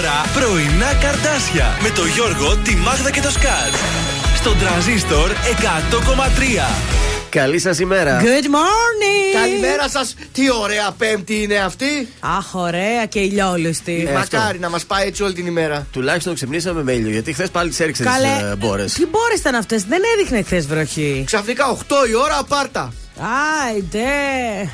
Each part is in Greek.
Τώρα πρωινά καρτάσια με το Γιώργο, τη Μάγδα και το Σκάτ. Στον τραζίστορ 100,3. Καλή σας ημέρα. Good morning! Καλημέρα σας. Τι ωραία Πέμπτη είναι αυτή. Αχ, ωραία και ηλιόλουστη. Ε, Μακάρι να μας πάει έτσι όλη την ημέρα. Τουλάχιστον ξυπνήσαμε με ήλιο. Γιατί χθες πάλι τις έριξε τις Καλέ, μπόρες. τι μπόρες ήταν αυτές, δεν έδειχνε χθες βροχή. Ξαφνικά 8 η ώρα πάρτα. Άιντε!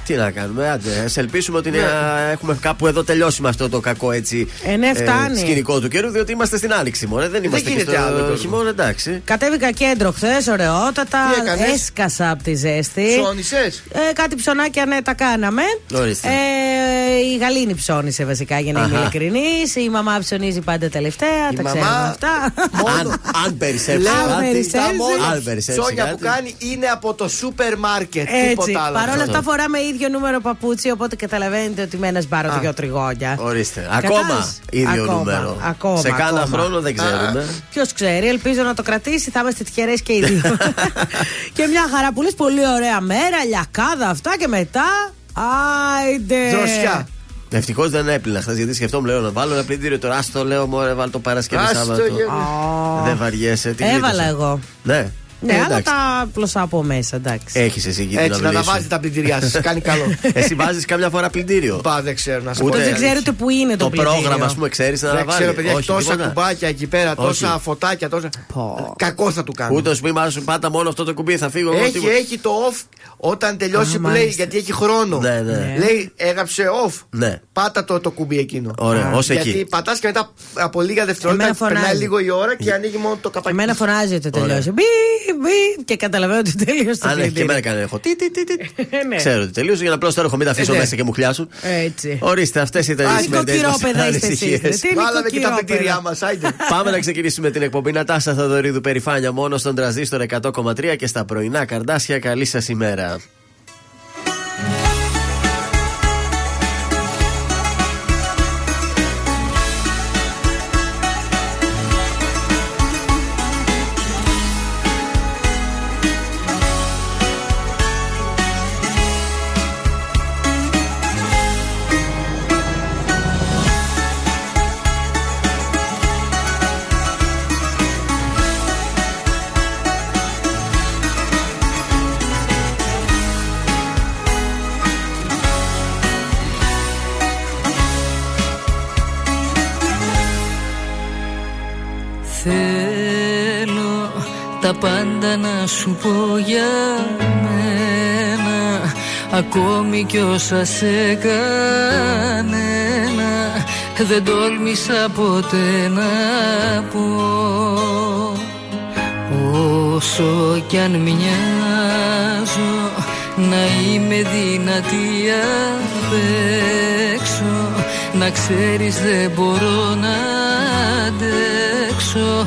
Τι να κάνουμε, άντε. Α ελπίσουμε ότι Ναι. να έχουμε κάπου εδώ τελειώσει με αυτό το κακό έτσι. Ε, ναι, φτάνει. σκηνικό του καιρού, διότι είμαστε στην άνοιξη μόνο. Δεν είμαστε και γίνεται στο άλλο, Γιώργο. χειμώνα, εντάξει. Κατέβηκα κέντρο χθες, ωραιότατα. Τι έκανες; Έσκασα από τη ζέστη. Ψώνισε. Ε, κάτι ψωνάκια ναι, τα κάναμε. Ορίστε. Ε, η Γαλήνη ψώνισε βασικά για να είμαι Αχα. ειλικρινής. Η μαμά ψωνίζει πάντα τελευταία. Η τα μαμά- ξέρουμε αυτά. Αν, αν περισσέψει Λέω, Αν κάτι. περισσέψει. Τα μόνα Αν περισσέψει ψώνια κάτι. που κάνει είναι από το σούπερ μάρκετ. Έτσι. Τίποτα άλλο. Παρ' όλα Αυτό. αυτά φοράμε ίδιο νούμερο παπούτσι, οπότε καταλαβαίνετε ότι με ένας μπάρο Α. δυο τριγώνια. Ορίστε. Κατάλαβες; Ακόμα ίδιο Ακόμα, νούμero. Ακόμα, Σε κάνα ακόμα. χρόνο δεν ξέρουμε. Ποιος ξέρει, ελπίζω να το κρατήσει, θα είμαστε τυχερές και οι δύο. και μια χαρά που λες, πολύ ωραία μέρα, λιακάδα αυτά και μετά. Άιντε! Δροσιά. Ευτυχώς δεν έπλυνα χθες γιατί σκεφτόμουν λέω να βάλω ένα πλυντήριο τώρα. Άστο λέω, μωρέ, βάλω το Παρασκευή Άστο, Σάββατο. Γιώργο. Δεν βαριέσαι. τι Έβαλα γλίτωσα. εγώ. Ναι. Ναι, Ε, αλλά εντάξει. τα πλωσά από μέσα, εντάξει. Έχεις εσύ εκεί την Έτσι, να αυλή τα σου. βάζεις τα πλυντήριά σας. Κάνει καλό. Εσύ βάζεις κάμια φορά πλυντήριο; Πα, δεν ξέρω να σα Ούτε πω. δεν ξέρω ούτε που είναι το, Το πλυντήριο. πρόγραμμα, ας πούμε, ξέρεις να Δεν βάλεις. ξέρω, παιδιά, έχει Όχι, τόσα τίποτα. κουμπάκια εκεί πέρα, τόσα Όχι. φωτάκια, τόσα. Πω. Κακό θα του κάνω. Ούτε σου πει, μα σου πάτα μόνο αυτό το κουμπί, θα φύγω. εγώ, Έχει, τίποτα. έχει το off όταν τελειώσει Α, που λέει μάλιστα. γιατί έχει χρόνο. Ναι, ναι. Λέει έγραψε off. Ναι. Πάτα το, το κουμπί εκείνο. Ωραία, ως Γιατί εκεί. πατάς και μετά από λίγα δευτερόλεπτα Εμένα φωνάζει. περνάει λίγο η ώρα και ανοίγει μόνο το καπάκι. Εμένα φωνάζει ότι Ωραία. τελειώσει. Μπι, μπι, και καταλαβαίνω ότι τελείωσε το Αν έχει και πλυντήριο. εμένα κάνει έχω. Τι, τι, τι, τι. Ναι. Ξέρω ότι τελείωσε για να απλώς τώρα έχω μην τα αφήσω Ε, ναι. μέσα και μου χλιάσουν. Έτσι. Ορίστε, αυτές ήταν οι Α, σημερινές νοικοκυρόπαιδα είστε εσείς, ρε. Τι Βάλαμε και τα νοικοκυρόπαιδα. πλυντήριά μας, άιντε. Πάμε να ξεκινήσουμε την εκπομπή Νατάσα Θαδωρίδου Περιφάνεια μόνο στον τραζίστορ 100,3 και στα πρωινά καρδάσια. Καλή σας ημέρα. Τα πάντα να σου πω για μένα. Ακόμη κι όσα σε κανένα Δεν τόλμησα ποτέ να πω. Όσο κι αν μοιάζω να είμαι δυνατή απ' έξω. Να ξέρεις δεν μπορώ να αντέξω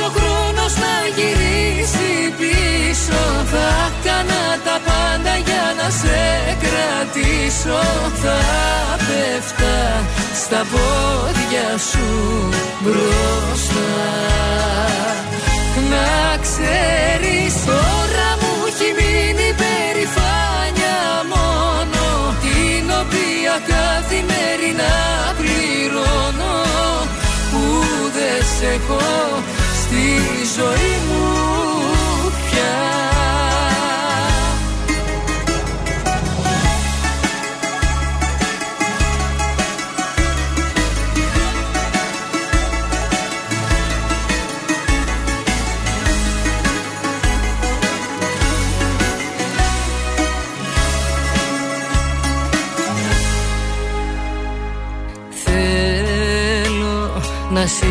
ο χρόνος να γυρίσει πίσω Θα κάνα τα πάντα για να σε κρατήσω. Θα πέφτα στα πόδια σου μπροστά. Να ξέρεις τώρα μου έχει μείνει περηφάνια μόνο. Την οποία καθημερινά πληρώνω Που δεν σε έχω στη ζωή μου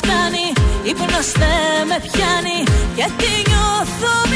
κάνει. Ύπνος δεν με πιάνει. Γιατί νιώθω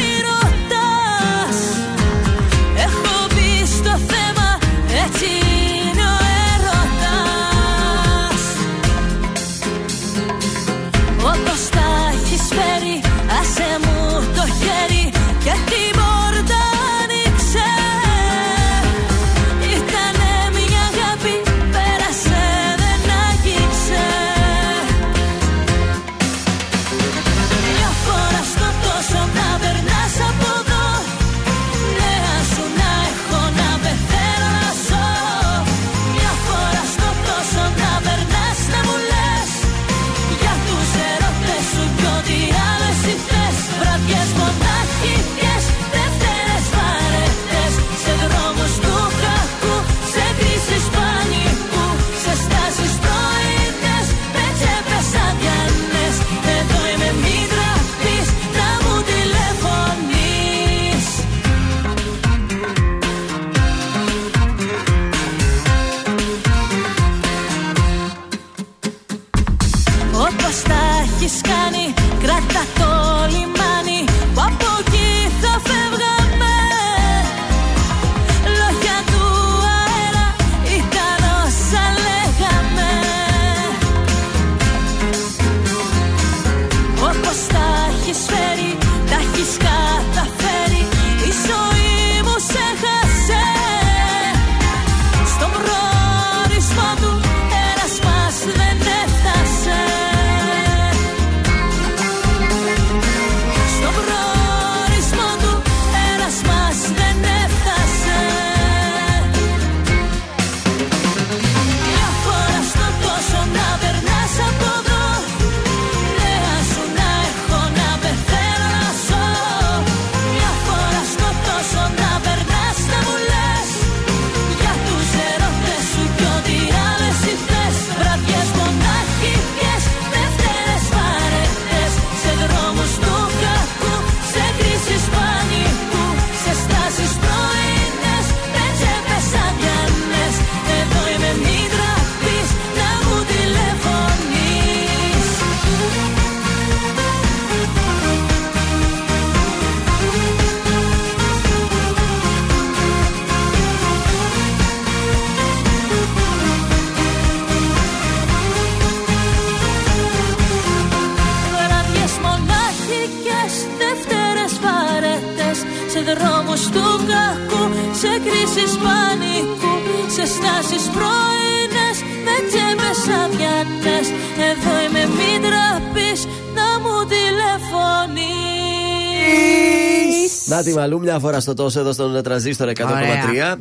τη Μαλού μια φορά στο τόσο εδώ στον Τραζίστορ 100,3.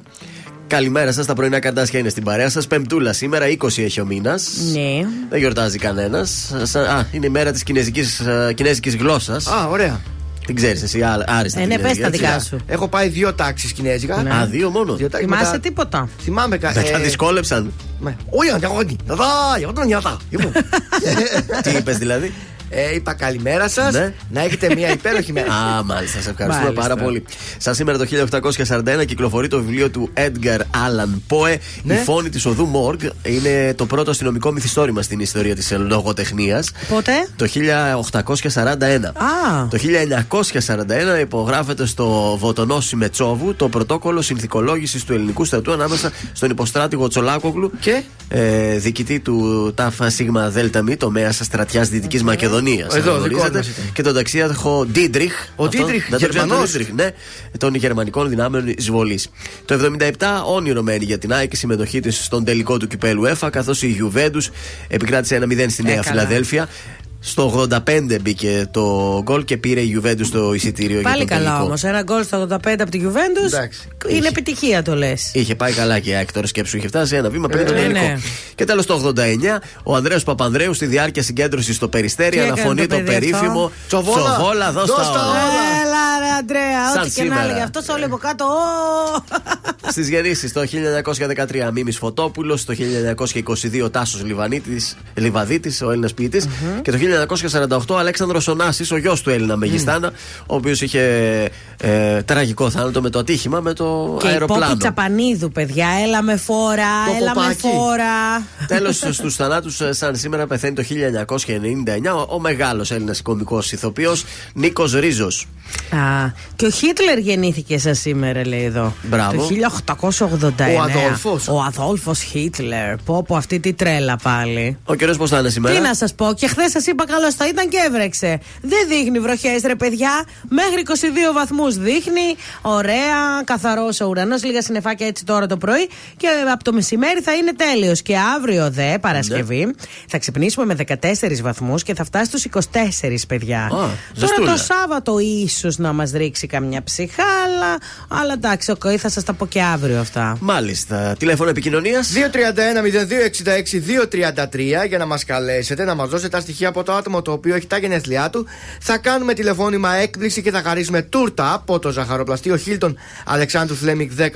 Καλημέρα σας, τα πρωινά καντάσια είναι στην παρέα σας. Πεμπτούλα σήμερα, 20 έχει ο μήνας. Ναι. Δεν γιορτάζει κανένας. Α, είναι η μέρα της ε, κινέζικης γλώσσας. Α, ωραία. Την ξέρεις εσύ, άριστα. Ε, ναι, πες τα δικά σου. Ναι. Έχω πάει δύο τάξεις κινέζικα. Ναι. Α, δύο μόνο. Δύο τάξεις, Θυμάσαι μετά... τίποτα; Θυμάμαι κάτι. Ε... Τα δυσκόλεψαν. Όχι, όχι, όχι. Τι είπες δηλαδή; Ε, είπα καλημέρα σας. Ναι. Να έχετε μια υπέροχη μέρα. Α, μάλιστα, σε ευχαριστούμε Μάλιστα. πάρα πολύ. Σαν σήμερα το 1841 κυκλοφορεί το βιβλίο του Edgar Allan Poe, Ναι. Η φόνη της οδού Μόργκ. Είναι το πρώτο αστυνομικό μυθιστόρημα στην ιστορία της λογοτεχνίας. Πότε; Το 1841. Α. Το 1941 υπογράφεται στο Βοτονόσι Μετσόβου το πρωτόκολλο συνθηκολόγησης του ελληνικού στρατού ανάμεσα στον υποστράτηγο Τσολάκογλου Και; ε, διοικητή του ΤΑΦΑ ΣΥΓΜΑ ΔΕΛΤΑ ΜΗ, τομέας στρατιάς Δυτικής Μακεδονίας. Εδώ, δικό μας ήταν. Και τον ταξίαρχο Ντίτριχ. Ο Αυτός, Ντίτριχ, δεν το ξέρετε, Γερμανός. τον Ντίτριχ, ναι, των γερμανικών δυνάμεων εισβολής. Το 77 όνειρο μένει για την ΑΕΚ η συμμετοχή της στον τελικό του κυπέλου ΟΥΕΦΑ, καθώς η Γιουβέντους επικράτησε 1-0 στη Νέα Ε, καλά. Φιλαδέλφια. Στο 85 μπήκε το γκολ και πήρε η Γιουβέντους το εισιτήριο Πάλι για τον καλά τελικό. όμως. Ένα γκολ στο 85 από τη Juventus. Εντάξει. Είναι επιτυχία το λες. Είχε πάει καλά και η ΑΕΚ τώρα σκέψου. Είχε φτάσει ένα βήμα πριν Ε, το ναι, τελικό. ναι. Και τέλος το 89, ο Ανδρέο Παπανδρέου στη διάρκεια συγκέντρωσης στο Περιστέρι Τι έκανε αναφωνεί το το, παιδί περίφημο αυτό; Τσοβόλα. Τσοβόλα, δώσ' Δώσ' τα τα όλα. όλα. Έλα ρε Αντρέα, Σαν ό,τι και να σήμερα. έλεγε αυτός όλοι από κάτω. ω. Στις γεννήσεις το 1913 Μίμης Φωτόπουλος, το 1922 Τάσος Λιβαδίτης, ο Έλληνας ποιητής, και το 1948 Αλέξανδρος Ωνάσης, ο γιος του Έλληνα Μεγιστάνα, ο οποίος είχε ε, τραγικό θάνατο με το ατύχημα με το Και η αεροπλάνο. Πόπη Τσαπανίδου, παιδιά, έλα με φόρα, Το έλα με κοπάκι. φόρα. Τέλος, στους θανάτους, σαν σήμερα πεθαίνει το 1999 ο, ο μεγάλος Έλληνας κωμικό ηθοποιός Νίκος Ρίζος. Α, και ο Χίτλερ γεννήθηκε σαν σήμερα, λέει εδώ. Μπράβο. Το 1889. Ο Αδόλφος. Ο Αδόλφος Χίτλερ. Πω, πω, αυτή τη τρέλα πάλι. Ο καιρός πώς θα είναι σήμερα; Τι να σας πω, και χθες σας είπα καλώς θα ήταν και έβρεξε. Δεν δείχνει βροχές, ρε παιδιά. Μέχρι 22 βαθμούς δείχνει. Ωραία, καθαρός ο ουρανός. Λίγα συννεφάκια έτσι τώρα το πρωί. Και από το μεσημέρι θα είναι τέλειος. Και αύριο δε, Παρασκευή, Ναι. θα ξυπνήσουμε με 14 βαθμούς και θα φτάσει στους 24, παιδιά. τώρα ζεστούλα. το Σάββατο ίσως να μας ρίξει καμιά ψυχάλα. Αλλά εντάξει, οκ, θα σας τα πω και αύριο αυτά. Μάλιστα. Τηλέφωνο επικοινωνίας. 231-0266-233 για να μας καλέσετε, να μας δώσετε τα στοιχεία από το άτομο το οποίο έχει τα γενέθλιά του. Θα κάνουμε τηλεφώνημα έκπληξη και θα χαρίσουμε τούρτα από το ζαχαροπλαστείο Χίλτον Αλεξάνδρου Φλέμικ 18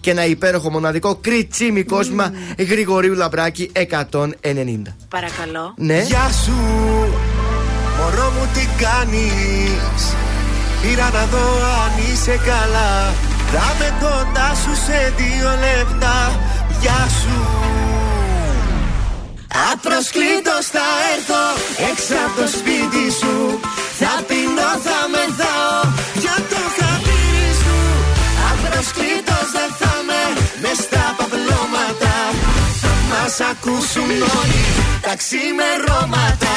και ένα υπέροχο μοναδικό κριτσίμι κόσμημα Γρηγορίου Λαμπράκη 190. Παρακαλώ. Ναι. Γεια σου, μωρό μου τι κάνεις; Πήρα να δω αν είσαι καλά Θα με κοντά σου σε δύο λεπτά Γεια σου Απροσκλήτως θα έρθω. Έξω από το σπίτι σου. Θα πεινώ, θα μεθάω. Για το χατήρι σου. Απροσκλήτως δεν θα με. Μες στα παπλώματα. Θα μας ακούσουν όλοι τα ξημερώματα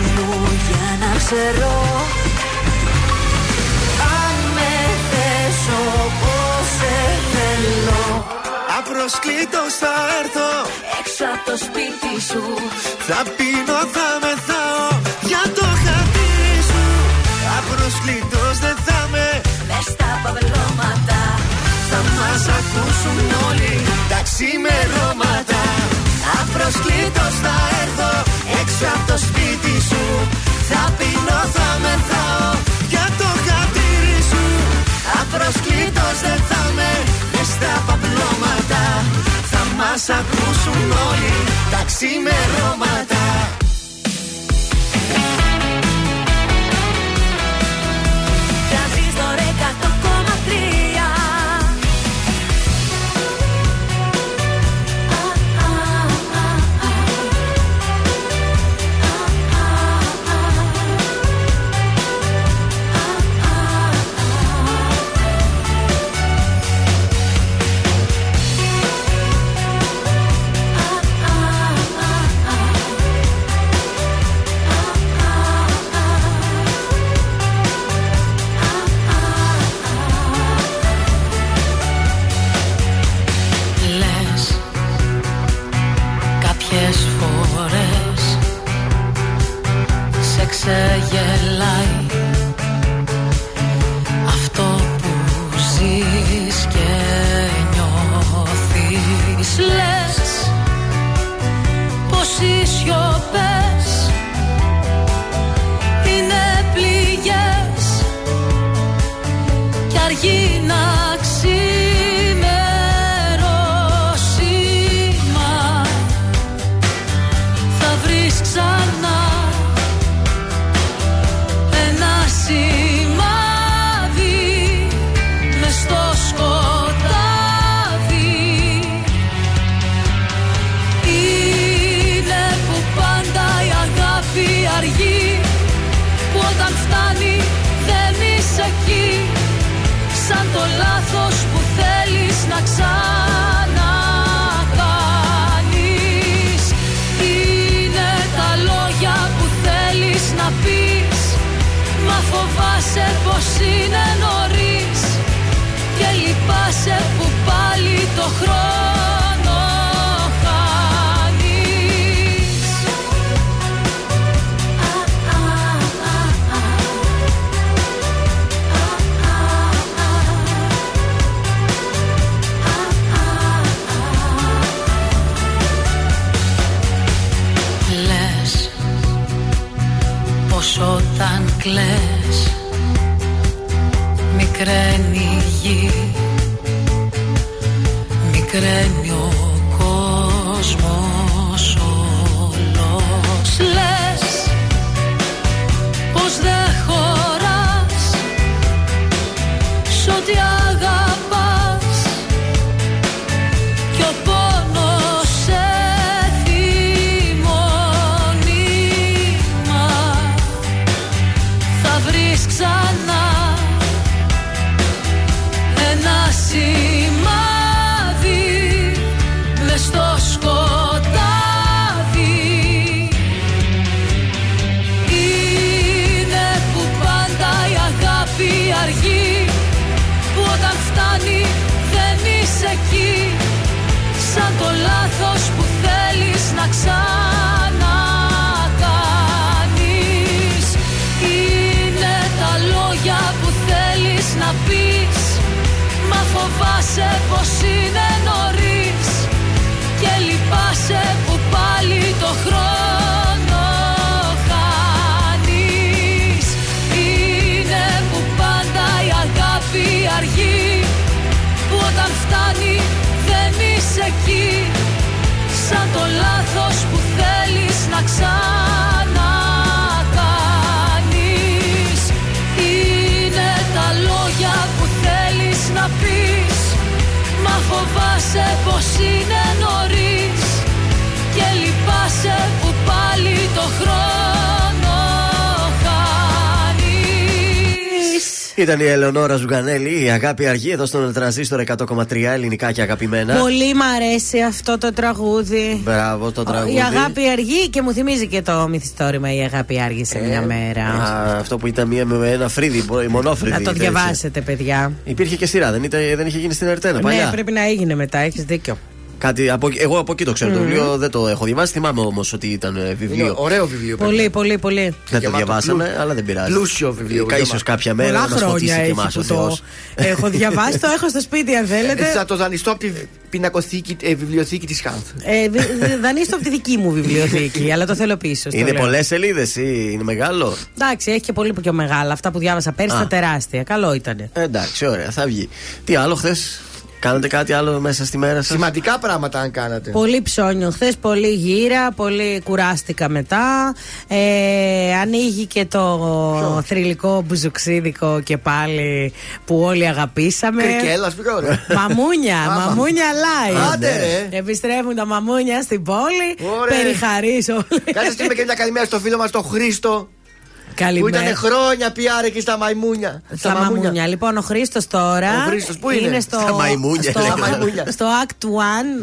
μου για να ξέρω. Αν με θες όπως σε θέλω. Απροσκλήτως θα έρθω. Έξω από το σπίτι σου. Θα πίνω, θα μεθάω για το χατήρι σου. Απροσκλήτως δεν θα με. Μες στα παυλώματα Θα μας ακούσουν όλοι τα ξημερώματα. Απροσκλήτως θα έρθω σπίτι σου. Θα πεινώ, θα μεθάω για το χατήρι σου. Απροσκλήτως δεν θα με μες στα παπλώματα. Θα μας ακούσουν όλοι τα ξημερώματα. Ήταν η Ελεονόρα Ζουγανέλη, η αγάπη αργή εδώ στον Τρανζίστορ 100,3 ελληνικά και αγαπημένα. Πολύ μ' αρέσει αυτό το τραγούδι. Μπράβο το τραγούδι. Η αγάπη αργεί και μου θυμίζει και το μυθιστόρημα Η αγάπη άργησε μια μέρα. Ε, Α, αυτό που ήταν μία με ένα φρύδι, η μονόφρυδη. Να το έτσι. διαβάσετε, παιδιά. Υπήρχε και σειρά, δεν, ήταν, δεν είχε γίνει στην Ερτένα παλιά. Ναι, πρέπει να έγινε μετά, έχεις δίκιο. Κάτι, από, εγώ από εκεί το ξέρω. Το Μμμ. βιβλίο δεν το έχω διαβάσει. Θυμάμαι όμως ότι ήταν ε, βιβλίο. Είναι ωραίο βιβλίο. Πολύ, πολύ, πολύ. Δεν το Γεμάτο διαβάσαμε, πλούσιο. αλλά δεν πειράζει. Πλούσιο βιβλίο, Ίσως γεμάτο. κάποια μέρα Πολλά να μας φωτίσει χρόνια και έχει εμάς ο που το Θεός. έχω διαβάσει, το έχω στο σπίτι αν Ε, θέλετε. Θα το δανειστώ από τη πινακοθήκη, ε, βιβλιοθήκη της Χάνθ. Ε, δι- δι- Δανείστο από τη δική μου βιβλιοθήκη, αλλά το θέλω πίσω. στο Είναι λέω. πολλές σελίδες ή είναι μεγάλο; Εντάξει, έχει και πολύ πιο μεγάλα. Αυτά που διάβασα πέρσι Α. τα τεράστια. Καλό ήταν. Ε, εντάξει, ωραία, θα βγει. Τι άλλο χθες; Κάνατε κάτι άλλο μέσα στη μέρα σας; Σημαντικά πράγματα αν κάνατε. Πολύ ψώνιο χθες, πολύ γύρα, πολύ κουράστηκα μετά. Ε, ανοίγει και το θρηλυκό μπουζουξίδικο και πάλι που όλοι αγαπήσαμε. Κρικέλα, ποιο ρε; Μαμούνια, Άμα. μαμούνια live. Άντε, ρε. Επιστρέφουν τα μαμούνια στην πόλη. Ωραία. Περιχαρείς όλοι. Κάτσε στείλουμε και μια καλημέρα στο φίλο μας τον Χρήστο. Που Καλημέρα. ήταν χρόνια PR εκεί στα μαϊμούνια. Στα μαμούνια. Λοιπόν, ο Χρήστος τώρα. Ο Χρήστος πού είναι; στο, Στα μαϊμούνια, Στο, λέει. Στα μαϊμούνια. στο Act 1.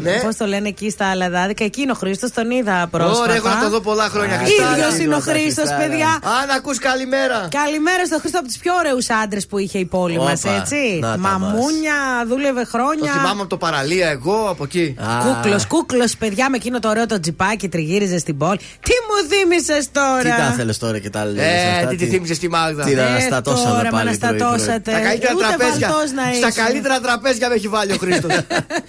Ναι. Πώς το λένε εκεί στα Αλαδάδικα. Εκεί είναι ο Χρήστος, τον είδα πρόσφατα. Ωραία, έχω να το δω πολλά χρόνια. Χριστάρα. ίδιο είναι ο Χριστάρα. Χρήστος, παιδιά. Αν ακούς καλημέρα. Καλημέρα στο Χρήστο από τους πιο ωραίους άντρες που είχε η πόλη μας, Όπα, έτσι. να τα Μαμούνια, δούλευε Το χρόνια. θυμάμαι από το παραλία, εγώ από εκεί. Α, Κούκλος, κούκλος, παιδιά με εκείνο το ωραίο το τζιπάκι τριγύριζε στην πόλη. Τι μου θύμισε τώρα; Τι τα θέλει τώρα και τα άλλα. Ε, τι τη θύμισες στη Μάγδα; Τι να Ε, αναστατώσαμε τώρα με πάλι αναστατώσατε. Στα καλύτερα Ούτε τραπέζια. βαλτός να Στα ήσουν. καλύτερα τραπέζια με έχει βάλει ο Χρήστος.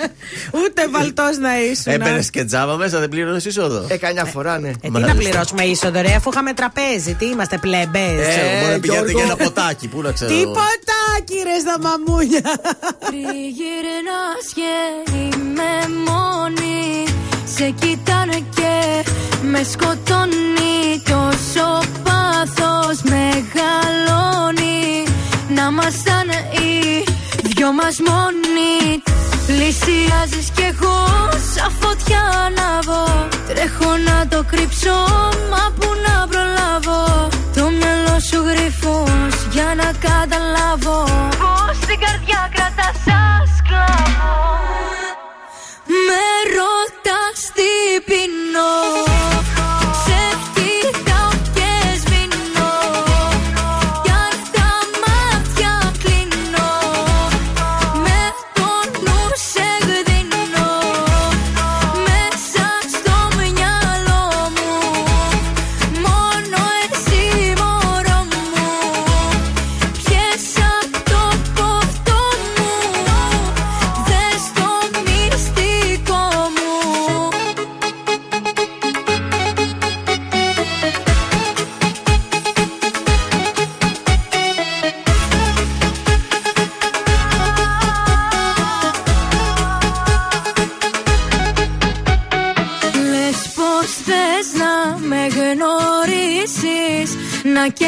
Ούτε βαλτός να ήσουν. Έμπαινε και τζάμπα μέσα, δεν πλήρωνες είσοδο. ε, καμιά φορά, ναι. Ε, τι Μάλιστα. να πληρώσουμε είσοδο, ρε, αφού είχαμε τραπέζι. Τι είμαστε, πλεμπές. Ε, Ξέρω, Μπορεί να πηγαίνετε Γιώργο. για ένα ποτάκι, πού να ξέρω. εγώ. Τίποτα, κύριε στα μαμούνια. Τριγυρνάς και είμαι μόνη Σε κοιτάνε και με σκοτώνει Τόσο πάθος μεγαλώνει. Να ήμασταν οι δυο μας μόνοι. Πλησιάζεις κι εγώ σαν φωτιά ανάβω Τρέχω να το κρύψω μα που να προλάβω. Το μυαλό σου γρυφός για να καταλάβω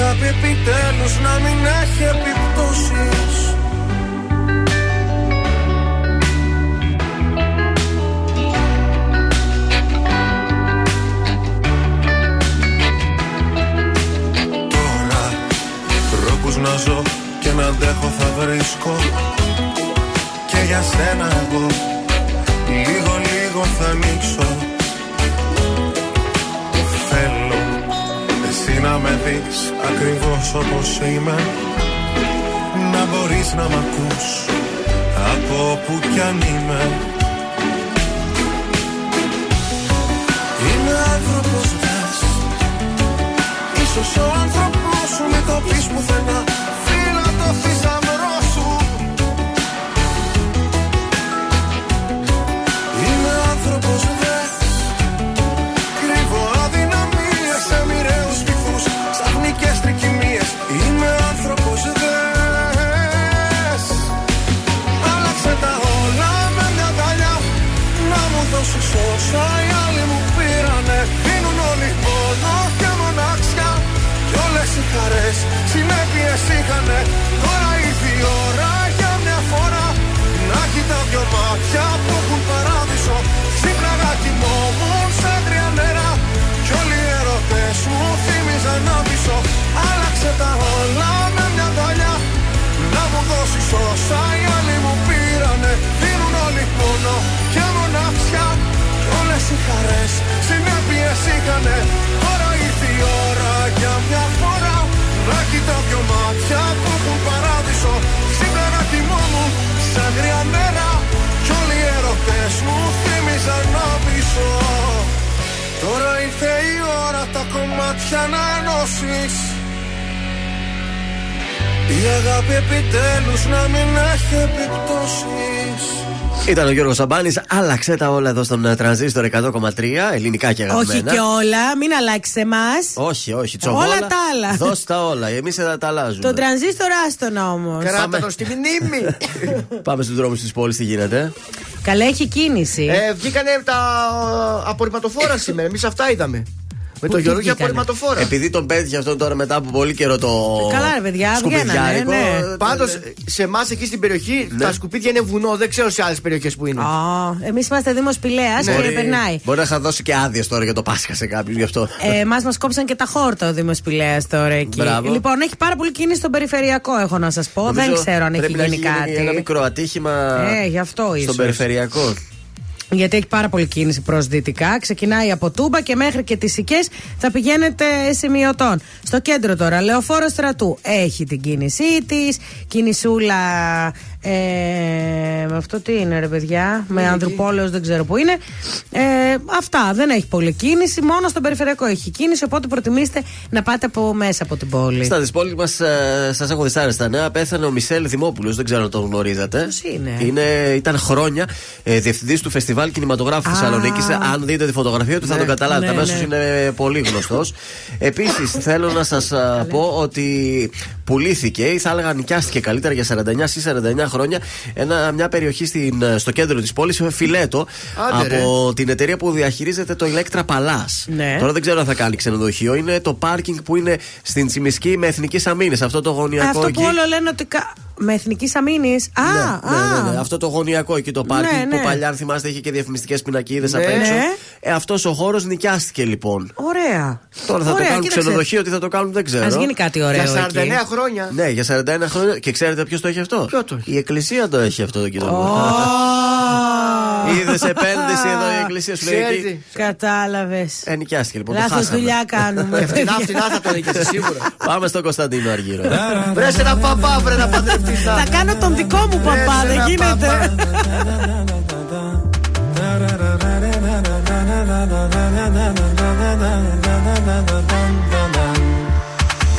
αγάπη επιτέλους να μην έχει επιπτώσεις. Να ζω και να αντέχω θα βρίσκω. Και για σένα εγώ λίγο λίγο θα ανοίξω να με δεις ακριβώς όπως είμαι. Να μπορείς να μ' ακούς από όπου κι αν είμαι. Είμαι άνθρωπος δες Ίσως ο άνθρωπος σου μην το πεις πουθενά. Φίλα το θησαυρό είχανε. Τώρα ήρθε η ώρα για μια φορά Να κοιτάω δυο μάτια που έχουν παράδεισο. Ξύπναγα κοιμόμουν σαν τρία νερά Κι όλοι οι ερωτές μου θύμιζαν να πείσω. Άλλαξε τα όλα με μια δαλιά Να μου δώσεις όσα οι άλλοι μου πήρανε. Δίνουν όλοι πόνο και μοναξιά Κι όλες οι χαρές. Συνέπειες είχανε κομμάτια να ενώσεις η αγάπη επιτέλους να μην έχει επιπτώσεις Ήταν ο Γιώργος Σαμπάνης. Άλλαξε τα όλα εδώ στον ε, τρανζίστορ 100,3 ελληνικά και αγαπημένα. Όχι και όλα, μην αλλάξει εμά. Όχι, όχι, τσοβόλα. Όλα τα άλλα. Δώσ' τα όλα. Εμείς θα τα αλλάζουμε. Το τρανζίστορ άστονα όμως. Κράτα το στη μνήμη. Πάμε στους δρόμους της πόλης, τι γίνεται. Καλά, έχει κίνηση. ε, βγήκανε τα ε, απορριμματοφόρα σήμερα. Εμείς αυτά είδαμε. Με Πού το τι Γιώργο για βγήκανε; απορριμματοφόρα. Επειδή τον πέτυχε αυτόν τώρα μετά από πολύ καιρό το. Καλά, ρε παιδιά, σκουπιδιάρικο, βγαίνανε, ναι. ε, Πάντως σε εμάς εκεί στην περιοχή τα σκουπίδια είναι βουνό. Δεν ξέρω σε άλλες περιοχές που είναι. Εμείς είμαστε Δήμος Πηλέα και Μπορεί- περνάει. Μπορεί να είχα δώσει και άδειες τώρα για το Πάσχα σε κάποιους γι' αυτό. Ε, Εμάς μας κόψαν και τα χόρτα ο Δήμος Πηλέα τώρα εκεί. Μπράβο. Λοιπόν, έχει πάρα πολύ κίνηση στον περιφερειακό, έχω να σας πω. Νομίζω Δεν ξέρω αν έχει πρέπει να γίνει κάτι. Ένα μικρό ατύχημα Ε, γι' αυτό στον ίσως. περιφερειακό. Γιατί έχει πάρα πολύ κίνηση προς δυτικά. Ξεκινάει από Τούμπα και μέχρι και τις Σικέ θα πηγαίνετε σημειωτών. Στο κέντρο τώρα, λεωφόρο στρατού έχει την κίνησή της. Κινησούλα. Ε, με αυτό τι είναι, ρε παιδιά. Με ανθρωπόλεο δεν ξέρω που είναι. Ε, αυτά. Δεν έχει πολλή κίνηση. Μόνο στον περιφερειακό έχει κίνηση. Οπότε προτιμήστε να πάτε από μέσα από την πόλη. Στα της πόλης μας, σας έχω δυσάρεστα νέα. Πέθανε ο Μισελ Δημόπουλος, δεν ξέρω αν τον γνωρίζατε. Ποιος είναι; είναι ήταν χρόνια ε, διευθυντής του Φεστιβάλ Κινηματογράφου Α. Θεσσαλονίκης. Αν δείτε τη φωτογραφία του, θα Ναι. τον καταλάβετε. Ναι, Αμέσως ναι. είναι πολύ γνωστός. Επίσης, θέλω να σας πω ότι πουλήθηκε ή θα έλεγα νοικιάστηκε καλύτερα για 49 ή 49 χρόνια ένα, μια περιοχή στην, στο κέντρο της πόλης, φιλέτο, Άντε, από την εταιρεία που διαχειρίζεται το Electra Palace. Ναι. Τώρα δεν ξέρω αν θα κάνει ξενοδοχείο. Είναι το πάρκινγκ που είναι στην Τσιμισκή με εθνικής αμήνε. Αυτό το γωνιακό Αυτό εκεί. που όλο λένε ότι. κα- Με εθνικής αμήνης. Α, Ναι, ναι, ναι, ναι. α. Αυτό το γωνιακό εκεί το πάρκινγκ Ναι, ναι. που παλιά, αν θυμάστε, είχε και διαφημιστικές πινακίδες Ναι. απ' έξω. Ναι. Ε, Αυτός ο χώρος νοικιάστηκε λοιπόν. Ωραία. Τώρα θα Ωραία, το κάνουν κοίταξε. ξενοδοχείο, τι θα το κάνουν δεν ξέρω. Α γίνει κάτι ωραίο. Για 49 εκεί. χρόνια. Ναι, για 41 χρόνια. Και ξέρετε ποιος το έχει αυτό; Ποιο το έχει; Η Εκκλησία το έχει αυτό το κοινό. Είδε επένδυση εδώ η Εκκλησία σου λέει εκεί. Ξέρει. Κατάλαβε. Ε, νοικιάστηκε λοιπόν. το Λάθο χάσαμε. δουλειά κάνουμε. Φτηνά, φτηνά θα το δείξει σίγουρα. Πάμε στον Κωνσταντίνο Αργύρο. Βρε ένα παπά, βρε να παντρευτεί. Θα κάνω τον δικό μου παπά, Βρες δεν ένα γίνεται.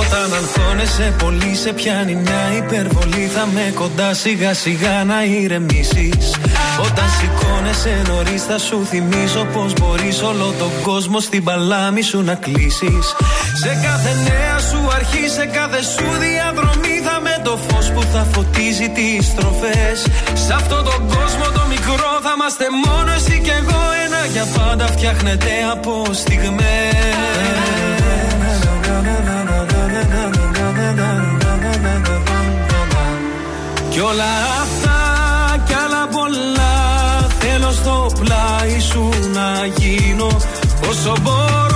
Όταν αγχώνεσαι πολύ σε πιάνει μια υπερβολή Θα με κοντά σιγά σιγά να ηρεμήσεις. Όταν σηκώνεσαι νωρίς θα σου θυμίζω Πως μπορείς όλο τον κόσμο στην παλάμη σου να κλείσεις. Σε κάθε νέα σου αρχή, σε κάθε σου διαδρομή Θα με το φως που θα φωτίζει τις στροφές. Σε αυτόν τον κόσμο το μικρό θα είμαστε μόνο εσύ και εγώ. Ένα για πάντα φτιάχνεται από στιγμές. Κι όλα αυτά κι άλλα πολλά Θέλω στο πλάι σου να γίνω Όσο μπορώ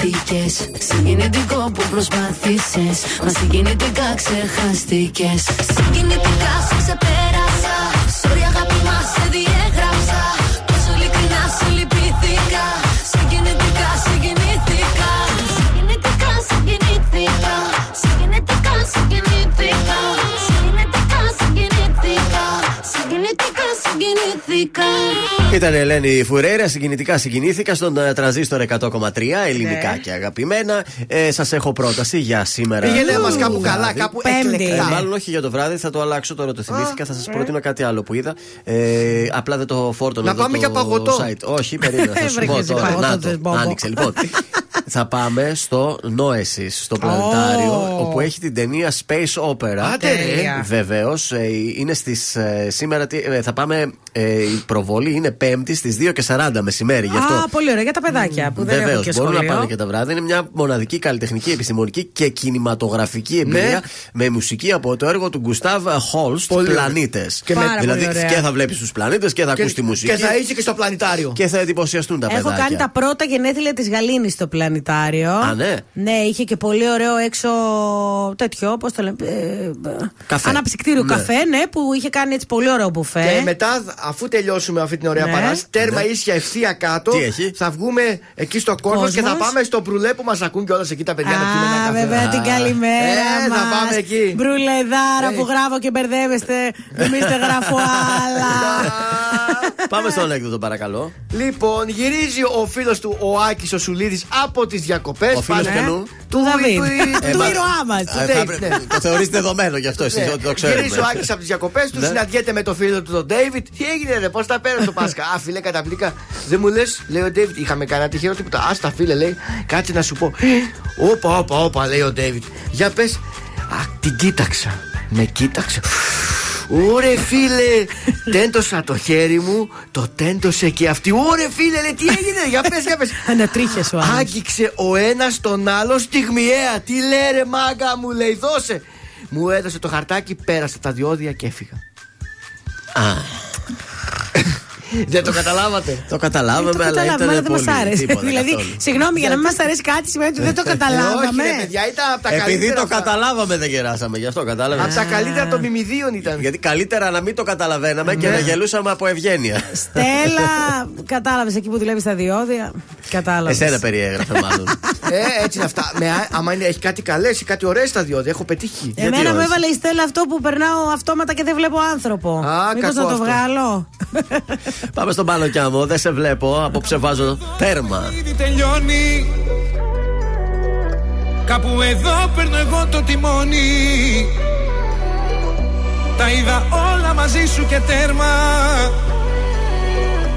φανταστήκε. Συγκινητικό που προσπάθησες. Μα συγκινητικά ξεχαστήκες. Συγκινητικά σε ξεπέρασα. Sorry αγάπη μας σε διέγραψα. Πόσο ειλικρινά σε λυπήθηκα. Συγκινητικά συγκινήθηκα. Συγκινήθηκα. Ήταν η Ελένη Φουρέρα, συγκινητικά συγκινήθηκα στον ε, τραζίστορ 100,3 ελληνικά Ναι. και αγαπημένα. Ε, Σας έχω πρόταση για σήμερα. Πήγαινε το μας κάπου βράδυ. καλά, κάπου Πέμπτη. εκλεκτά. Ε, μάλλον όχι για το βράδυ, θα το αλλάξω τώρα. Το θυμήθηκα, θα σας προτείνω κάτι άλλο που είδα. Ε, απλά δεν το φόρτωνα. Να εδώ πάμε το για παγωτό. Site. Όχι, περίμενα. Θα σου πω Έβρεχες τώρα. παγωτό, Να θες, το. Μπόμπο. Άνοιξε λοιπόν. θα πάμε στο Noesis, στο πλανητάριο, Ω. όπου έχει την ταινία Space Opera. Άντε, ρε. Τέλεια. Βεβαίως, είναι στις, ε, σήμερα. τι- ε, θα πάμε. ε, η προβολή είναι Πέμπτη στις 2 και 40 μεσημέρι. Γι' αυτό Α, πολύ ωραία για τα παιδάκια που δεν Βεβαίως, έχουν και μπορούν σχολείο. να πάνε και τα βράδια. Είναι μια μοναδική καλλιτεχνική, επιστημονική και κινηματογραφική εμπειρία Ναι. με μουσική από το έργο του Γκουστάβ Χόλστ, Πολύ ωραία. Πλανήτες. Και με- Πάρα Δηλαδή πολύ ωραία. και θα βλέπεις τους πλανήτες και θα Και, ακούς τη μουσική. και θα είσαι και στο πλανητάριο. και θα εντυπωσιαστούν τα Έχω παιδάκια. κάνει τα πρώτα γενέθλια της Γαλήνης στο πλανητάριο. Α, ναι. Ναι, είχε και πολύ ωραίο έξω τέτοιο, πώς το λέμε. ε, Καφέ. Αναψυκτήριο Ναι. καφέ, ναι, που είχε κάνει έτσι πολύ ωραίο μπουφέ. Και μετά, αφού τελειώσουμε αυτή την ωραία Ναι. παράσταση, τέρμα Ναι. ίσια ευθεία κάτω. Τι έχει; Θα βγούμε εκεί στο κόσμο Κόσμος. και θα πάμε στο μπρουλέ που μας ακούν και όλα εκεί τα παιδιά να πιούμε ένα Α, καφέ. βέβαια την καλημέρα Ε, μας. θα πάμε εκεί. Μπρουλεδάρα Ε. που γράφω και μπερδεύεστε. Νομίζετε γράφω άλλα. Πάμε στο ανέκδοτο, παρακαλώ. Λοιπόν, γυρίζει ο φίλος του ο Άκης ο Σουλίδης από τις διακοπές. Ο φίλος ποιανού; Του Δαβίδ. Ε, Του μα- ήρωά μας. Α, θα Dave, πρέπει- ναι. Το θεωρείς δεδομένο γι' αυτό, εσεί Ναι. ότι το ξέρετε. Γυρίζει ο Άκης από τις διακοπές του, Ναι. συναντιέται με το φίλο του τον Ντέιβιντ. Τι έγινε, ρε, πώς τα πέρασε το Πάσχα; Α, φίλε, καταπληκτικά. Δεν μου λες, λέει ο Ντέιβιντ, είχαμε κανένα τυχαίο τίποτα. Α, τα φίλε, λέει, κάτσε να σου πω. Όπα, όπα, όπα, λέει ο Ντέιβιντ. Για πες. Α, την κοίταξα. Με κοίταξε. Ωρε φίλε, τέντωσα το χέρι μου, το τέντωσε και αυτή. Ωρε φίλε, λέει, τι έγινε, για πες, για πες. Ανατρίχιασε ο άλλος. Άγγιξε ο ένας τον άλλο στιγμιαία. Τι λέει ρε μάγκα μου, λέει, δώσε. Μου έδωσε το χαρτάκι, πέρασα τα διόδια και έφυγα. Α, Δεν το καταλάβατε. το καταλάβαμε, Το αλλά καταλάβαμε, αλλά ήταν δεν πολύ. μα άρεσε. τίποτα Δηλαδή, καθόλου. συγγνώμη, για να μην μας αρέσει κάτι σημαίνει ότι δεν το Ε, όχι, καταλάβαμε. ρε παιδιά, ήταν από τα Επειδή καλύτερα. το αυτά. καταλάβαμε δεν γεράσαμε, γι' αυτό κατάλαβες. Από τα καλύτερα των μιμιδίων ήταν. Γιατί καλύτερα να μην το καταλαβαίναμε και Ναι. να γελούσαμε από ευγένεια. Στέλλα, κατάλαβες εκεί που δουλεύεις στα διόδια. Κατάλαβες. Εσένα περιέγραφε μάλλον. Ε, έτσι είναι αυτά. Με, α- άμα είναι, έχει κάτι καλές ή κάτι ωραίες στα διόδια, έχω πετύχει. Εμένα Γιατί μου όχι; έβαλε η Στέλλα αυτό που περνάω αυτόματα και δεν βλέπω άνθρωπο. Α, Μήπως κακό να το αυτό. βγάλω; Πάμε στον πάνω κι άμμο, δεν σε βλέπω. Απόψε βάζω τέρμα. Ήδη τελειώνει Κάπου εδώ παίρνω εγώ το τιμόνι Τα είδα όλα μαζί σου και τέρμα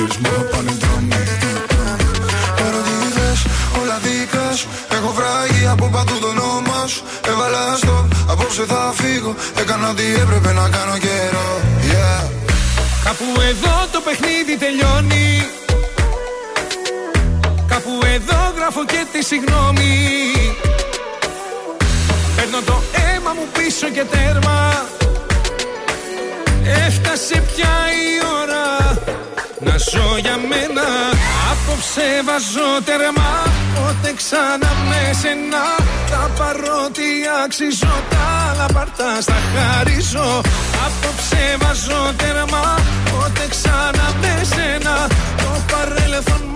Το ξέρεις μου θα πάνε δρόμοι Ερωτήθες, όλα δικά σου. Έχω βράγει από παντού το όνομα σου. Έβαλα στο, απόψε θα φύγω. Έκανα ό,τι έπρεπε να κάνω καιρό. Yeah. Κάπου εδώ το παιχνίδι τελειώνει. Κάπου εδώ γράφω και τη συγγνώμη Παίρνω το αίμα μου πίσω και τέρμα. Έφτασε πια η ώρα να ζω για μένα Απόψε βάζω τερμά Πότε ξανά με σένα Τα παρότι αξίζω Τα άλλα παρτά στα χαρίζω. Απόψε βάζω τερμά Πότε ξανά με σένα Το παρέλθον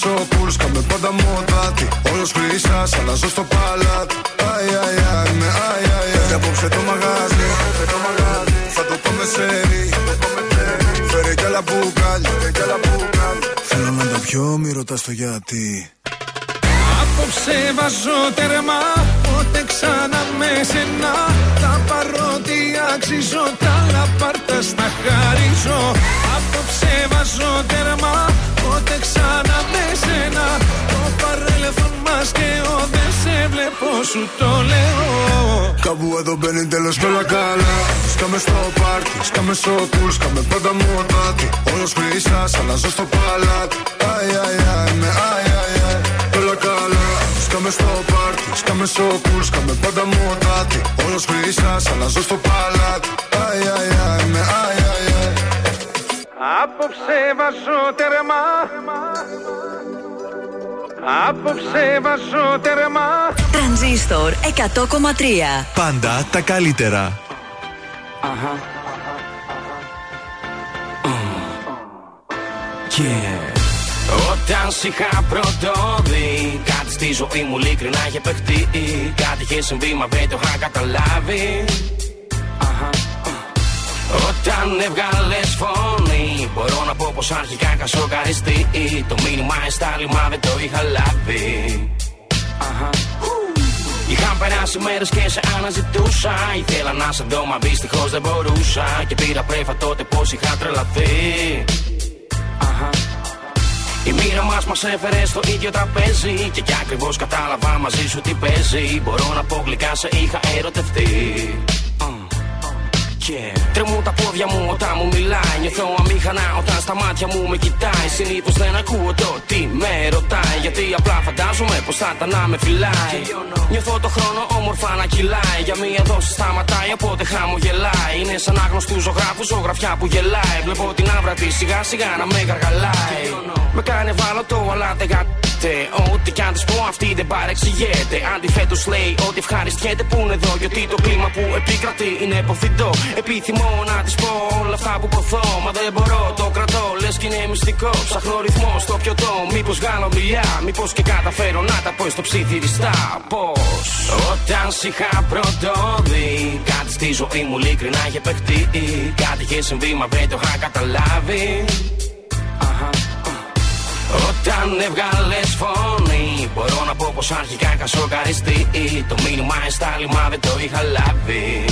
πάρτι, σκάμε στο πουλ Σκάμε πάντα μοτάτι Όλος χρυσάς, αλλάζω στο παλάτι. Αι, αι, αι, με αι, αι, αι. Απόψε το μαγάζι, θα το πάμε σε ρί Φέρε κι άλλα μπουκάλια Θέλω να τα πιω, μη ρωτάς το γιατί Απόψε βάζω τερμά Πότε ξανά με σένα. Τα παρότι αξίζω Τα λαπάρτα στα χαρίζω. Απόψε βάζω τερμά Πότε ξανά με σένα. Το παρέλθον μας και ο Δεν σε βλέπω σου το λέω. Κάπου εδώ μπαίνει τέλος και όλα καλά. Σκάμε στο πάρτι, σκάμε στο πουλ Σκάμε πάντα μοτάτι Όλος χρυσάς, αλλάζω στο παλάτι. Αι, αι, αι, με αι, Σκάμε στο πάρτι, σκάμε στο πουλ Σκάμε πάντα μοτάτι. Όλος χρυσάς, αλλάζω στο παλάτι. Αι, αι, αι, με αι, αι, αι. Απόψε βάζω τερμά Απόψε βάζω τερμά Τρανζίστορ 100,3 Πάντα τα καλύτερα. Όταν σ' είχα πρωτόδει Κάτι στη ζωή μου ειλικρινά είχε παιχτεί Κάτι είχε συμβεί μα δεν το είχα καταλάβει Αχα. Όταν έβγαλε φωνή, μπορώ να πω πως αρχικά είχα σοκαριστεί. Το μήνυμα εστάλει, μα δεν το είχα λάβει. Αχα. Είχαν περάσει μέρες και σε αναζητούσα. Ήθελα να σε δω, μα δυστυχώς δεν μπορούσα. Και πήρα πρέφα τότε πως είχα τρελαθεί. Αχα. Η μοίρα μας μας έφερε στο ίδιο τραπέζι. Και κι ακριβώς κατάλαβα μαζί σου τι παίζει. Μπορώ να πω γλυκά σε είχα ερωτευτεί. Yeah. Τρεμούν τα πόδια μου όταν μου μιλάει. Νιώθω αμήχανα όταν στα μάτια μου με κοιτάει. Συνήθως δεν ακούω το τι με ρωτάει. Γιατί απλά φαντάζομαι πως θα ήταν να με φυλάει. Νιώθω το χρόνο όμορφα να κυλάει. Για μία δόση σταματάει, οπότε χαμογελάει. Είναι σαν άγνωστους ζωγράφους, ζωγραφιά που γελάει. Βλέπω την άβρα της σιγά σιγά να με γαργαλάει. Με κάνει το αλλά δεν γα... Ό,τι κι αν της πω, αυτή δεν παρεξηγείται. Αντιθέτως λέει ότι ευχαριστιέται που είναι εδώ. Γιατί το κλίμα που επικρατεί είναι υποθυντό. Επιθυμώ να της πω όλα αυτά που ποθώ. Μα δεν μπορώ, το κρατώ. Λες κι είναι μυστικό. Ψάχνω ρυθμό στο πιωτό. Μήπως βγάλω μιλιά, μήπως και καταφέρω να τα πω στο ψιθυριστά. Πώς; Όταν σ' είχα πρωτόδει. Κάτι στη ζωή μου ειλικρινά είχε παιχτεί. Κάτι είχε συμβεί, μα δεν το είχα καταλάβει. Αχα. Όταν έβγαλες φωνή, μπορώ να πω πως αρχικά είχα σοκαριστεί. Το μήνυμα εστάλει, μα δεν το είχα λάβει.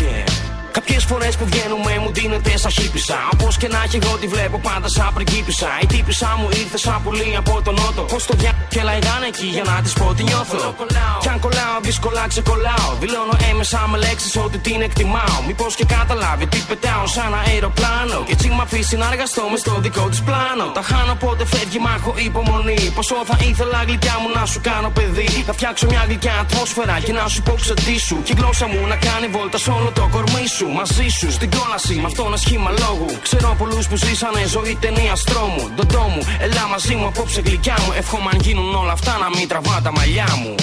Yeah. Κάποιες φορές που βγαίνουμε μου δίνεται σαν χύπησα. Όπως και να έχει, εγώ τη βλέπω πάντα σαν πριγκίπισσα. Η τύπησα μου ήρθε σαν πουλί από τον νότο. Πώς το διά και λαϊδάνε εκεί για να της πω τι νιώθω. Κι αν κολλάω, δύσκολα ξεκολλάω. Δηλώνω έμεσα με λέξεις ότι την εκτιμάω. Μήπως και καταλάβει τι πετάω σαν αεροπλάνο. Και έτσι μ' αφήσει να εργαστώ μες στο δικό της πλάνο. Τα χάνω πότε φεύγει, μ' έχω υπομονή. Πόσο θα ήθελα γλυκιά μου να σου κάνω παιδί. Να φτιάξω μια γλυκιά ατμόσφαιρα και να σου πω ξετήσου. Και η γλώσσα μου να κάνει βόλτα σε όλο το κορμί σου. Μαζί σου στην κόλαση με αυτό ένα σχήμα λόγου. Ξέρω πολλούς που ζήσανε ζωή ταινίας τρόμου. Ντοντό μου, ελά μαζί μου απόψε γλυκιά μου. Εύχομαι αν γίνουν όλα αυτά να μην τραβά τα μαλλιά μου.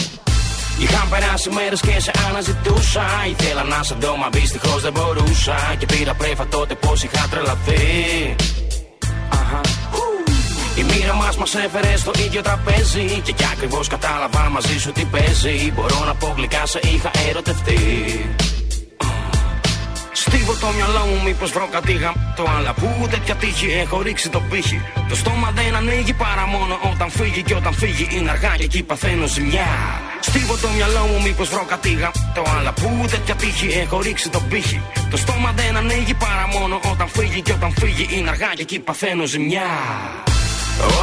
Είχαν περάσει μέρες και σε αναζητούσα. Ήθελα να σε δω, μα δυστυχώς δεν μπορούσα. Και πήρα πρέφα τότε πως είχα τρελαθεί. Αχα. Η μοίρα μας μας έφερε στο ίδιο τραπέζι. Και κι ακριβώς κατάλαβα μαζί σου τι παίζει. Μπορώ να πω γλυκά σε είχα ερωτευτεί. Στίβω το μυαλό μου, μήπως βρω κάτι το Αλλά που τέτοια τύχη έχω ρίξει το πύχη. Το στόμα δεν ανοίγει παρά μόνο όταν φύγει. Και όταν φύγει είναι αργά και εκεί παθαίνω ζημιά. Στίβω το μυαλό μου, μήπως βρω κάτι το Αλλά που τέτοια τύχη έχω ρίξει το πύχη. Το στόμα δεν ανοίγει παρά μόνο όταν φύγει. Και όταν φύγει είναι αργά και εκεί παθαίνω ζημιά.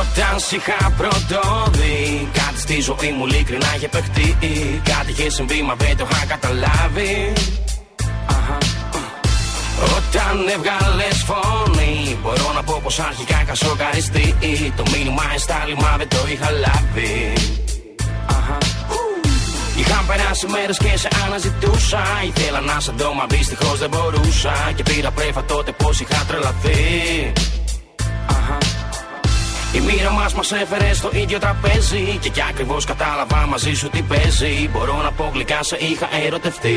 Όταν σ' είχα πρωτοδεί Κάτι στη ζωή μου ειλικρινά είχε παιχτεί Κάτι είχε συμβεί μα δεν το είχα καταλάβει Αχα. Όταν έβγαλες φωνή, μπορώ να πω πως αρχικά είχα σοκαριστεί. Το μήνυμα εστάλει, μα δεν το είχα λάβει. Αχα. Είχαν περάσει μέρες και σε αναζητούσα. Ήθελα να σε δω, μα δυστυχώς δεν μπορούσα. Και πήρα πρέφα τότε πως είχα τρελαθεί. Αχα. Η μοίρα μας μας έφερε στο ίδιο τραπέζι. Και κι ακριβώς κατάλαβα μαζί σου τι παίζει. Μπορώ να πω γλυκά σε είχα ερωτευτεί.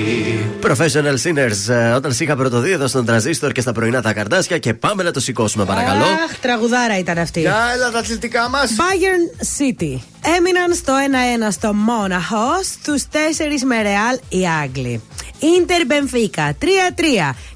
Professional Sinners, ε, όταν σε είχα πρωτοδεί εδώ στον τραζίστορ και στα πρωινά τα καρδάσια και πάμε να το σηκώσουμε, παρακαλώ. Αχ, τραγουδάρα ήταν αυτή. Για έλα τα αθλητικά μας. Bayern City. Έμειναν στο 1-1 στο Μόναχο, στους 4 με Ρεάλ οι Άγγλοι. Ίντερ Μπενφίκα 3-3.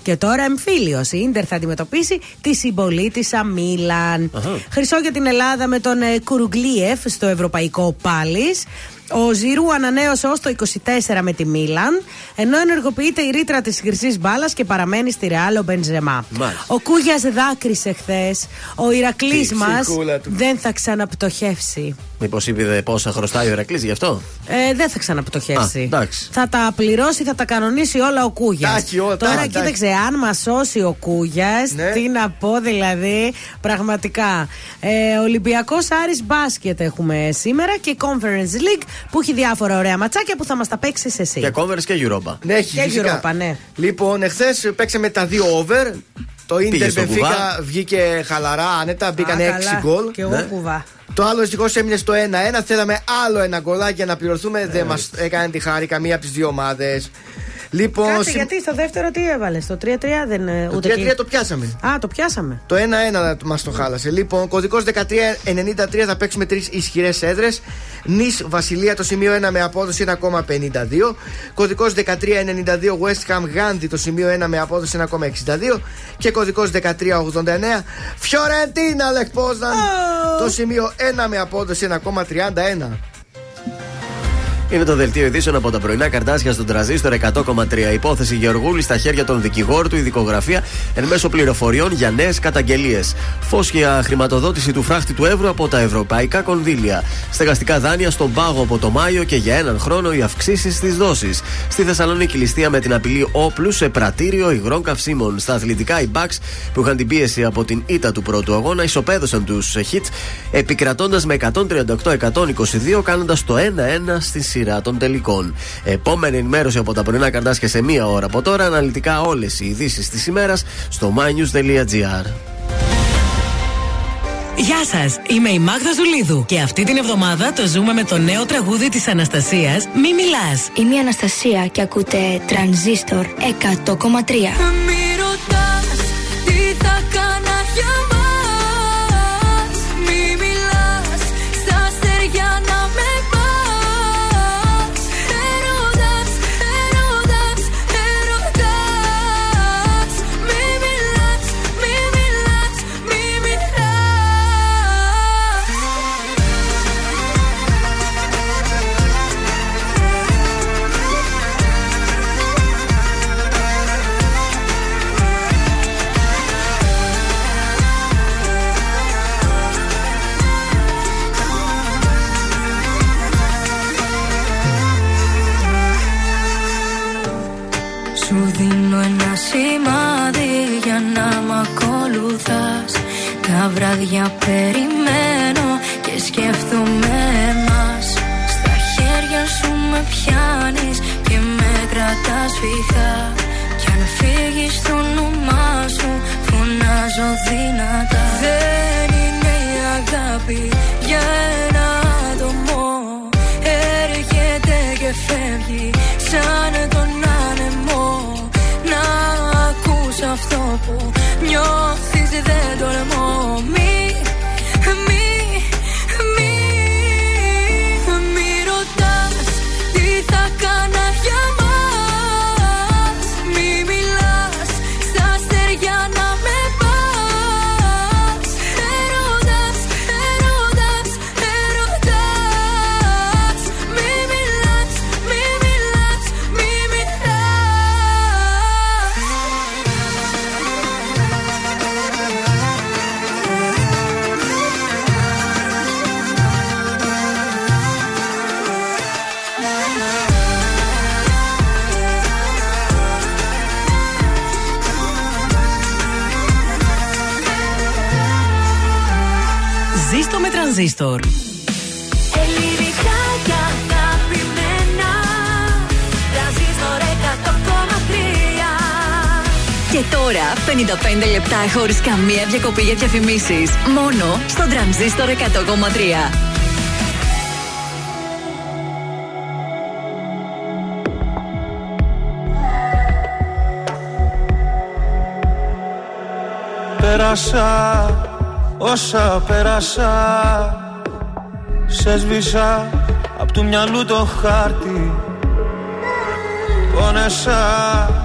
Και τώρα εμφύλιος. Η Ίντερ θα αντιμετωπίσει τη συμπολίτησα Μίλαν. Χρυσό για την Ελλάδα με τον ε, Κουρουγκλίεφ στο Ευρωπαϊκό Πάλις. Ο Ζηρού ανανέωσε ως το 24 με τη Μίλαν, ενώ ενεργοποιείται η ρήτρα της χρυσής μπάλας και παραμένει στη Ρεάλ ο Μπενζεμά. Μάλιστα. Ο Κούγιας δάκρυσε χθες. Ο Ηρακλής Τι μας ψυχούλα του. δεν θα ξαναπτωχεύσει. Μήπως είπε πόσα χρωστάει ο Ερακλή γι' αυτό; Ε, δεν θα ξαναπτωχεύσει. Α, εντάξει. θα τα πληρώσει, θα τα κανονίσει όλα ο Κούγιας. Τα έχει όλα, Τώρα τα- τα κοίταξε, αν μας σώσει ο Κούγιας, Ναι. τι να πω δηλαδή, πραγματικά. Ε, Ολυμπιακός Άρης μπάσκετ έχουμε σήμερα και Conference League που έχει διάφορα ωραία ματσάκια που θα μας τα παίξεις εσύ. Και Converse και Europa. Ναι, έχει Και φυσικά. Europa, ναι. Λοιπόν, εχθές παίξαμε τα δύο over. Το Πήγε Ιντερ στο Μπενφίκα κουβά. βγήκε χαλαρά, άνετα, μπήκαν Α, 6 καλά. γκολ. Και εγώ Ναι. κουβά. Το άλλο δυστυχώς έμεινε στο 1-1. Θέλαμε άλλο ένα γκολάκι για να πληρωθούμε. Ε. Δεν μας έκανε τη χάρη καμία από τις δύο ομάδες. Λοιπόν, Κάτσε, συμ- γιατί στο δεύτερο τι έβαλες, το 3-3 δεν. ε, το ούτε 3-3 εκεί. το πιάσαμε. Α, το πιάσαμε. Το 1-1 μας το χάλασε. Λοιπόν, κωδικός 1393 θα παίξουμε τρεις ισχυρές έδρες. Νης Βασιλεία το σημείο 1 με απόδοση 1,52. Κωδικός 1392 West Ham Gandhi το σημείο 1 με απόδοση 1,62. Και κωδικός 1389 Φιωρεντίνα Λεχ Πόσναν το σημείο 1 με απόδοση 1,31. Είναι το δελτίο ειδήσεων από τα πρωινά καρτάσια στον τραζίστορ 100,3. Υπόθεση Γεωργούλη στα χέρια των δικηγόρων του, η δικογραφία εν μέσω πληροφοριών για νέες καταγγελίες. Φως για χρηματοδότηση του φράχτη του εύρου από τα ευρωπαϊκά κονδύλια. Στεγαστικά δάνεια στον πάγο από το Μάιο και για έναν χρόνο οι αυξήσεις στις δόσεις. Στη Θεσσαλονίκη ληστεία με την απειλή όπλου σε πρατήριο υγρών καυσίμων. Στα αθλητικά οι Bucks που είχαν την πίεση από την ήττα του πρώτου αγώνα ισοπαίδωσαν τους Hits επικρατώντας με 138-122 κάνοντας το 1-1 στη σειρά των τελικών. Επόμενη ενημέρωση από τα πρωινά καρτάσια σε μία ώρα από τώρα. Αναλυτικά όλες οι ειδήσεις της ημέρας στο mynews.gr. Γεια σας, είμαι η Μάγδα Ζουλίδου και αυτή την εβδομάδα το ζούμε με το νέο τραγούδι της Αναστασίας Μη Μιλάς. Είμαι η Αναστασία και ακούτε Τρανζίστορ 100,3. Βράδια περιμένω και σκέφτομαι εμάς. Στα χέρια σου με πιάνεις και με κρατάς φυγά. Κι αν φύγεις το όνομά σου φωνάζω δυνατά 55 λεπτά χωρίς καμία διακοπή για διαφημίσεις. Μόνο στο τρανζίστορ 100,3. Πέρασα όσα πέρασα Σε σβήσα απ' του μυαλού το χάρτη Πόνεσα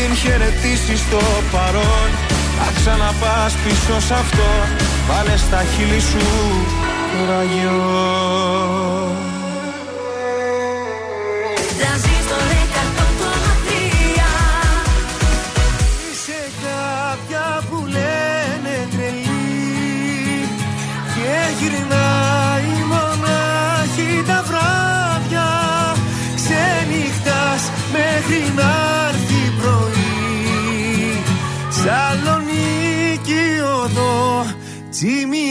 Πριν χαιρετήσεις το παρόν. Να ξαναπάς πίσω σ' αυτό. Βάλε στα χείλη σου ραγιό Τσιμισκή Εγώ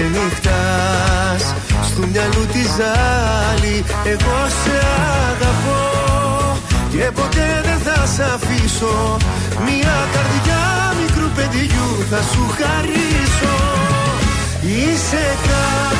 ξενυχτάς στο μυαλού τη ζάλη Εγώ σε αγαπώ. Και ποτέ δεν θα σ' αφήσω. Μια καρδιά μικρού παιδιού θα σου χαρίσω. Είσαι κάποια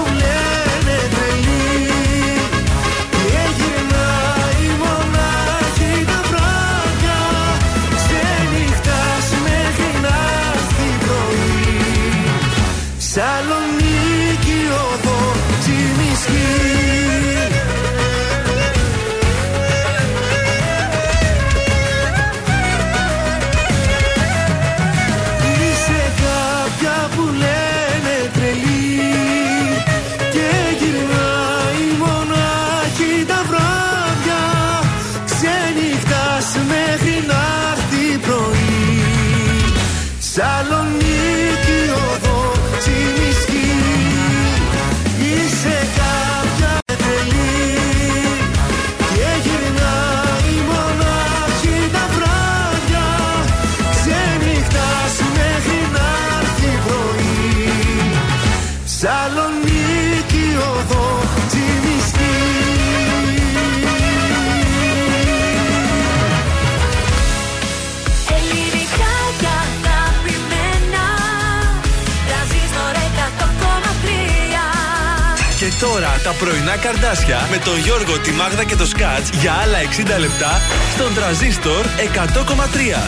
τα πρωινά καρδάσια με τον Γιώργο, τη Μάγδα και το Σκάτς για άλλα 60 λεπτά στον τραζίστορ 100,3.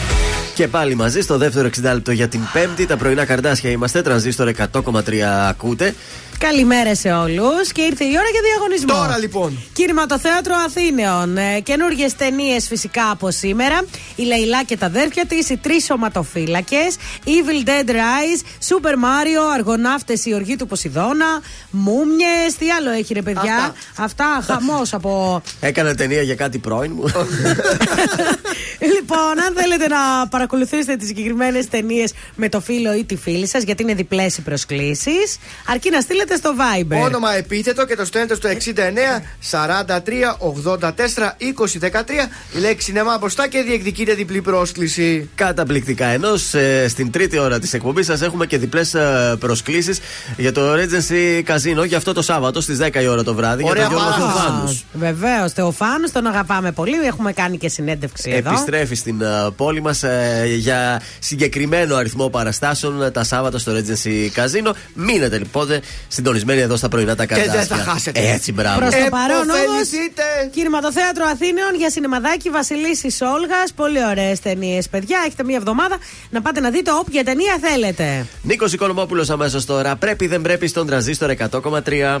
Και πάλι μαζί στο δεύτερο 60 λεπτό για την Πέμπτη. Τα πρωινά καρδάσια είμαστε. Τρανζίστορ 100,3 ακούτε. Καλημέρα σε όλους και ήρθε η ώρα για διαγωνισμό. Τώρα λοιπόν. Κινηματοθέατρο Αθήνεων. Ε, Καινούργιες ταινίες φυσικά από σήμερα. Η Λαϊλά και τα αδέρφια της, οι τρεις σωματοφύλακες, Evil Dead Rise, Super Mario, Αργοναύτες, η οργή του Ποσειδώνα, Μούμιες. Τι άλλο έχει ρε παιδιά; Αυτά, χαμός από. Έκανα ταινία για κάτι πρώην μου. λοιπόν, αν θέλετε να παρακολουθήσετε τις συγκεκριμένες ταινίες με το φίλο ή τη φίλη σας, γιατί είναι διπλές οι προσκλήσεις, αρκεί να στείλετε στο Viber. Όνομα επίθετο και το στέλνετε στο 69 43 84 20 13. Η λέξη νεμά μπροστά και διεκδικείτε διπλή πρόσκληση. Καταπληκτικά. Ενώ ε, στην τρίτη ώρα της εκπομπής σας έχουμε και διπλές προσκλήσεις για το Regency Casino για αυτό το Σάββατο στις 10 η ώρα το βράδυ. Ωραία, για τον Γιώργο πάρα. Θεοφάνου. Βεβαίως, Θεοφάνους, τον αγαπάμε πολύ. Έχουμε κάνει και συνέντευξη εδώ. Επιστρέφει στην ε, πόλη μας για συγκεκριμένο αριθμό παραστάσεων ε, τα Σάββατα στο Regency Casino. Μείνετε λοιπόν συντονισμένοι εδώ στα πρωινά τα Και δεν καρδάσια. θα χάσετε. Έτσι, μπράβο. Προς το παρόν όμως. Εποφεληθείτε. Κινηματοθέατρο Αθήνεων για σινεμαδάκι Βασιλίσης Όλγας. Πολύ ωραίες ταινίες, παιδιά. Έχετε μία εβδομάδα να πάτε να δείτε όποια ταινία θέλετε. Νίκος Οικονομόπουλος αμέσως τώρα. Πρέπει δεν πρέπει στον τραζίστορ 100,3.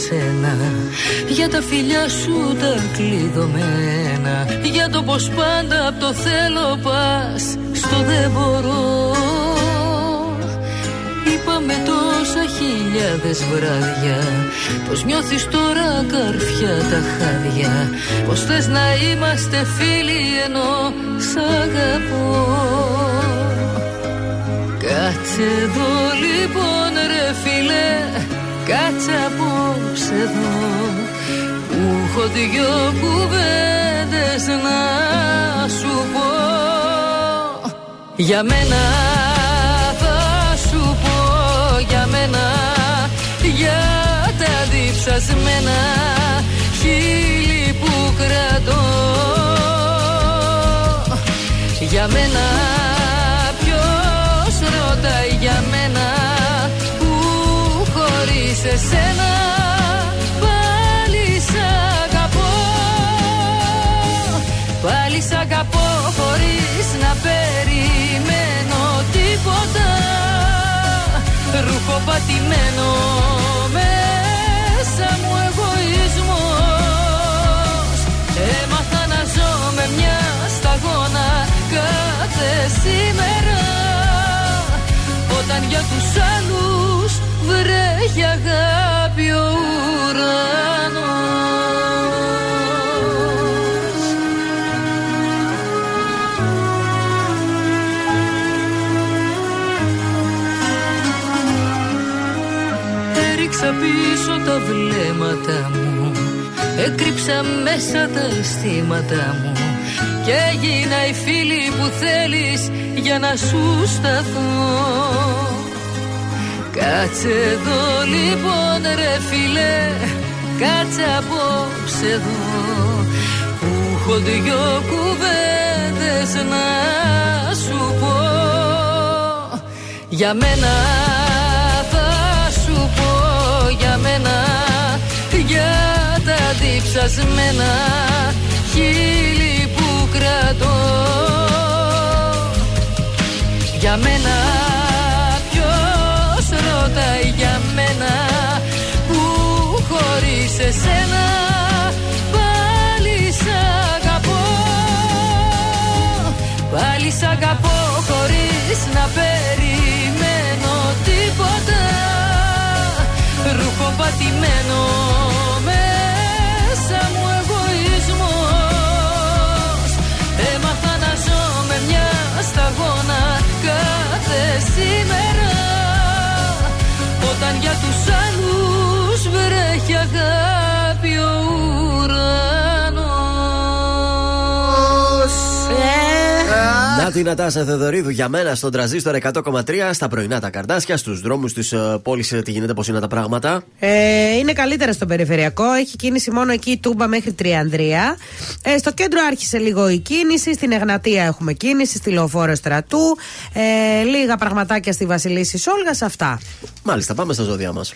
Σένα Για τα φιλιά σου τα κλειδωμένα. Για το πως πάντα απ' το θέλω πας. Στο δεν μπορώ Είπαμε τόσα χιλιάδες βράδια. Πως νιώθεις τώρα καρφιά τα χάδια. Πως θες να είμαστε φίλοι ενώ σ' αγαπώ. Κάτσε εδώ λοιπόν ρε φίλε Κάτσε απόψε εδώ Που έχω δυο κουβέντες να σου πω. Για μένα θα σου πω Για μένα Για τα διψασμένα χείλη που κρατώ. Για μένα ποιος ρωτάει για μένα σε σένα πάλι σ' αγαπώ. Πάλι σ' αγαπώ χωρίς να περιμένω τίποτα. Ρούχο πατημένο μέσα μου εγωισμός. Έμαθα να ζω με μια σταγόνα κάθε σήμερα. Όταν για τους άλλους βρέχει αγάπη ο ουρανός. Έριξα πίσω τα βλέμματα μου Έκρυψα μέσα τα αισθήματα μου Και έγινα η φίλη που θέλεις για να σου σταθώ Κάτσε εδώ λοιπόν ρε φίλε Κάτσε απόψε εδώ Που έχω δυο κουβέντες θες να σου πω. Για μένα θα σου πω για μένα Για τα διψασμένα χείλη που κρατώ. Για μένα ποιος ρωτάει για μένα Που χωρίς εσένα πάλι σ' αγαπώ. Πάλι σ' αγαπώ χωρίς να περιμένω τίποτα. Ρούχο πατημένο για τους άλλους βρέχει αγάπη την Νατάσα Θεδωρίδου για μένα στον τραζίστορ 100,3 στα πρωινά τα καρδάσια, στους δρόμους της πόλης. Τι γίνεται, πώς είναι τα πράγματα. Ε, είναι καλύτερα στο περιφερειακό. Έχει κίνηση μόνο εκεί η Τούμπα μέχρι Τριανδρία. Ε, στο κέντρο άρχισε λίγο η κίνηση. Στην Εγνατία έχουμε κίνηση. Στη Λεωφόρο Στρατού. Ε, λίγα πραγματάκια στη Βασιλίση Σόλγας. Αυτά. Μάλιστα, πάμε στα ζώδια μας.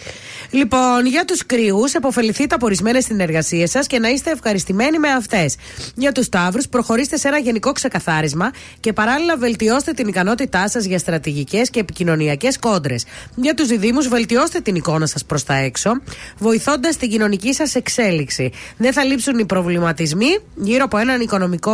Λοιπόν, για τους κρυού, επωφεληθείτε από ορισμένες συνεργασίες σας και να είστε ευχαριστημένοι με αυτές. Για τους Ταύρου, προχωρήστε σε ένα γενικό ξεκαθάρισμα και παράλληλα βελτιώστε την ικανότητά σας για στρατηγικές και επικοινωνιακές κόντρες. Για τους Διδήμου, βελτιώστε την εικόνα σας προς τα έξω, βοηθώντας την κοινωνική σας εξέλιξη. Δεν θα λείψουν οι προβληματισμοί γύρω από, έναν οικονομικό,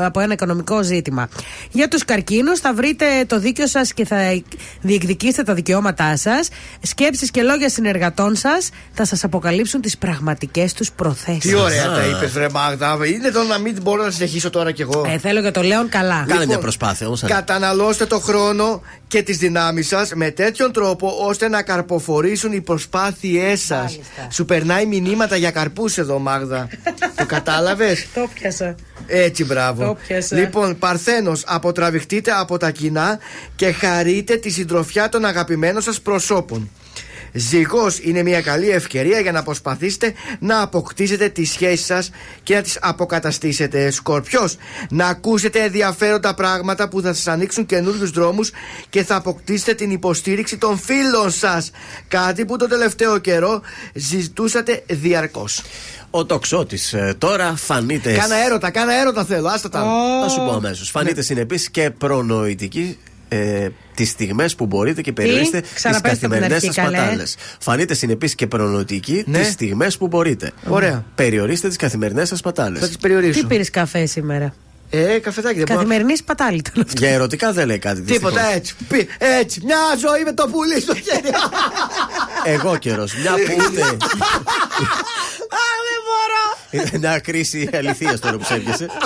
από ένα οικονομικό ζήτημα. Για τους Καρκίνους, θα βρείτε το δίκιο σας και θα διεκδικήσετε τα δικαιώματά σας. Σκέψεις και λόγια συνεργατών σας θα σας αποκαλύψουν τις πραγματικές τους προθέσεις. Τι ωραία τα είπες, Βρε Μάγδα. Είναι εδώ να μην μπορώ να συνεχίσω τώρα κι εγώ. Ε, θέλω για το Λέον καλά. Κάνε μια προσπάθεια όμως. Καταναλώστε το χρόνο και τις δυνάμεις σας με τέτοιον τρόπο ώστε να καρποφορήσουν οι προσπάθειές σας. Σου περνάει μηνύματα για καρπούς εδώ, Μάγδα. το κατάλαβες; Το πιάσα. Έτσι, μπράβο. Το πιάσα. Λοιπόν, Παρθένος, αποτραβηχτείτε από τα κοινά και χαρείτε τη συντροφιά των αγαπημένων σας προσώπων. Ζυγός είναι μια καλή ευκαιρία για να προσπαθήσετε να αποκτήσετε τις σχέσεις σας και να τις αποκαταστήσετε. Σκορπιός, να ακούσετε ενδιαφέροντα πράγματα που θα σας ανοίξουν καινούριους δρόμους και θα αποκτήσετε την υποστήριξη των φίλων σας. Κάτι που το τελευταίο καιρό ζητούσατε διαρκώς. Ο τοξότης τώρα φανείται. Κάνα έρωτα, κάνα έρωτα θέλω, άστα τα. Θα σου πω αμέσως. Φανείται Ναι. συνεπή και προνοητική ε, τις στιγμές που μπορείτε και περιορίστε τις Ξαναπες το από την καθημερινές αρχή, σας καλέ. πατάλες. Φανείτε συνεπή και προνοητική Ναι. τις στιγμές που μπορείτε. Ωραία. Περιορίστε τις καθημερινές σας πατάλες. Θα τις περιορίσω. Τι πήρες καφέ σήμερα; Ε, καφεδάκι δεν μπορώ. Καθημερινής σπατάλη ήταν αυτό. Για ερωτικά δεν λέει κάτι. Τίποτα δυστυχώς. έτσι. Πι- Έτσι. Μια ζωή με το πουλί στο χέρι. Εγώ καιρός. Μια που ούτε. Α, δεν μπορώ. Είναι μια κρίση αληθεία τώρα που σε έπιασε.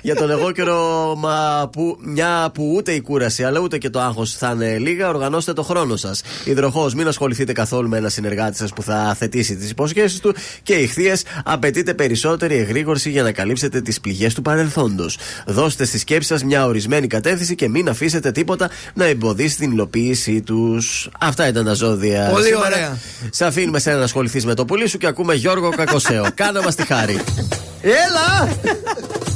Για τον εγώ καιρό, μα που, μια που ούτε η κούραση αλλά ούτε και το άγχος θα είναι λίγα, οργανώστε το χρόνο σας. Υδροχό, μην ασχοληθείτε καθόλου με ένα συνεργάτη σας που θα θετήσει τις υποσχέσεις του. Και ηχθείες, απαιτείτε περισσότερη εγρήγορση για να καλύψετε τις πληγές του παρελθόντος. Δώστε στη σκέψη σας μια ορισμένη κατεύθυνση και μην αφήσετε τίποτα να εμποδίσει την υλοποίησή τους. Αυτά ήταν τα ζώδια. Πολύ σήμερα. ωραία. Σε αφήνουμε σε να ασχοληθείς με το πουλί σου και ακούμε Γιώργο Κακοσέο. Κάνα μας τη χάρη. Έλα!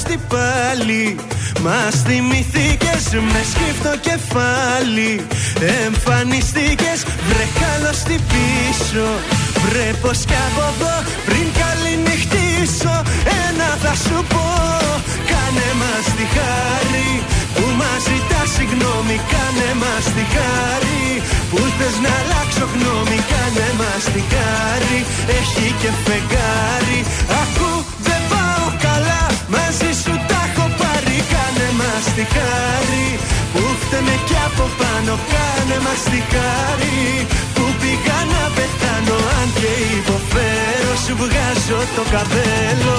καλώς τι πάλι. Μας θυμηθήκες με σκύφτο κεφάλι. Εμφανιστήκες βρε καλώς τι πίσω. Βρε πως κι από εδώ πριν καληνυχτήσω. Ένα θα σου πω κάνε μας τη χάρη. Που μας ζητάς συγγνώμη κάνε μας τη χάρη. Που θες να αλλάξω γνώμη κάνε μας τη χάρη. Έχει και φεγγάρι. Ακού δεν πάω καλά μαζί τη χάρη Που φταίμε κι από πάνω κάνε μας τη χάρη Που πήγα να πεθάνω αν και υποφέρω Σου βγάζω το καπέλο.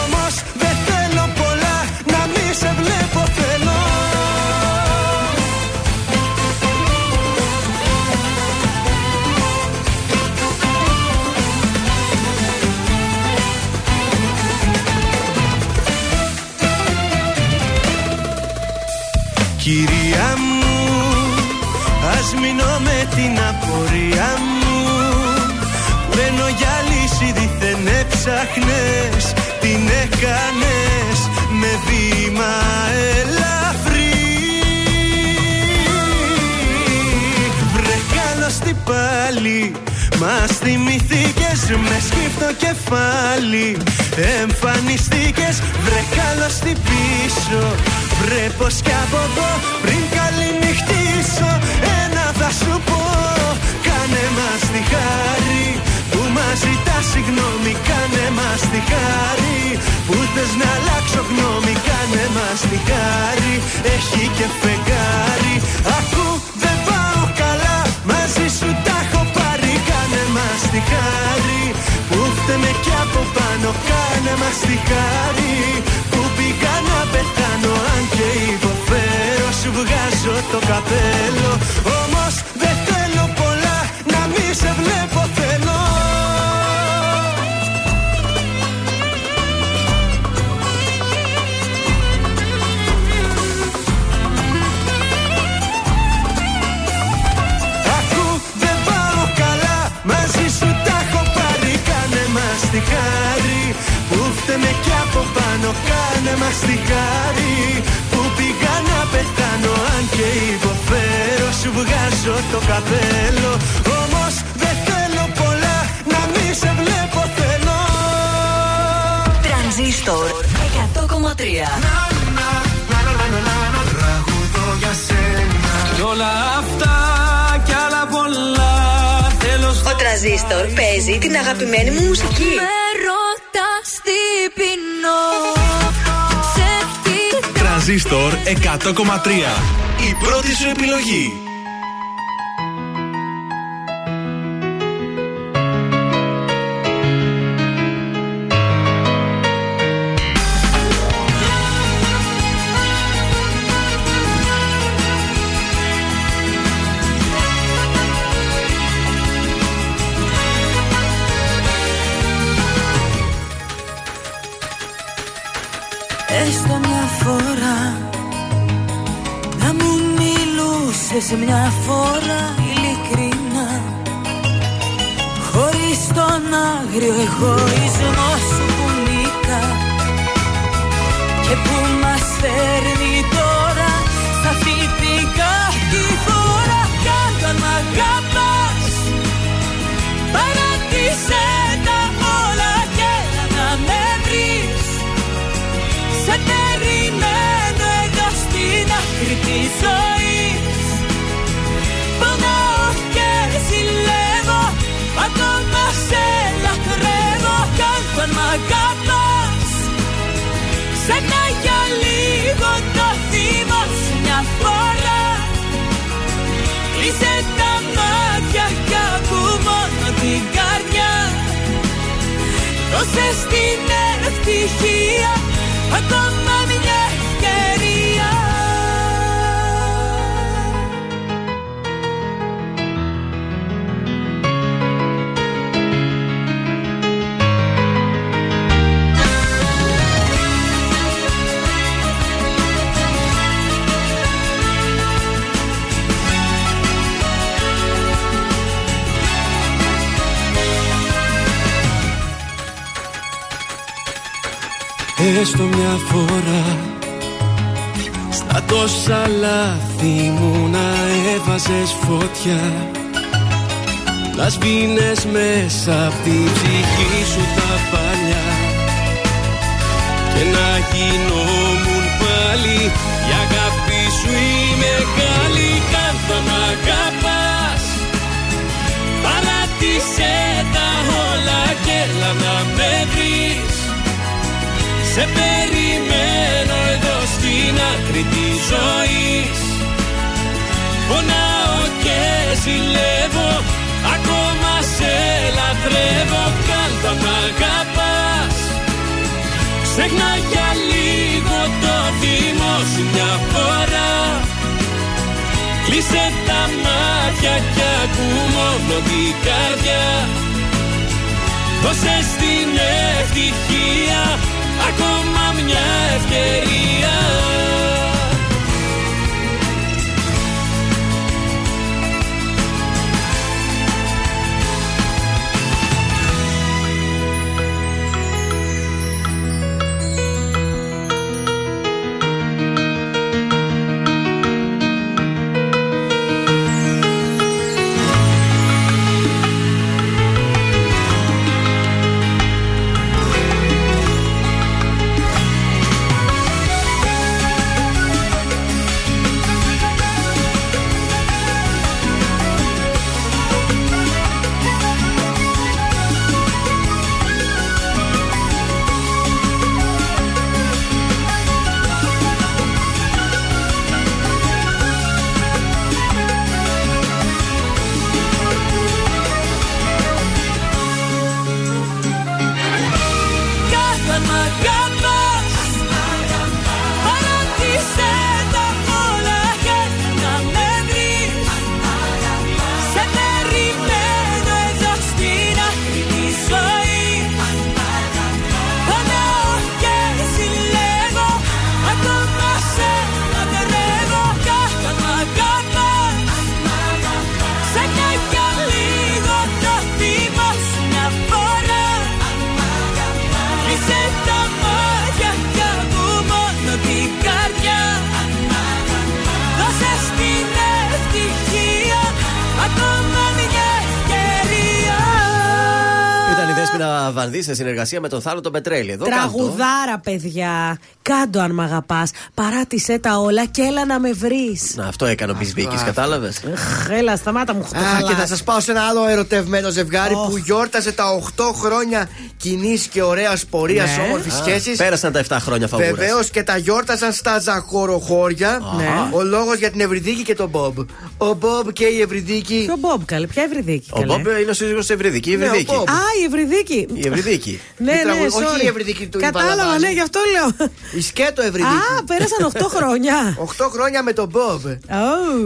Όμως δεν θέλω πολλά να μη σε βλέπω θέλω μείνω με την απορία μου. Μένω για λύση δίθεν έψαχνες Την έκανες με βήμα ελαφρύ. Βρε καλώς τι πάλι Μας θυμηθήκες μες σκύφτο κεφάλι Εμφανιστήκες. Βρε καλώς τι πίσω Βρε πως κι από εδώ πριν καληνυχτήσω Ένα θα σου πω Κάνε μας τη χάρη. Που μας ζητάς συγγνώμη Κάνε μας τη χάρη. Που θες να αλλάξω γνώμη Κάνε μας τη χάρη. Έχει και φεγγάρι. Ακού δεν πάω καλά Μαζί σου τα έχω πάρει. Κάνε μας τη χάρη. Που φταίμε κι από πάνω Κάνε μας τη χάρη. Που πήγα να πεθάνω Αν και υποφέρω Σου βγάζω το καπέλο Όμως δεν θέλω πολλά Να μη σε βλέπω θέλω. Ακού δεν πάω καλά Μαζί σου τα έχω πάρει. Κάνε μας τη χάρη Που φταίμε κι από πάνω Κάνε μας τη χάρη Σου βγάζω το καπέλο. Όμως δεν θέλω πολλά Να μη σε βλέπω θέλω. Τρανζίστορ 100,3 Τραγουδώ για σένα. Κι όλα αυτά κι άλλα πολλά. Θέλω στο Ο Τρανζίστορ παίζει την αγαπημένη μου μουσική. Με ρωτάς τι πεινώ. Σε τι Τρανζίστορ 100,3. Η πρώτη σου επιλογή. Μιλούσες μια φορά ειλικρινά. Χωρίς τον άγριο εγωισμός σου που νίκα Και που μας φέρνει τώρα Σ' αυτή την κάτι χώρα Κάτω αν μ' αγαπάς. Παράτησε τα όλα και να με βρεις σε περιμένω εδώ στην άκρη της ζωής Κι αν μ' αγαπάς Ξέχνα για λίγο το θύμα σου μια φορά. Κλείσε τα μάτια κι ακού μόνο την καρδιά. Δώσε στην ευτυχία ακόμα Έστω μια φορά. Στα τόσα λάθη μου να έβαζες φωτιά. Να σβήνες μέσα απ' τη ψυχή σου τα παλιά. Και να γινόμουν μεγάλη Σε περιμένω εδώ στην άκρη της ζωής. Πονάω και ζηλεύω Ακόμα σε λατρεύω. Κάντο μ' αγαπάς. Ξέχνα για λίγο το θύμο σου μια φορά. Κλείσε τα μάτια κι ακού μόνο την καρδιά. Δώσε στην ευτυχία Δέσποινα Βανδύ σε συνεργασία με τον Θάνο τον Πετρέλη. Εδώ κάτω. Τραγουδάρα, παιδιά. Κάντο αν μ' αγαπάς. Παράτησε τα όλα και έλα να με βρεις. Να, αυτό έκανε ο Μπισμπίκης, κατάλαβες; Έλα, σταμάτα μου Α, και θα σας πάω σε ένα άλλο ερωτευμένο ζευγάρι που γιόρτασε τα 8 χρόνια κοινής και ωραίας πορείας Ναι. όμορφης Α, σχέσης. Πέρασαν τα 7 χρόνια φαβούρας. Βεβαίως και τα γιόρτασαν στα ζαχοροχώρια. Ναι. Ο λόγος για την Ευρυδίκη και τον Μπομπ. Ο Μπομπ και η Ευρυδίκη. Ποιο Μπομπ, καλέ, ποια Ευρυδίκη. Ο Μπομπ είναι ο σύζυγος της Ευρυδίκης. Η Ναι, ο Ευρυδίκη. Μπομπ. Α, η Ευρυδίκη. Η Ευρυδίκη. Ναι, Η ναι, τραγου- όχι sorry. η Ευρυδίκη του Κατάλαβα, Ιβαλαβάζου. ναι, γι' αυτό λέω. Η σκέτο Ευρυδίκη. Α, πέρασαν 8 χρόνια. 8 χρόνια με τον Μπομπ.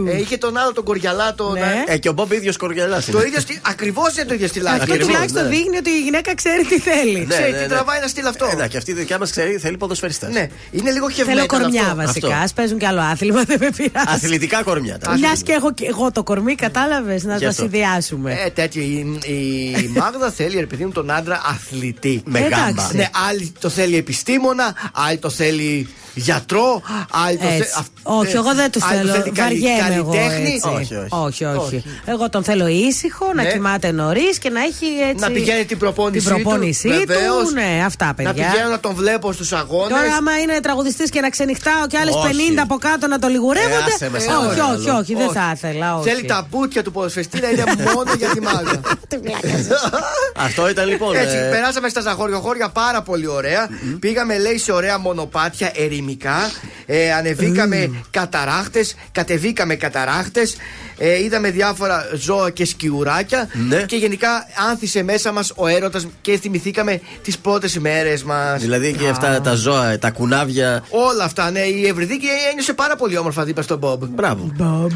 Ε, είχε τον άλλο τον Κοριαλά τον. Ναι. Ε, και ο Μπομπ ίδιος κοργελά. Το ίδιο στυλ. Ακριβώς είναι το ίδιο στυλάκι. Αυτό τουλάχιστον δείχνει ότι η γυναίκα ξέρει τι θέλει. Ξέρει τι τραβάει να στείλει αυτό. Ε, και αυτή η δικιά μας ξέρει, θέλει ποδοσφαιριστές. Ναι, είναι λίγο χευμένο. Θέλω κορμιά αυτό. βασικά. Α παίζουν κι άλλο άθλημα, δεν με πειράζει. Αθλητικά κορμιά. τα Μια και έχω και εγώ το κορμί, κατάλαβες να Γι' τα αυτό. συνδυάσουμε. Ε, τέτοιο. Η, η Μάγδα θέλει, ρε παιδί μου, τον άντρα αθλητή. Με Εντάξει. γάμπα. Ναι, άλλη το θέλει επιστήμονα, άλλη το θέλει γιατρό, άλλη το Έτσι. θέλει. αυ- Όχι, ε, εγώ δεν τους άλλη το θέλω. θέλει καλη- Βαριέμαι εγώ. καλλιτέχνη; Έτσι. Όχι, όχι. όχι, όχι. Όχι. Εγώ τον θέλω ήσυχο, να Ναι. κοιμάται νωρίς και να έχει έτσι. Να πηγαίνει την προπόνησή την προπόνησή του. του. βεβαίως. Ναι, αυτά Να παιδιά. πηγαίνω να τον βλέπω στους αγώνες. Τώρα, άμα είναι τραγουδιστής και να ξενυχτάω και άλλες Όχι. 50 από κάτω να το λιγουρεύονται. Ε, άσε με, όχι, σε όχι, παρακαλώ. όχι, δεν θα ήθελα. όχι. Θέλει τα μπουτια του ποδοσφαιριστή να είναι μόνο για τη Μάγδα. Αυτό ήταν λοιπόν. Έτσι, ε, περάσαμε στα ζαχωριοχώρια πάρα πολύ ωραία. Πήγαμε, λέει, σε ωραία μονοπάτια ερημικά. Ε, ανεβήκαμε καταράχτες, κατεβήκαμε καταράχτες. Ε, είδαμε διάφορα ζώα και σκιουράκια. Ναι. Και γενικά άνθησε μέσα μας ο έρωτας και θυμηθήκαμε τις πρώτες ημέρες μας. Δηλαδή και αυτά τα ζώα, τα κουνάβια. Όλα αυτά, ναι. Η Ευρυδίκη ένιωσε πάρα πολύ όμορφα δίπλα στον Μπομπ. Μπράβο.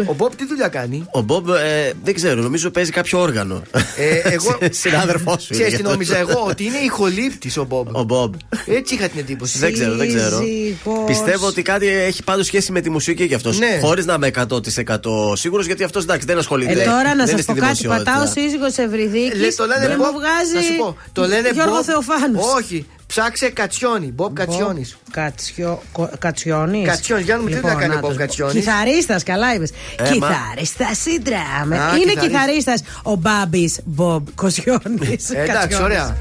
Ο Μπομπ τι δουλειά κάνει; Ο Μπομπ ε, δεν ξέρω, νομίζω παίζει κάποιο όργανο. Ε, εγώ. Συνάδελφός σου. Ξέρεις είναι τι γι' αυτό. νόμιζα εγώ, ότι είναι ηχολήπτης ο Μπομπ. Ο Μπομπ. Έτσι είχα την εντύπωση. Δεν ξέρω, δεν ξέρω. Σύζυγος. Πιστεύω ότι κάτι έχει πάντως σχέση με τη μουσική κι αυτός. Ναι. Χωρίς να είμαι 100% σίγουρος γιατί αυτό εντάξει δεν ασχολείται. Ε, τώρα να δεν σας είναι πω στη κάτι. δημοσιότητα. Πατάω σύζυγο Ευρυδίκη. Λε, το λένε και Μπομπ. μου βγάζει. Να σου πω, το λένε Γιώργο Μπομπ- Θεοφάνους. Όχι, ψάξε Κατσιόνι. Μπομπ Κατσιόνις. Κατσιόνις. Κατσιόνις, για να δούμε τι δουλειά κάνει ο Μπομπ Κατσιόνις. Κιθαρίστας, καλά είπες. Ε, Κιθαρίστας σύντρα. Α, Είναι κιθαρίστα. κιθαρίστας ο Μπάμπης Μπομπ Κατσιόνι. Ε, εντάξει, ωραία.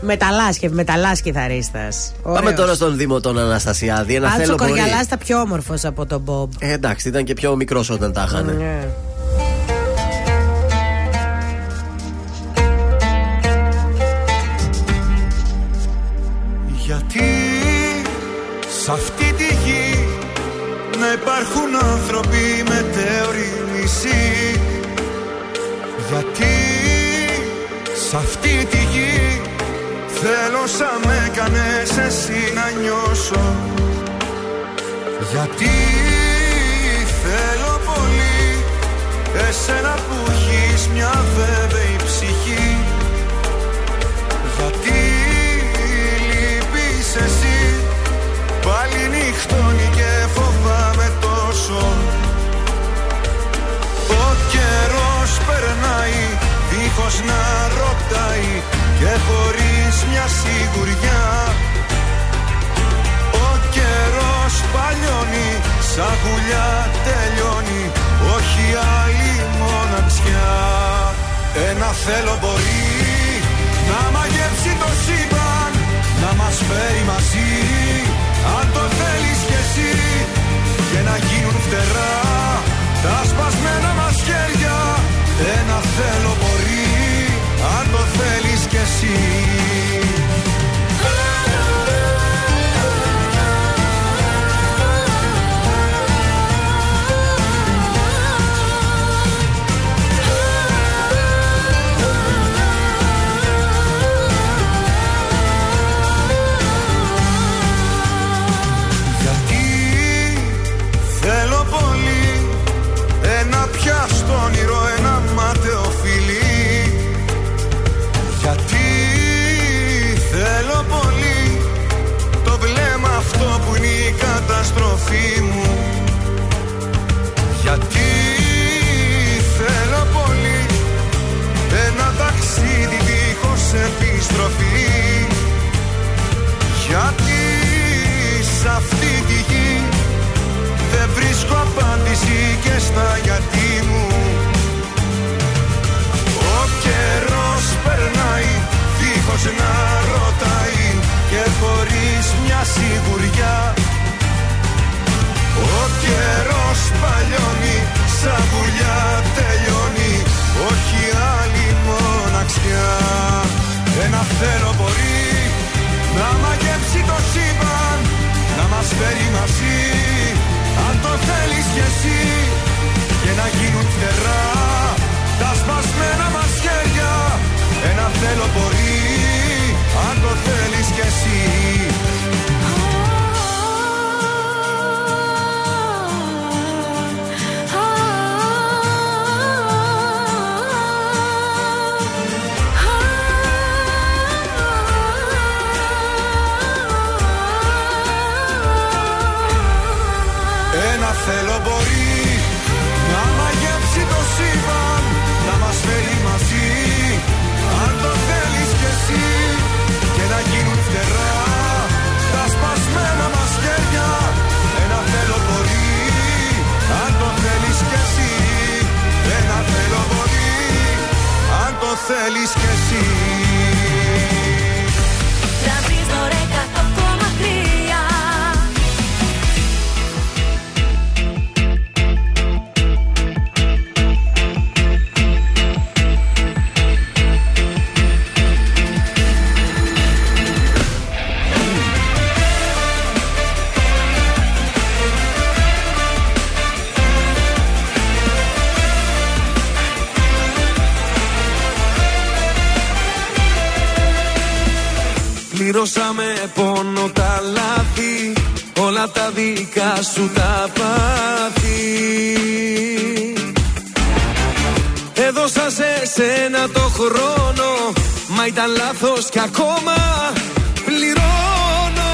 Μεταλλάς μεταλλάς κιθαρίστας. Πάμε τώρα στον Δήμο τον Αναστασιάδη. Ένα Άλτσο θέλω πολύ. Κοργιαλάς ήταν πιο όμορφος από τον Μπομπ. Ε, εντάξει, ήταν και πιο μικρός όταν τα είχαν. Ναι. Γιατί θέλω σαν με κάνες εσύ να νιώσω. Γιατί θέλω πολύ εσένα που έχεις μια βέβαιη ψυχή. Γιατί λείπεις εσύ Πάλι νυχτώνει και φοβάμαι τόσο μια σιγουριά. Ο καιρός παλιώνει σαν γουλιά τελειώνει Όχι άλλη μοναξιά. Ένα θέλω μπορεί να μαγεύσει το σύμπαν Να μας φέρει μαζί Αν το θέλεις κι εσύ. Και να γίνουν φτερά Τα σπασμένα μας χέρια. Ένα θέλω μπορεί Αν το θέλεις κι εσύ γιατί σ' αυτή τη γη δεν βρίσκω απάντηση και στα γιατί μου. Ο καιρός περνάει δίχως να ρωτάει και χωρίς μια σιγουριά. Ο καιρός παλιώνει σαν βουλιά τελειώνει όχι άλλη μοναξιά. Ένα θέλω μπορεί να μαγεύσει το σύμπαν Να μας φέρει μαζί. Αν το θέλεις κι εσύ Και να γίνουν φτερά. Τα σπασμένα μας χέρια Ένα θέλω μπορεί Αν το θέλεις κι εσύ θέλεις κι ήταν λάθος κι ακόμα πληρώνω.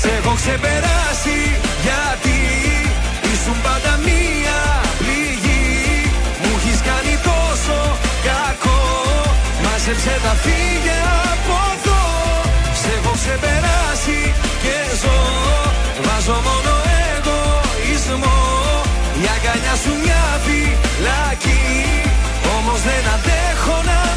Σε έχω ξεπεράσει γιατί ήσουν πάντα μία πληγή. Μου έχεις κάνει τόσο κακό Μάζεψε τα φύγε από εδώ. Σε έχω ξεπεράσει και ζω Βάζω μόνο εγωισμό. Η αγκαλιά σου μια φυλακή Όμως δεν αντέχω να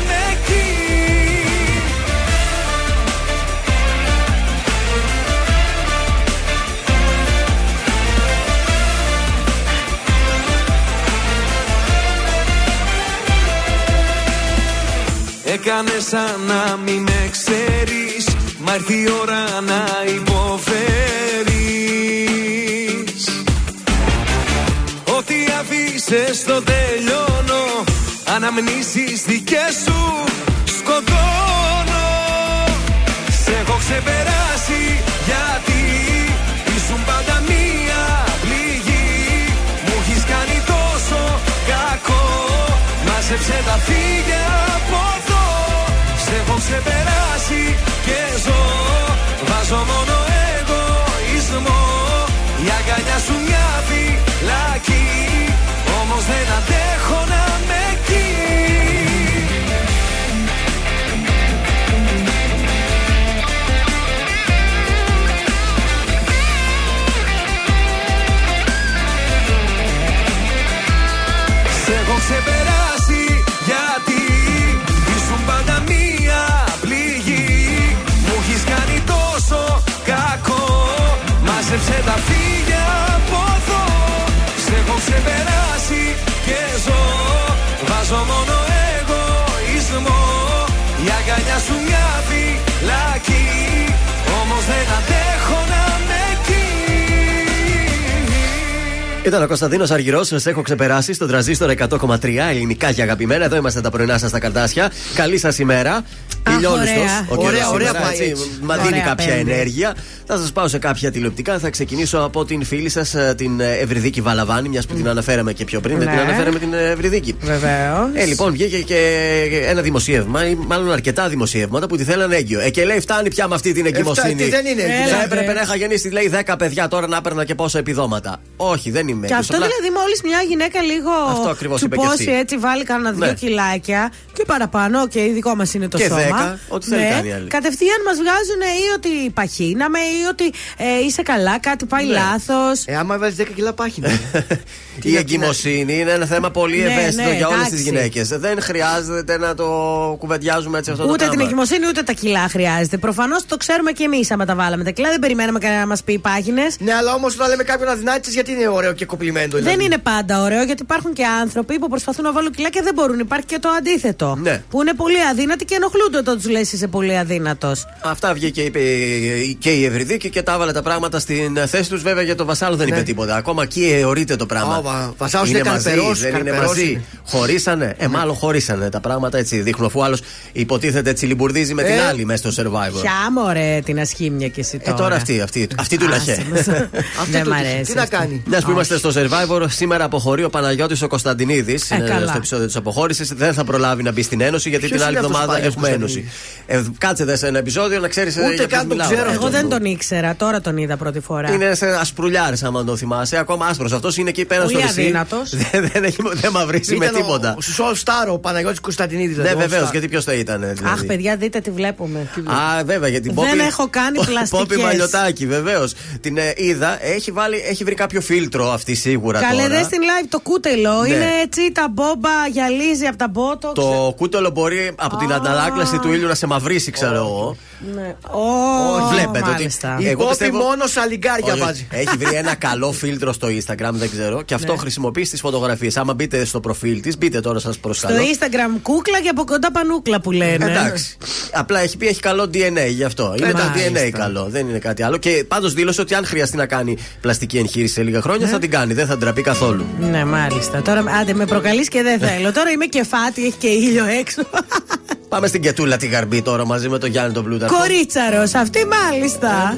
κάνε σαν να μην με ξέρεις. Μα έρθει η ώρα να υποφέρεις. Ό,τι αφήσες το τελειώνω. Αναμνήσεις δικές σου σκοτώνω. Σε έχω ξεπεράσει γιατί ήσουν πάντα μία πληγή. Μου έχεις κάνει τόσο κακό. Μάζεψε τα φύγε από εδώ Σε έχω ξεπεράσει και ζω. Βάζω μόνο εγωισμό. Η αγκαλιά σου μια φυλακή Όμως δεν αντέχω να ο Κωνσταντίνος Αργυρός, σας έχω ξεπεράσει στον τραζίστορ 100,3 ελληνικά και αγαπημένα. Εδώ είμαστε τα πρωινά σας στα καρτάσια. Καλή σας ημέρα. Ηλιόλουστο. ωραία. Ωραία, ωραία πάει έτσι. Μα δίνει Ωραία, κάποια πέμπτη. ενέργεια. Θα σας πάω σε κάποια τηλεοπτικά. Θα ξεκινήσω από την φίλη σας, την ε, Ευρυδίκη Βαλαβάνη, μιας που την αναφέραμε και πιο πριν. Δεν Ναι. την αναφέραμε την ε, Ευρυδίκη. Βεβαίως. Ε, λοιπόν, βγήκε και ένα δημοσίευμα, ή μάλλον αρκετά δημοσιεύματα που τη θέλανε έγκυο. Ε, και λέει, φτάνει πια με αυτή την εγκυμοσύνη. τι δεν είναι έγκυο. Θα Έλα, έπρεπε ρε. να είχα γεννήσει, λέει, 10 παιδιά τώρα να έπαιρνα και πόσα επιδόματα. Όχι, δεν είμαι Και έγκυος. αυτό Απλά- δηλαδή μόλις μια γυναίκα λίγο Αυτό ακριβώς είπε και τσουπώσει αυτή. έτσι, βάλει κανένα δύο Ναι. κιλάκια και παραπάνω, και δικό μας είναι το Και σώμα. Ναι. δέκα, ό,τι θέλει κάνει η άλλη. Κατευθείαν μας βγάζουν ή ότι παχύναμε ή ότι ε, είσαι καλά, κάτι πάει Ναι. λάθος. Ε, άμα βάλει 10 κιλά πάχυνα. Η εγκυμοσύνη είναι ένα θέμα πολύ Ναι, ευαίσθητο ναι, για όλες τις εντάξει. γυναίκες. Δεν χρειάζεται να το κουβεντιάζουμε έτσι αυτό το Ούτε την πράγμα. εγκυμοσύνη ούτε τα κιλά χρειάζεται. Προφανώς το ξέρουμε και εμείς άμα τα βάλαμε τα κιλά. Δεν περιμέναμε κανένα να μας πει πάγινε. Ναι, αλλά όμως όταν λέμε κάποιον αδυνάτητη, γιατί είναι ωραίο και κοπλιμέντο. δηλαδή; Δεν είναι πάντα ωραίο γιατί υπάρχουν και άνθρωποι που προσπαθούν να βάλουν κιλά και δεν μπορούν. Υπάρχει και το αντίθετο. Ναι. Που είναι πολύ αδύνατοι και ενοχλούνται όταν τους λες είσαι πολύ αδύνατος. Αυτά βγήκε είπε, και η Ευρυδίκη και τα έβαλε τα πράγματα στην θέση τους. Βέβαια για το Βασάλο δεν είπε τίποτα. Ακόμα εκεί αιωρείται το πράγμα. Ναι. Ω, Βα- Βασάλος είναι μαζί, καρπερός, δεν είναι καρπερός μαζί. είναι. Χωρίσανε. Ε, μάλλον χωρίσανε. Τα πράγματα έτσι δείχνουν. Αφού άλλος υποτίθεται έτσι λιμπουρδίζει με την Ε. άλλη μέσα στο survivor. Ποια μωρέ την ασχήμια και εσύ Ε, τώρα. τώρα αυτή, αυτή, αυτή του λαχέ. Δεν μ' αρέσει. αυτή. Μιας που είμαστε στο survivor, σήμερα αποχωρεί ο Παναγιώτης ο Κωνσταντινίδης. Ε, καλά. στο επεισόδιο της αποχώρησης. Δεν θα προλάβει να μπει στην Ένωση γιατί Ποιος την άλλη είναι αυτός ο εβδομάδα Παναγιώτης έχουμε Ένωση. Ε, κάτσε δε σε ένα επεισόδιο να ξέρεις. Ούτε καν τον ξέρω. Εγώ δεν τον ήξερα, τώρα τον είδα πρώτη φορά. Είναι σε ασπρουλιάρη, άμα το θυμάσαι. Ακόμα άσπρος. Αυτός είναι εκεί πέρα Πολύ στο νησί. αδύνατος. Δεν, δεν, έχει, δεν μαυρίσει με Ήταν ο- τίποτα. Στου All Star ο Παναγιώτης Κωνσταντινίδης. Ναι, βεβαίως, γιατί ποιος θα ήταν. Δηλαδή. Αχ, παιδιά, δείτε τι βλέπουμε. Α, βέβαια, γιατί την Δεν Πόπη- έχω κάνει πλαστικές. Πόπη Μαλιωτάκη, βεβαίως. Την ε, είδα, έχει, βάλει, έχει βρει κάποιο φίλτρο αυτή σίγουρα Καλέ, τώρα. δες στην live το κούτελο. Ναι. Είναι έτσι τα μπόμπα, γυαλίζει από τα μπότο. Το κούτελο μπορεί από την ανταλλάκλαση του ήλιου να σε μαυρίσει, ξέρω εγώ. Ναι. Όχι, βλέπετε ότι. μάλιστα. Η Πόπη μόνος σαλιγκάρια Όχι, βάζει. Έχει βρει ένα καλό φίλτρο στο Instagram, δεν ξέρω. Και αυτό Ναι. χρησιμοποιεί στις φωτογραφίες. Άμα μπείτε στο προφίλ της, μπείτε τώρα σας Στο προσκαλώ. Instagram κούκλα και από κοντά πανούκλα που λένε. Εντάξει. Απλά έχει πει έχει καλό DNA γι' αυτό. Είναι το Μάλιστα. DNA καλό, δεν είναι κάτι άλλο. Και πάντως δήλωσε ότι αν χρειαστεί να κάνει πλαστική εγχείρηση σε λίγα χρόνια θα την κάνει. Δεν θα ντραπεί καθόλου. Ναι, μάλιστα. Τώρα άντε με προκαλείς και δεν θέλω. Τώρα είμαι και φάτη, έχει και ήλιο έξω. Πάμε στην Κετούλα τη Γαρμπή τώρα μαζί με τον Γιάννη τον Πλούταρχο. Κορίτσαρος, αυτή μάλιστα.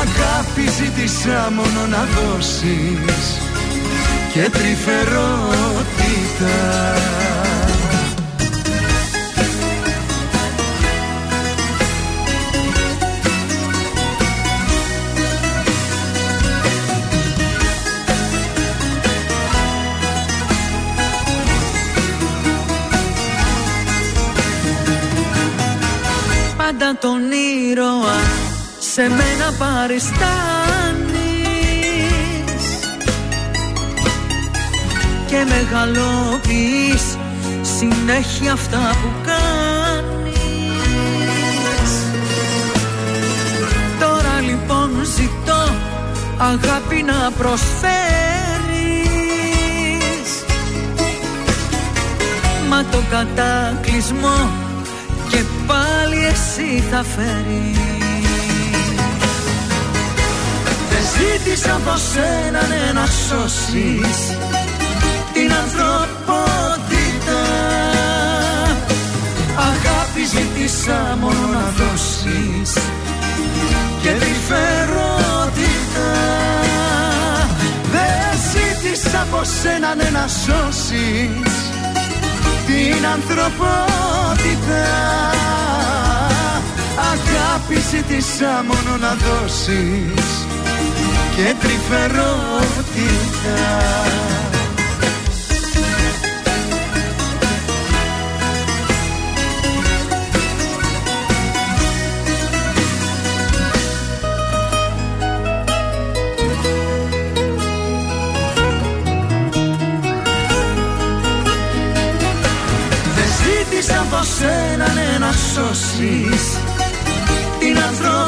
Αγάπη ζήτησα μόνο να δώσεις και τρυφερότητα. Πάντα τον ήρωα σε μένα παριστάνεις και μεγαλώνεις συνέχεια αυτά που κάνεις. Τώρα λοιπόν ζητώ αγάπη να προσφέρεις. Μα το κατάκλυσμό και πάλι εσύ θα φέρεις ζήτησα από σένα ναι, να σώσεις την ανθρωπότητα. Αγάπη ζήτησα μόνο να δώσεις και τρυφερότητα Δεν ζήτησα από σένα ναι, να σώσεις την ανθρωπότητα. Αγάπη ζήτησα μόνο να δώσεις και τρυφερότητα. Δεν ζήτησα από σένα ναι, να σώσεις την ανθρωπότητα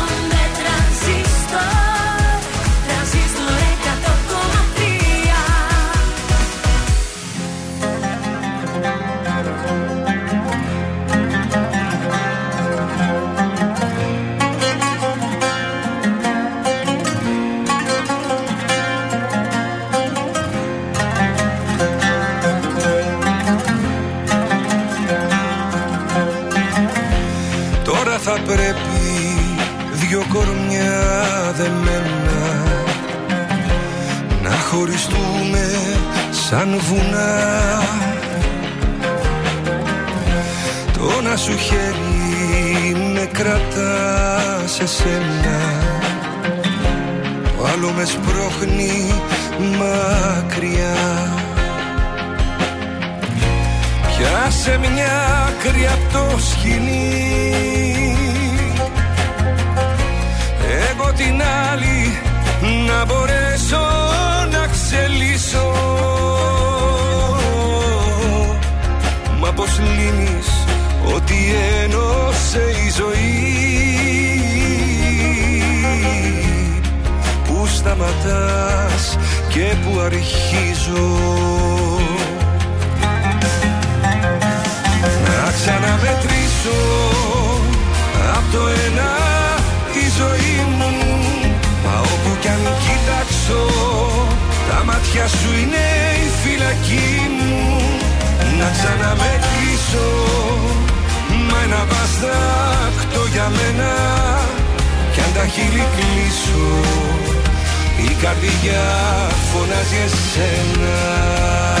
σένα Το άλλο με σπρώχνει μακριά. Πιάσε μια άκρη απ' το σκηνή Εγώ την άλλη να μπορέσω να ξελίσω. Μα πως λύνεις ότι ένωσε η ζωή σταματάς και που αρχίζω. Να ξαναμετρήσω Απ' το ένα τη ζωή μου. Μα όπου κι αν κοιτάξω Τα μάτια σου είναι η φυλακή μου. Να ξαναμετρήσω Μα ένα βαστάκτο για μένα. Κι αν τα χείλη κλείσω. Η καρδιά φωνάζει εσένα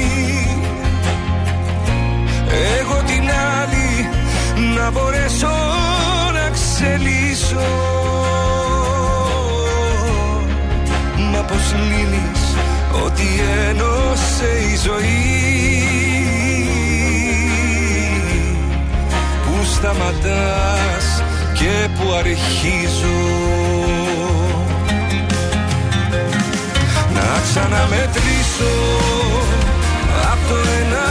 Εγώ την άλλη να μπορέσω να ξελίσω. Μα πως λύνεις ότι ένωσε η ζωή Που σταματάς και που αρχίζω. Να ξαναμετρήσω από το ένα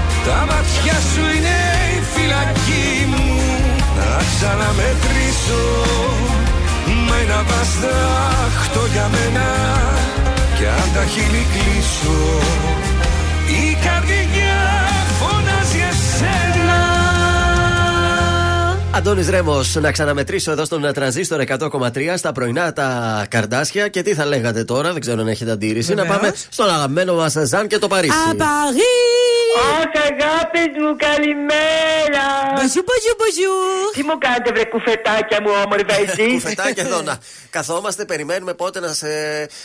Τα μάτια σου είναι η φυλακή μου Να ξαναμετρήσω Μα ένα βαστάχτο για μένα Κι αν τα χείλη κλείσω Η καρδιά φωνάζει εσένα Αντώνης Ρέμος, να ξαναμετρήσω εδώ στον τρανζίστορ 100,3 στα πρωινά τα καρδάσια. Και τι θα λέγατε τώρα, δεν ξέρω αν έχετε αντίρρηση. Να Βεβαίως. πάμε στον αγαπημένο μας Ζαν και το Παρίσι. Απαγή! Αχ, αγάπης μου, καλημέρα! Μπαζού, μπαζού, μπαζού! Τι μου κάνετε, βρε κουφετάκια μου, όμορφα εσείς; Κουφετάκια εδώ να καθόμαστε, περιμένουμε πότε να, σε,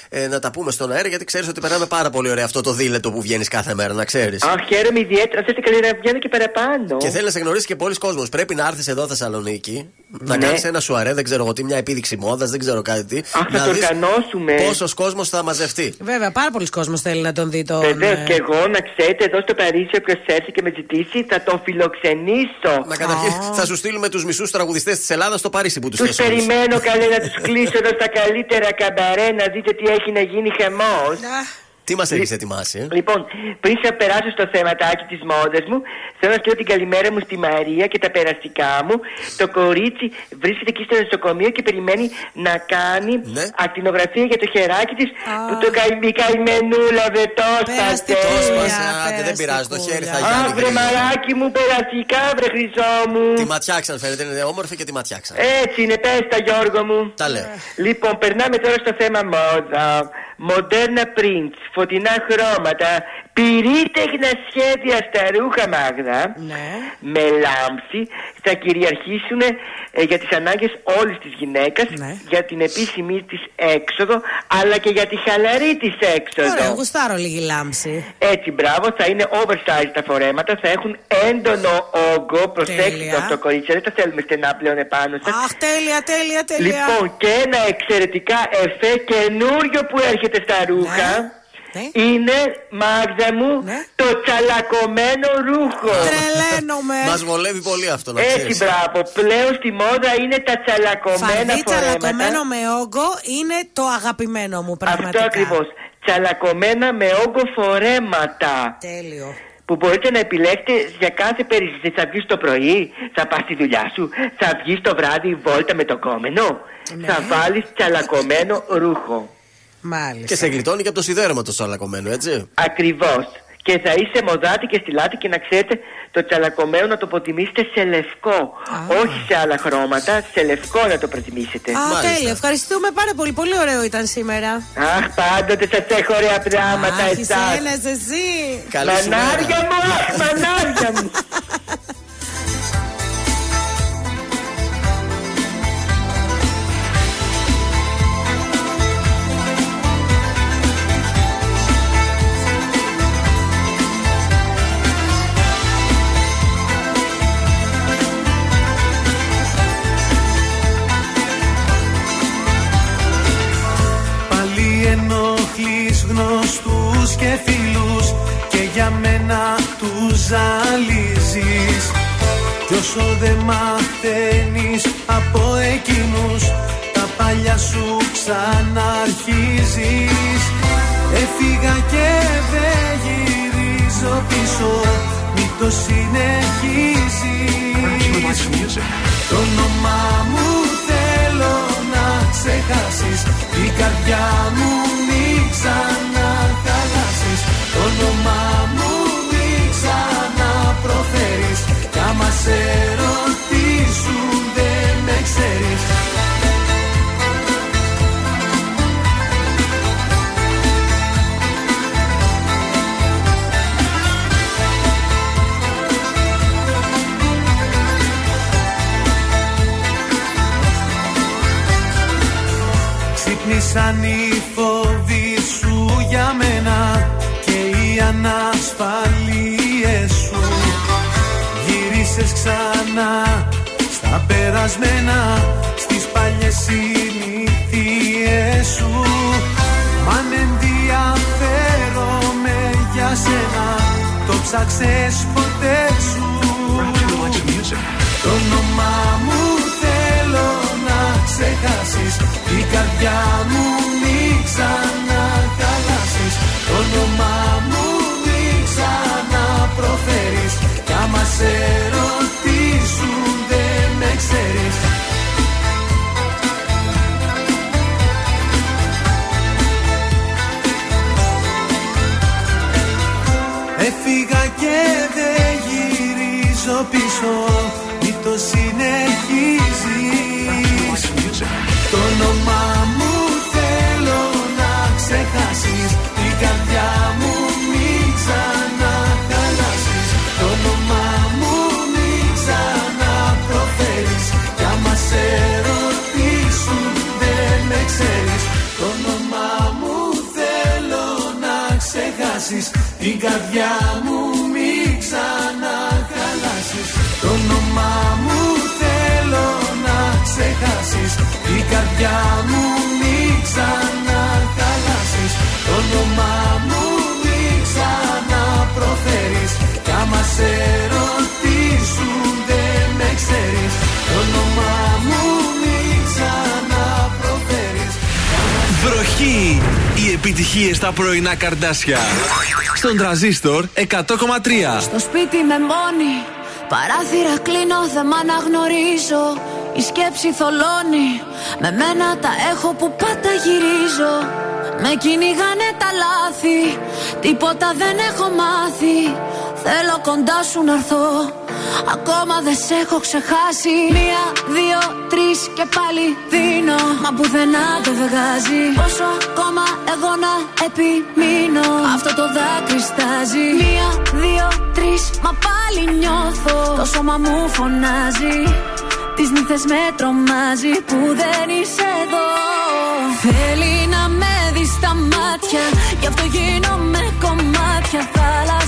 ε, να τα πούμε στον αέρα, γιατί ξέρεις ότι περνάμε πάρα πολύ ωραία αυτό το δίλετο που βγαίνεις κάθε μέρα, να ξέρεις. Αχ, χαίρομαι ιδιαίτερα. Θέλετε καλή να βγαίνω και παραπάνω. Και θέλει να σε γνωρίσει και πολλοί κόσμος. Πρέπει να έρθεις εδώ Θεσσαλονίκη, να Ναι. κάνεις ένα σουαρέ, δεν ξέρω εγώ τι, μια επίδειξη μόδας, δεν ξέρω κάτι τι. Αχ, θα να το δεις οργανώσουμε. Πόσος κόσμος θα μαζευτεί. Βέβαια, πάρα πολλοί κόσμος θέλει να τον δει τον. Βεβαίω ε, και εγώ να ξέρετε εδώ στο Παρίσι, όποιος έρθει και με ζητήσει, θα τον φιλοξενήσω. Να καταρχήν θα σου στείλουμε τους μισούς τραγουδιστές της Ελλάδας στο Παρίσι που τους Τους περιμένω καλέ να τους κλείσω εδώ στα καλύτερα καμπαρέ να δείτε τι έχει να γίνει χεμό. Τι μας έχεις ετοιμάσει, ε; Λοιπόν, πριν σε περάσω στο θεματάκι της μόδας μου, θέλω να στείλω την καλημέρα μου στη Μαρία και τα περαστικά μου. Το κορίτσι βρίσκεται εκεί στο νοσοκομείο και περιμένει να κάνει Ναι. ακτινογραφία για το χεράκι της που το καημή καημενούλα δεν το Το σπάσε. σπάσε, άντε, δεν πειράζει, το χέρι θα Αχ, γίνει. βρε μαράκι μου, περαστικά, βρε χρυσό μου. Τη ματιάξαν, φαίνεται, είναι όμορφη και τη ματιάξαν. Έτσι είναι, πες τα Γιώργο μου. Τα λέω. Λοιπόν, περνάμε τώρα στο θέμα μόδα. Μοντέρνα prints, φωτεινά χρώματα, πυρίτεχνα σχέδια στα ρούχα Μάγδα, με λάμψη, θα κυριαρχήσουν ε, για τις ανάγκες όλης της γυναίκας, για την επίσημή της έξοδο, αλλά και για τη χαλαρή της έξοδο. Ωραία, γουστάρω λίγη λάμψη. Έτσι, μπράβο, θα είναι oversized τα φορέματα, θα έχουν έντονο όγκο. Προσέξτε Τέλεια. το αυτό, κορίτσια, δεν τα θέλουμε στενά πλέον επάνω σας. Αχ, τέλεια, τέλεια, τέλεια. Λοιπόν, και ένα εξαιρετικά εφέ καινούριο που έρχεται στα ρούχα. Είναι, Μάγδα μου, το τσαλακωμένο ρούχο. Τρελαίνομαι. Μας βολεύει πολύ αυτό να Έτσι, ξέρεις. μπράβο. Πλέον στη μόδα είναι τα τσαλακωμένα Φαρδί τσαλακωμένο φορέματα. με όγκο είναι το αγαπημένο μου πραγματικά. Αυτό ακριβώς. Τσαλακωμένα με όγκο φορέματα. Τέλειο. Που μπορείτε να επιλέξετε για κάθε περίσταση. Θα βγεις το πρωί, θα πας στη δουλειά σου, θα βγεις το βράδυ βόλτα με το κόμενο. Ναι. Θα βάλεις τσαλακωμένο ρούχο. Μάλιστα. Και σε γλιτώνει και από το σιδέρωμα το σαλακωμένο, έτσι. Ακριβώς. Και θα είσαι μοδάτη και στη λάτη και να ξέρετε το τσαλακωμένο να το προτιμήσετε σε λευκό. Όχι σε άλλα χρώματα, σε λευκό να το προτιμήσετε. Α, τέλεια. Ευχαριστούμε πάρα πολύ. Πολύ ωραίο ήταν σήμερα. Αχ, πάντοτε σας έχω ωραία πράγματα Αχ, εσάς. εσένας, εσύ. Καλή σου Μανάρια μέρα. μου, αχ, μανάρια μου. γνωστούς και φίλους και για μένα τους ζαλίζεις κι όσο δε μαθαίνεις από εκείνους τα παλιά σου ξαναρχίζεις. Έφυγα και δεν γυρίζω πίσω Μην το συνεχίζεις. Το όνομά μου ξεχάσεις. Η καρδιά μου μην ξαναχαλάσεις Το όνομά μου μην ξαναπροφέρεις. Κι άμα σε ρωτήσουν δεν με ξέρεις στα περασμένα στις παλιές συνήθειές σου. Μ' αν ενδιαφέρομαι για σένα το ψάξες ποτέ σου. Το όνομά μου θέλω να ξεχάσεις Η καρδιά μου μην ξαναχαλάσεις Το όνομά μου μην ξαναπροφέρεις Κι άμα σε ρωτήσουν δεν με ξέρεις. Έφυγα και δεν γυρίζω πίσω Μη το συνεχίζεις. Το όνομά καρδιά μου μην ξαναχαλάσεις. Το όνομά μου θέλω να ξεχάσεις. Η καρδιά μου μην ξαναχαλάσεις. Το όνομά μου μην ξαναπροφέρεις. Κι άμα σε ρωτήσουν δεν με ξέρεις. Το όνομά μου μην ξαναπροφέρεις. Βροχή! Οι επιτυχίες στα πρωινά καρδάσια. Στον τραζίστορ 100,3. Στο σπίτι με μόνη Παράθυρα κλείνω, δεν μ' αναγνωρίζω Η σκέψη θολώνει Με μένα τα έχω που πάντα γυρίζω Με κυνηγάνε τα λάθη Τίποτα δεν έχω μάθει Θέλω κοντά σου να έρθω Ακόμα δεν σε έχω ξεχάσει. Μία, δύο, τρεις και πάλι δίνω. Μα πουθενά δεν βγάζει. Πόσο ακόμα εγώ να επιμείνω. Αυτό το δάκρυ στάζει Μία, δύο, τρεις Μα πάλι νιώθω. Το σώμα μου φωνάζει. Τις νύχτες με τρομάζει Που δεν είσαι εδώ. Θέλει να με δεις στα μάτια. Γι' αυτό γίνομαι κομμάτια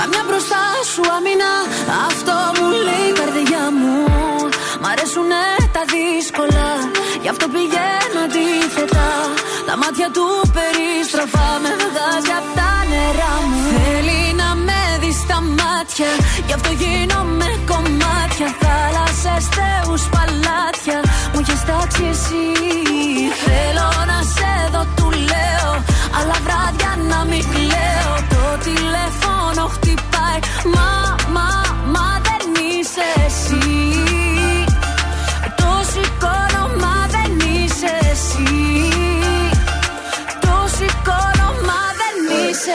Καμιά μπροστά σου αμήνα. Αυτό μου λέει η καρδιά μου. Μ' αρέσουνε τα δύσκολα. Γι' αυτό πηγαίνω αντίθετα. Τα μάτια του περιστροφά Με βγάζει απ' τα νερά μου. Θέλει να με δεις στα μάτια. Γι' αυτό γίνομαι κομμάτια. Θάλασσες, θεούς, παλάτια. Μου έχεις τάξει εσύ. Θέλω να σε δω, του λέω. Αλλά βράδια να μην κλαίω είσαι εσύ. Το σηκώνω, μα δεν είσαι εσύ. Το σηκώνω, μα δεν είσαι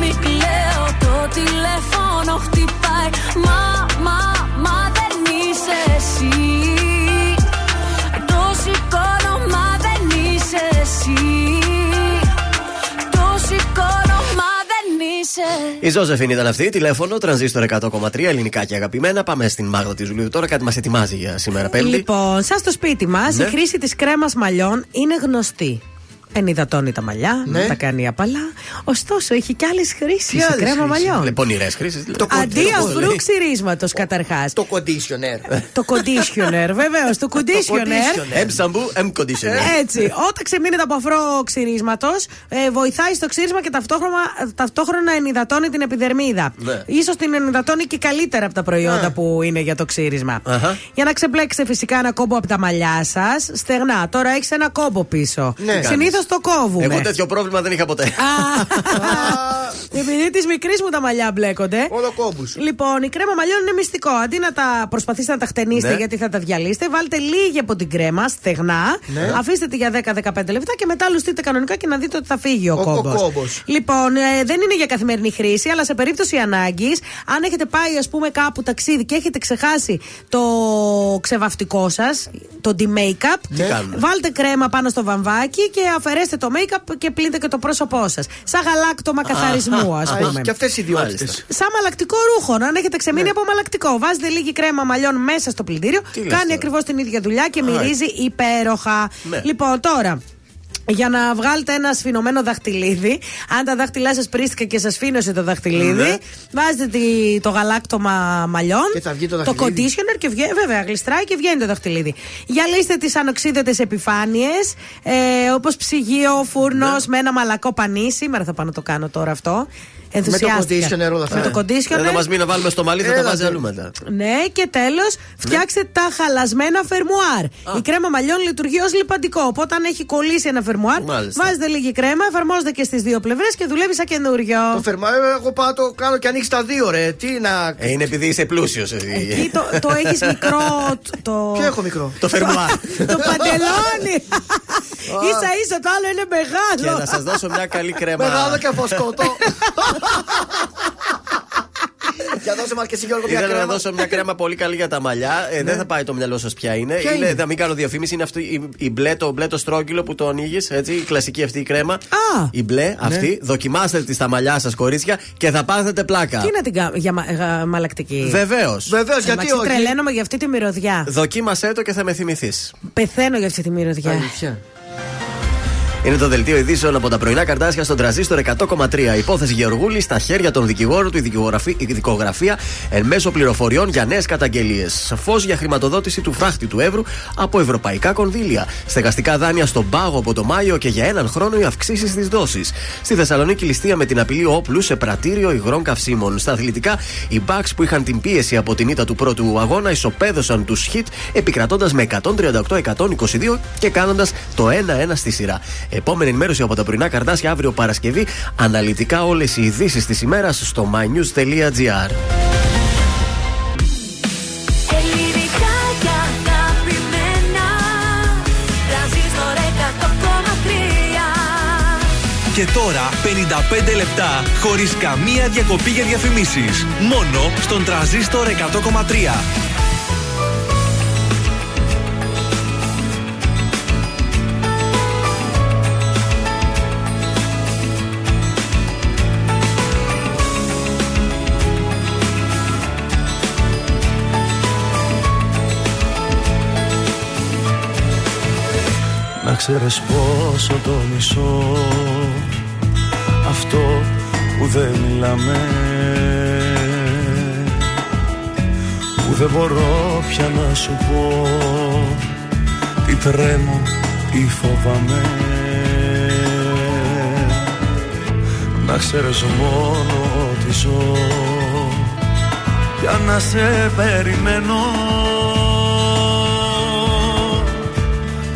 μην κλαίω Το τηλέφωνο χτυπάει Μα, μα, μα δεν είσαι εσύ Το σηκώνω μα δεν είσαι εσύ Το σηκώνω μα δεν είσαι Η Ζώζεφιν ήταν αυτή, τηλέφωνο, τρανζίστορ 100,3, ελληνικά και αγαπημένα. Πάμε στην Μάγδα τη Ζουλίου τώρα, κάτι μας ετοιμάζει για σήμερα Πέμπτη. Λοιπόν, σαν στο σπίτι μας, Ναι. η χρήση της κρέμας μαλλιών είναι γνωστή. Ενυδατώνει τα μαλλιά, Ναι. τα κάνει απαλά. Ωστόσο, έχει και άλλες χρήσεις η άλλες κρέμα χρήσεις; μαλλιών. Πονηρέ χρήσεις. Αντί αφρού ξυρίσματος καταρχάς. Το conditioner. Το conditioner, βεβαίως. Το conditioner. Εμ σαμπού, εμ conditioner. Έτσι, όταν ξεμείνεται από αφρό ξυρίσματος, ε, βοηθάει στο ξύρισμα και ταυτόχρονα, ταυτόχρονα ενυδατώνει την επιδερμίδα. Ναι. σω την ενυδατώνει και καλύτερα από τα προϊόντα Ναι. που είναι για το ξύρισμα. Αχα. Για να ξεπλέξετε φυσικά ένα κόμπο από τα μαλλιά σας, στεγνά. Τώρα έχεις ένα κόμπο πίσω. Ναι. Συνήθως το κόβουμε. Εγώ τέτοιο πρόβλημα δεν είχα ποτέ. Επειδή της μικρής μου τα μαλλιά μπλέκονται. Όλο κόμπου. Λοιπόν, η κρέμα μαλλιών είναι μυστικό. Αντί να τα προσπαθήσετε να τα χτενίσετε Ναι. γιατί θα τα διαλύσετε, βάλτε λίγη από την κρέμα στεγνά. Ναι. Αφήστε τη για 10-15 λεπτά και μετά λουστείτε κανονικά και να δείτε ότι θα φύγει ο, Ο- ο κόμπος. κόμπος. Λοιπόν, ε, δεν είναι για καθημερινή χρήση, αλλά σε περίπτωση ανάγκης, αν έχετε πάει, ας πούμε, κάπου ταξίδι και έχετε ξεχάσει το ξεβαυτικό σας, το D-Makeup, Τι κάνουμε; βάλτε κρέμα πάνω στο βαμβάκι και αφαιρέστε το make-up και πλύνετε και το πρόσωπό σας. Σαν γαλάκτομα καθαρισμού, ας Α, έχει πούμε. και αυτές οι ιδιότητες. Σαν μαλακτικό ρούχο, αν έχετε ξεμείνει από μαλακτικό. Βάζετε λίγη κρέμα μαλλιών μέσα στο πλυντήριο. Τι λες Κάνει τώρα. ακριβώς την ίδια δουλειά και Α, μυρίζει υπέροχα. Ναι. Λοιπόν, τώρα. Για να βγάλετε ένα σφινωμένο δαχτυλίδι, αν τα δάχτυλά σας πρίστηκαν και σας φίνωσε το δαχτυλίδι, Ναι. βάζετε τη- το γαλάκτομα μαλλιών, Και θα βγει το το δαχτυλίδι. conditioner και βγαίνει, βέβαια, γλιστράει και βγαίνει το δαχτυλίδι. Γυαλίστε τις ανοξίδετες επιφάνειες, ε, όπως ψυγείο, φούρνος Ναι. με ένα μαλακό πανί. Σήμερα θα πάω να το κάνω τώρα αυτό. Ενθουσιάστηκα. conditioner όλα αυτά. Με το conditioner. Δεν μας μην να βάλουμε στο μαλλί, θα τα Έλα, βάζει τε. αλλού μετά. Ναι, και τέλος, φτιάξτε τα χαλασμένα φερμουάρ. Η κρέμα μαλλιών λειτουργεί ως λιπαντικό. Οπότε, αν έχει κολλήσει ένα φερμουάρ, Μάλιστα. βάζετε λίγη κρέμα, εφαρμόζεται και στις δύο πλευρές και δουλεύει σαν καινούριο. Το φερμά, ε, εγώ πάω το κάνω και ανοίξει τα δύο, ρε. Τι να. Ε, είναι επειδή είσαι πλούσιος. Εκεί το, το έχεις μικρό. Το, Ποιο έχω μικρό; Το φερμουάρ. το παντελόνι. σα ίσα το άλλο είναι Και μεγάλο. να σας δώσω μια καλή κρέμα. Μεγάλο και φωσκωτό. Για δώσε μας και εσύ Γιώργο μια Ήθελα να κρέμα. δώσω μια κρέμα πολύ καλή για τα μαλλιά. Ε, Δεν θα πάει το μυαλό σας ποια είναι. Ποια είναι, είναι; Θα μην κάνω διαφήμιση. Είναι αυτή η, η μπλε, το μπλε το στρόγγυλο που το ανοίγεις. Έτσι, η κλασική αυτή η κρέμα. Α. Η μπλε αυτή. Δοκιμάστε τη στα μαλλιά σας, κορίτσια, και θα πάθετε πλάκα. Τι να την κάνω για μα, γα- μαλακτική. Βεβαίως. Βεβαίως, γιατί Εντάξει, όχι; τρελαίνομαι για αυτή τη μυρωδιά. Δοκίμασέ το και θα με θυμηθείς. Πεθαίνω για αυτή τη μυρωδιά. Αλήθεια. Είναι το δελτίο ειδήσεων από τα πρωινά καρτάσια στον τραζίστορ 100,3. Υπόθεση Γεωργούλη στα χέρια των δικηγόρων του, η δικηγογραφή- η δικογραφία εν μέσω πληροφοριών για νέες καταγγελίες. Φως για χρηματοδότηση του φράχτη του Εύρου από ευρωπαϊκά κονδύλια. Στεγαστικά δάνεια στον πάγο από το Μάιο και για έναν χρόνο οι αυξήσεις της δόσης. Στη Θεσσαλονίκη ληστεία με την απειλή όπλου σε πρατήριο υγρών καυσίμων. Στα αθλητικά, οι Bucks που είχαν την πίεση από την ήττα του πρώτου αγώνα ισοπαίδωσαν τους Hit επικρατώντας με 138-122 και κάνοντας το 1-1 στη σειρά. Επόμενη ενημέρωση από τα πρωινά καρτάσια αύριο Παρασκευή. Αναλυτικά όλες οι ειδήσεις της ημέρας στο mynews.gr. Ελληνικά και αγαπημένα Τρανζίστορ 100,3 Και τώρα 55 λεπτά χωρίς καμία διακοπή για διαφημίσεις. Μόνο στον τραζίστορ 100,3. Να ξέρεις πόσο το μισό Αυτό που δεν μιλάμε. Που δεν μπορώ πια να σου πω Τι τρέμω, τι φοβάμαι. Να ξέρεις μόνο ότι ζω. Για να σε περιμένω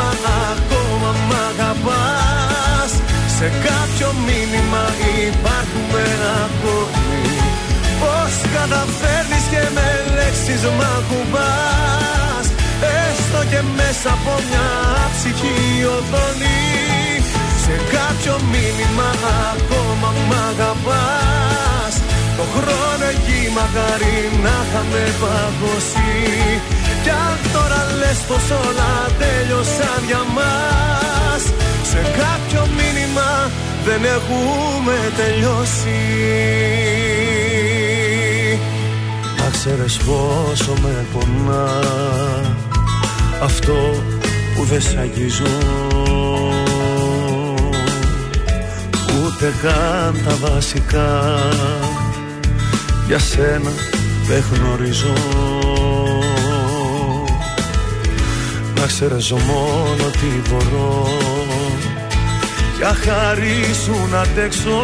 μήνυμα ακόμα μ' αγαπάς. Σε κάποιο μήνυμα υπάρχουμε ακόμη Πώς καταφέρνεις και με λέξεις μ' ακουμπάς. Έστω και μέσα από μια ψυχή οδονή Σε κάποιο μήνυμα ακόμα μ' αγαπάς. Το χρόνο εκεί μακάρι να είχαμε παγώσει Κι αν τώρα λες πως όλα τέλειωσαν για μας Σε κάποιο μήνυμα δεν έχουμε τελειώσει. Να ξέρεις πόσο με πονά Αυτό που δεν σ' αγγίζω. Ούτε καν τα βασικά Για σένα δεν γνωρίζω Να ξέρεις μόνο τι μπορώ. Για χάρη σου να αντέξω.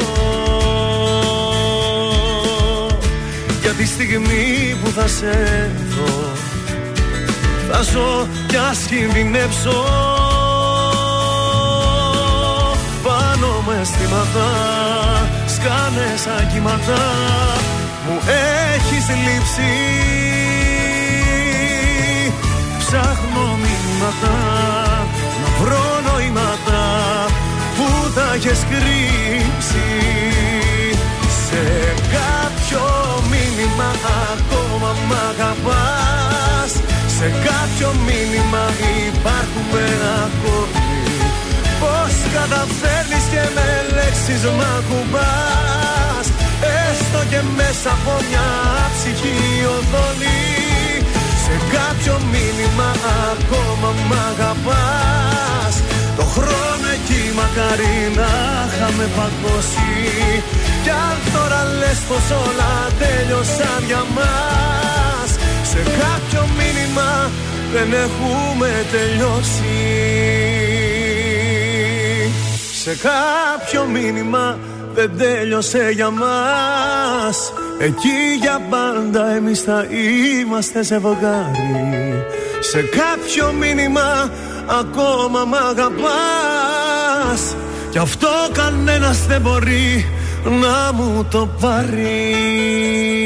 Για τη στιγμή που θα σε δω Θα ζω κι ας κινδυνεύσω Πάνω μες αισθήματα Σκάνες σαν κύματα Μου έχεις λείψει. Ψάχνω μηνύματα Να βρω νοήματα Που τα έχεις κρύψει. Σε κάποιο μήνυμα ακόμα μ' αγαπάς. Σε κάποιο μήνυμα υπάρχουμε ακόμη Πώς καταφέρνεις και με λέξεις μ' ακουμπάς. Έστω και μέσα από μια ψυχή οδονή Σε κάποιο μήνυμα ακόμα μ' αγαπάς. Το χρόνο εκεί μακάρι να είχαμε παγώσει. Κι αν τώρα λες πως όλα τέλειωσαν για μας Σε κάποιο μήνυμα δεν έχουμε τελειώσει. Σε κάποιο μήνυμα δεν τέλειωσε για μας Εκεί για πάντα εμείς θα είμαστε ζευγάρι Σε κάποιο μήνυμα ακόμα μ' αγαπάς. Κι αυτό κανένας δεν μπορεί να μου το πάρει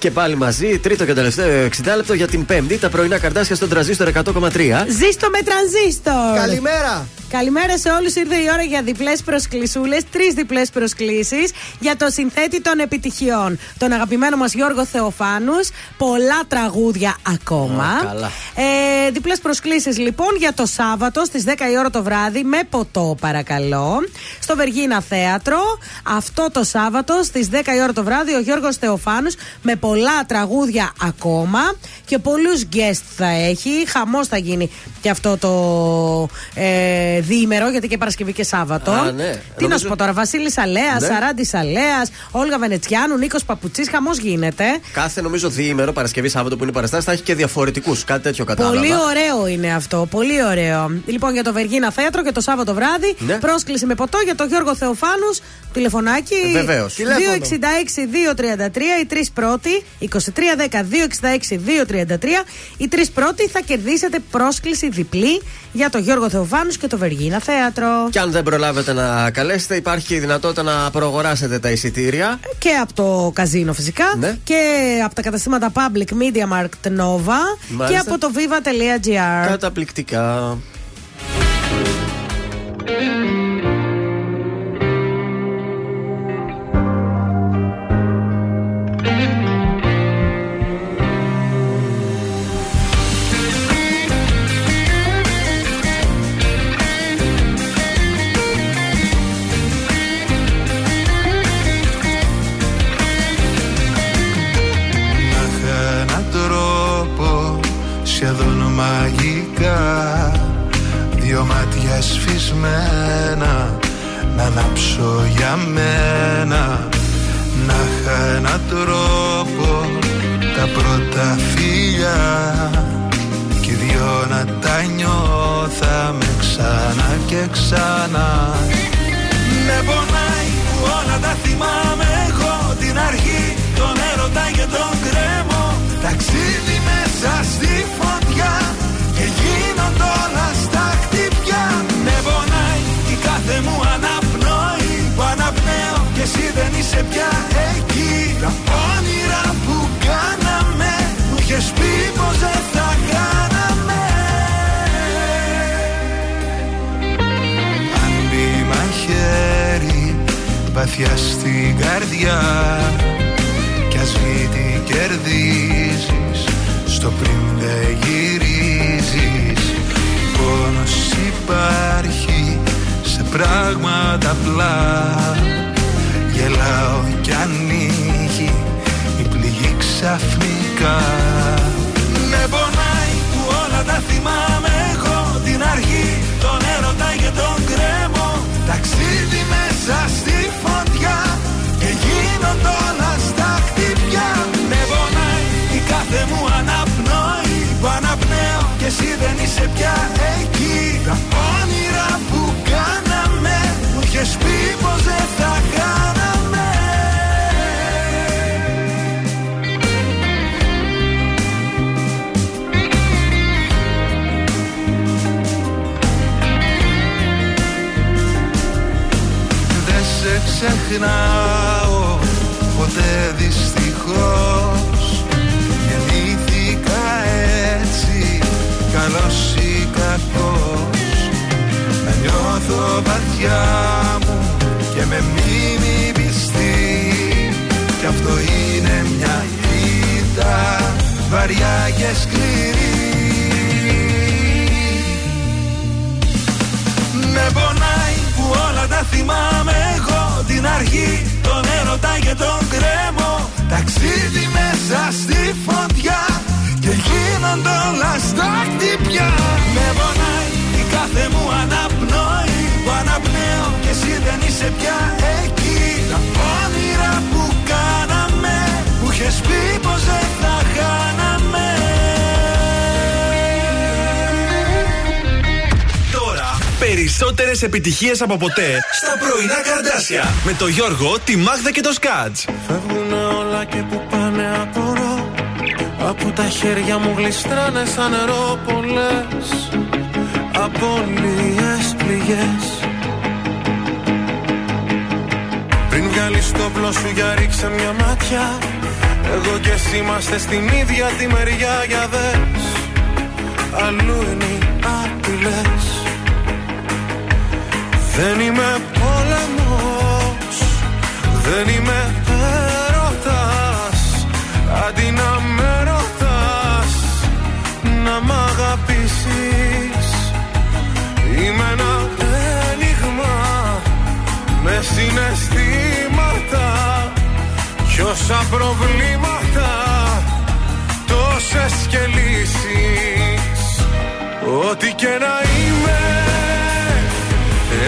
Και πάλι μαζί, τρίτο και τελευταίο 60 λεπτό για την Πέμπτη, τα πρωινά καρτάσια στον τραζίστορ 100,3. Ζήστο με τρανζίστορ. Καλημέρα. Καλημέρα σε όλους. Ήρθε η ώρα για διπλές προσκλησούλες. Τρεις διπλές προσκλήσεις για το συνθέτη των επιτυχιών. Τον αγαπημένο μας Γιώργο Θεοφάνους. Πολλά τραγούδια ακόμα. Α, καλά. Ε, διπλές προσκλήσεις λοιπόν για το Σάββατο στις 10 η ώρα το βράδυ με ποτό, παρακαλώ. Στο Βεργίνα Θέατρο. Αυτό το Σάββατο στις 10 η ώρα το βράδυ ο Γιώργος Θεοφάνους με πολλά τραγούδια ακόμα και πολλούς guest θα έχει. Χαμός θα γίνει και αυτό το ε, διήμερο, γιατί και Παρασκευή και Σάββατο. Α, ναι. Τι να Νομίζω- σου πω τώρα, Βασίλης Αλέας, Ναι. Σαράντης Αλέας, Όλγα Βενετσιάνου, Νίκος Παπουτσής, χαμός γίνεται. Κάθε νομίζω διήμερο, Παρασκευή, Σάββατο που είναι παραστάσει, θα έχει και διαφορετικούς. Κάτι τέτοιο κατάλαβα. Πολύ ωραίο είναι αυτό. Πολύ ωραίο. Λοιπόν, για το Βεργίνα Θέατρο και το Σάββατο βράδυ. Ναι. Πρόσκληση με ποτό για τον Γιώργο Θεοφάνους. Τηλεφωνάκι. Ε, βεβαίως. 266-233. Οι τρεις πρώτοι. 2310-266-233. Οι τρεις πρώτοι θα κερδίσετε πρόσκληση διπλή για τον Γιώργο Θεοφάνου και το Βεργίνα Θέατρο. Και αν δεν προλάβετε να καλέσετε, υπάρχει η δυνατότητα να προαγοράσετε τα εισιτήρια. Και από το καζίνο φυσικά. Ναι. Και από τα καταστήματα Public Media Markt Nova. Και Μάλιστα. από το viva.gr. Καταπληκτικά. Μάτια σφισμένα να ανάψω για μένα Να είχα έναν τρόπο τα πρώτα φιλιά Κι οι δυο να τα νιώθαμε ξανά και ξανά. Με πονάει που όλα τα θυμάμαι εγώ Την αρχή, τον έρωτα και τον κρέμο. Ταξίδι μέσα στη φωτιά και εσύ δεν είσαι πια εκεί. Τα όνειρα που κάναμε Μου είχες πει πως δεν θα κάναμε. Αν μπει μαχαίρι Βαθιά στην καρδιά Κι ας μη κερδίζεις Στο πριν δεν γυρίζεις. Πόνος υπάρχει σε πράγματα απλά Γελάω κι ανοίγει η πληγή ξαφνικά. Με πονάει που όλα τα θυμάμαι εγώ Την αρχή, τον έρωτα και τον κρέμο Ταξίδι μέσα στη φωτιά Και γίνονται όλα στα χτυπιά. Με πονάει η κάθε μου αναπνοή. Που αναπνέω και εσύ δεν είσαι πια εκεί. Τα όνειρα που κάναμε Μου είχες πει πως δεν θα κάναμε ξεχνάω ποτέ δυστυχώς. Γεννήθηκα έτσι καλός ή κακός. Να νιώθω βαθιά μου και με μνήμη πιστή. Κι αυτό είναι μια ήττα βαριά και σκληρή θυμάμαι εγώ Την αρχή, τον έρωτα και τον κρέμο. Ταξίδι μέσα στη φωτιά Και γίνονται όλα στα χτυπιά. Με πονάει η κάθε μου αναπνοή. Που αναπνέω και εσύ δεν είσαι πια εκεί. Τα όνειρα που κάναμε Μου είχες πει πως δεν θα κάναμε περισσότερες επιτυχίες από ποτέ στα πρωινά καρδάσια. Με το Γιώργο, τη Μάγδα και το Σκάτς. Φεύγουν όλα και που πάνε απορώ Από τα χέρια μου γλιστράνε σαν νερό πολλές. Απολύες πληγές. Πριν βγάλεις το όπλο σου για ρίξε μια μάτια. Εγώ και εσύ είμαστε στην ίδια τη μεριά για δες. Αλλού είναι οι απειλές Δεν είμαι πόλεμος Δεν είμαι έρωτας. Αντί να με ρωτάς Να μ' αγαπήσεις. Είμαι ένα ένιγμα Με συναισθήματα. Κι όσα προβλήματα Τόσες και λύσεις. Ό,τι και να είμαι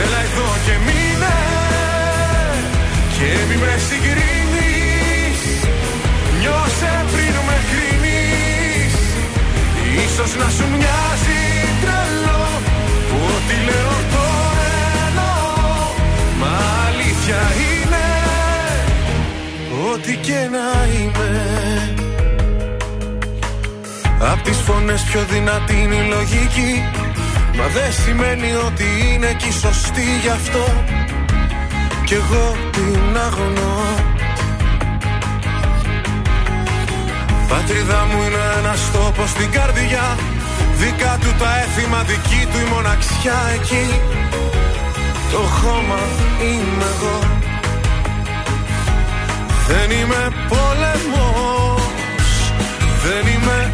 Έλα εδώ και μείνε Και μη με συγκρίνεις. Νιώσε πριν με κρίνεις. Ίσως να σου μοιάζει τρελό Που ό,τι λέω το εννοώ. Μα αλήθεια είναι Ό,τι και να είμαι. Απ' τις φωνές πιο δυνατή είναι η λογική Μα δεν σημαίνει ότι είναι και η σωστή γι' αυτό. Κι εγώ την αγωνώ. Πατρίδα μου είναι ένας τόπος στην καρδιά. Δικά του τα έθιμα δική του η μοναξιά εκεί. Το χώμα είμαι εγώ. Δεν είμαι πόλεμος. Δεν είμαι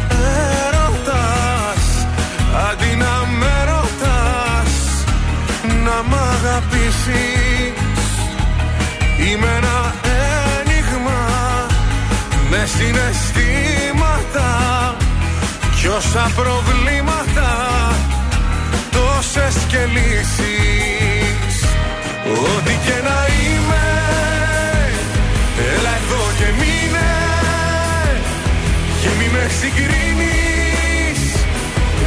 Να μ' αγαπήσεις. Είμαι ένα ένιγμα Μες συναισθήματα Κι όσα προβλήματα Τόσες και λύσεις. Ό,τι και να είμαι Έλα εδώ και μείνε. Και μη με συγκρίνεις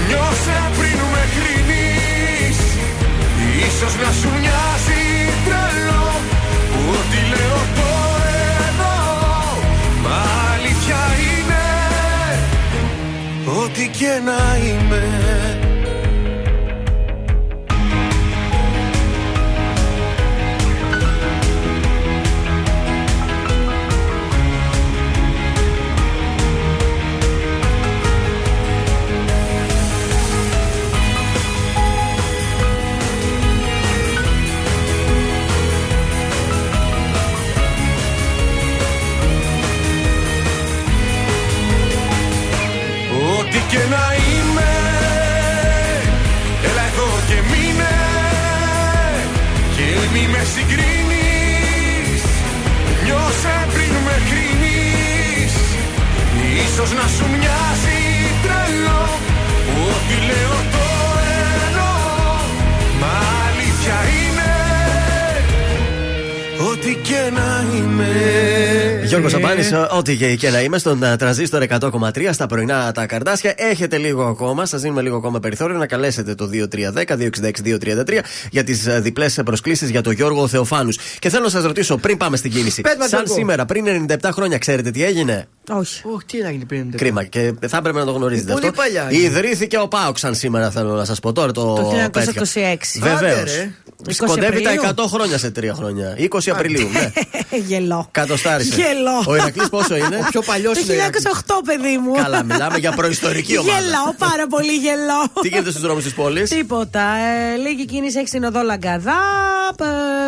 Νιώσε πριν με κρίνεις Ίσως να σου μοιάζει τρελό Που ό,τι λέω το εννοώ. Μα αλήθεια είναι Ό,τι και να ό,τι και, και να είμαι στον α, τρανζίστορ 100,3 στα πρωινά τα καρδάσια. Έχετε λίγο ακόμα, σας δίνουμε λίγο ακόμα περιθώριο να καλέσετε το 2310-266-233 για τις διπλές προσκλήσεις για τον Γιώργο Θεοφάνους. Και θέλω να σας ρωτήσω, πριν πάμε στην κίνηση, Πες μας, σαν Γιώργο. σήμερα, πριν 97 χρόνια, ξέρετε τι έγινε; Όχι. Όχι, τι έγινε πριν. Κρίμα και θα έπρεπε να το γνωρίζετε Πολύ αυτό. παλιά. Ιδρύθηκε ο Πάοξ σαν σήμερα, θέλω να σας πω τώρα. Το, Το 1926. Βεβαίως. Άντε, ρε. 20 Σκοντεύει τα Απριλίου; 100 χρόνια σε τρία χρόνια. 20 Απριλίου, ναι. Γελό. Κατοστάρισε. Γελό. Ο Ηρακλής πόσο είναι; Ο πιο παλιός Το 1908, παιδί μου. Καλά, μιλάμε για προϊστορική ομάδα. Γελάω, πάρα πολύ γελάω. Τι γίνεται στους δρόμους της πόλης; Τίποτα. Ε, λίγη κίνηση έχει στην οδό Λαγκαδά,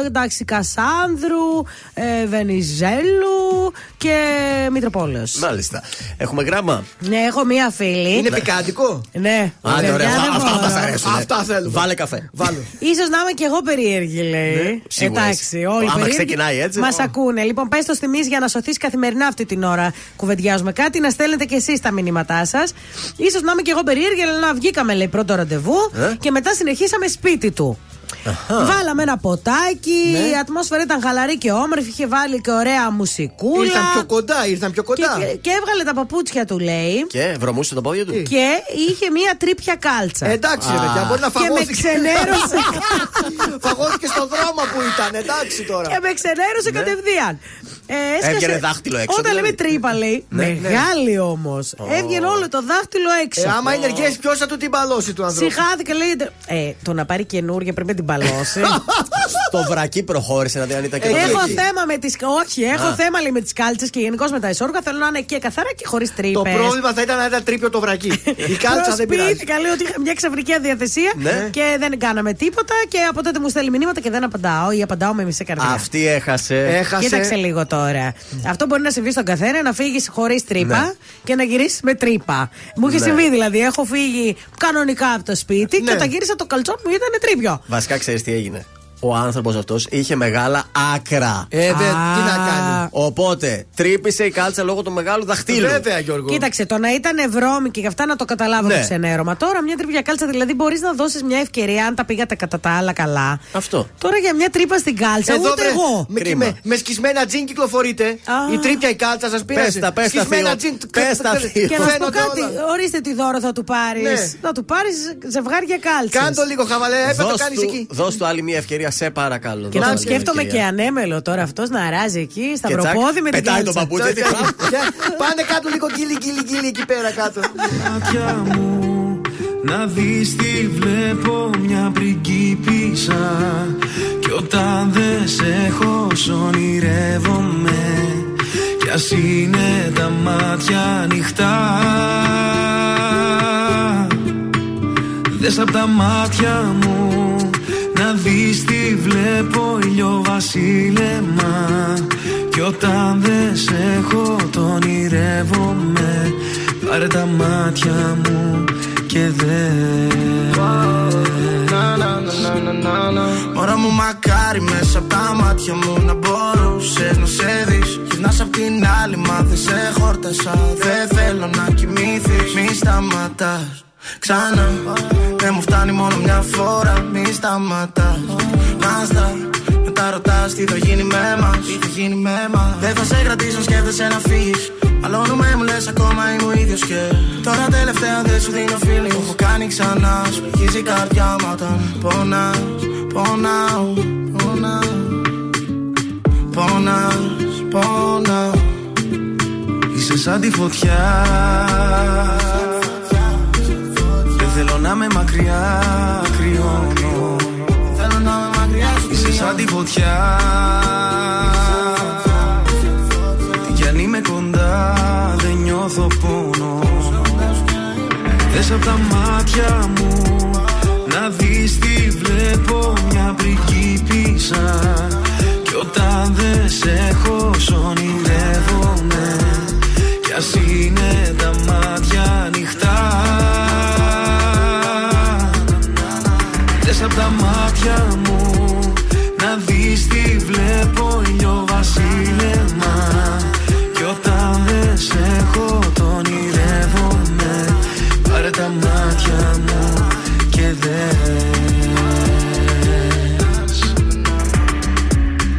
ε, εντάξει, Κασάνδρου, ε, Βενιζέλου και Μητροπόλεως. Μάλιστα. Έχουμε γράμμα; Ναι, έχω μία φίλη. Είναι πικάντικο. Ναι. Άντε, Παιδιά, ωραία. δεν Αυτά, αυτά μπορώ. μας αρέσουν. Αυτά θέλουμε. Βάλε καφέ. Βάλω. Ίσως να είμαι και εγώ περίεργη, λέει. Ναι, σίγουρα Εντάξει, είσαι. όλοι Άμα περίεργοι. ξεκινάει έτσι. Μας Ω. ακούνε. Λοιπόν, πες το τιμή για να σωθείς καθημερινά αυτή την ώρα. Κουβεντιάζουμε κάτι, να στέλνετε και εσείς τα μηνύματά σας. σω να είμαι και εγώ περίεργη, αλλά να βγήκαμε, λέει, πρώτο ραντεβού Ε. και μετά συνεχίσαμε σπίτι του. Βάλαμε ένα ποτάκι, Ναι. η ατμόσφαιρα ήταν χαλαρή και όμορφη, είχε βάλει και ωραία μουσικούλα. Ήρθαν πιο κοντά, ήρθαν πιο κοντά. Και, και έβγαλε τα παπούτσια του, λέει. Και βρωμούσε τα πόδια του. Και είχε μία τρίπια κάλτσα. Ε, Εντάξει, ρε παιδιά, μπορεί να Και με φαγώθηκε. ξενέρωσε. Φαγώθηκε στον δρόμο που ήταν, εντάξει τώρα. Και με ξενέρωσε κατευθείαν. Ε, έσκασε- Έβγαινε δάχτυλο έξω, Όταν δηλαδή. λέμε τρύπα, λέει. Ναι, Μεγάλη όμως. Έβγαινε όλο το δάχτυλο έξω. Ε, άμα είναι εργέ, ποιος θα του την παλώσει του ανθρώπου; Συχάθηκε, λέει. Ε, το να πάρει καινούργια πρέπει να την παλώσει. Στο βρακί προχώρησε να δει αν ήταν και το έχω βρακί. θέμα με τι. Όχι, έχω Α. θέμα λέει, με τις κάλτσες και γενικώς με τα ισόργα. Θέλω να είναι και καθαρά και χωρίς τρύπες. Το πρόβλημα θα ήταν να ήταν τρίπιο το βρακί. Η κάλτσα δεν πειράζει. Προσποιήθηκα, λέει ότι είχα μια ξαφνική αδιαθεσία Ναι. και δεν κάναμε τίποτα και από τότε μου στέλνει μηνύματα και δεν απαντάω ή απαντάω με μισή καρδιά. Αυτή έχασε. Έχασε. Κοίταξε λίγο τώρα. Αυτό μπορεί να συμβεί στον καθένα, να φύγεις χωρίς τρύπα Ναι. και να γυρίσεις με τρύπα. Μου είχε Ναι. συμβεί δηλαδή. Έχω φύγει κανονικά από το σπίτι Ναι. και όταν γύρισα το καλτσό μου ήταν τρίπιο. Βασικά ξέρεις τι έγινε. Ο άνθρωπος αυτός είχε μεγάλα άκρα. Ε, δε, τι να κάνει; Οπότε τρύπησε η κάλτσα λόγω του μεγάλου δαχτύλου. Βέβαια, Γιώργο. Κοίταξε, το να ήταν βρώμη και γι' αυτά να το καταλάβω Ναι. το ξενέρωμα. Τώρα μια τρύπια κάλτσα δηλαδή μπορείς να δώσεις μια ευκαιρία αν τα πήγατε κατά τα άλλα καλά. Αυτό. Τώρα για μια τρύπα στην κάλτσα, Εδώ, ούτε βρε, εγώ. Με, Κρίμα. με, με σκισμένα τζιν κυκλοφορείτε. Α. Η τρίπια η κάλτσα σας πήρε. Πες τα, πες τα, θείο. Πες τα, θείο. Και να σου πω Φαίνονται κάτι, όλα. ορίστε τι δώρο θα του πάρεις. Ναι. Θα του πάρεις ζευγάρια κάλτσα. Κάντο λίγο χαβαλέ, έπρεπε το Δώσ' κάνεις του- εκεί. Δώσ' του άλλη μια ευκαιρία, σε παρακαλώ. Και Δώσ' να του άλλη μια σκέφτομαι και ευκαιρία. ανέμελο τώρα αυτός να αράζει εκεί, στα Και τσακ, προπόδι με την πετάει το κάλτσα. παπούτσι. έτσι, χλαπ. Πάνε κάτω λίγο γκίλι, γκίλι, γκίλι εκεί πέρα κάτω. μάτια μου να δεις τι βλέπω μια πριγκίπισσα Κι όταν δεν σε έχω σ' ονειρεύομαι Κι ας είναι τα μάτια ανοιχτά Δες απ' τα μάτια μου να δεις τι βλέπω βασίλεμα. Κι όταν δεν σε έχω τον ονειρεύομαι Πάρε τα μάτια μου και δες. Μωρά μου μακάρι μέσα από τα μάτια μου να μπορούσες να σε δεις. Γυρνάς απ' την άλλη μα δεν σε χόρτασα. Δεν θέλω να κοιμήθεις Μη σταματάς Ξανά Δεν μου φτάνει μόνο μια φορά Μη σταματάς. Μάστα Μετά ρωτάς τι θα γίνει με μας Τι θα γίνει με μας. Δεν θα σε κρατήσω σκέφτεσαι να φύγεις. Μαλώνουμε μου λες ακόμα είμαι ο ίδιος και Τώρα τελευταία δεν σου δίνω φίλη Μου έχω κάνει ξανά Σου η καρδιά μου όταν πονάς Πονάω Πονάω. Πονάς Πονάω. Είσαι σαν τη φωτιά. Θέλω να με μακριά, κρυώνω. Θέλω να με μακριά, σου Είσαι σαν τη φωτιά. Τι κι αν είμαι κοντά, δεν νιώθω πόνο. Δες απ' τα μάτια μου να δεις τι βλέπω μια πριγκίπισσα Κι όταν δεν σε έχω ονειρεύομαι Κι ας είναι τα μάτια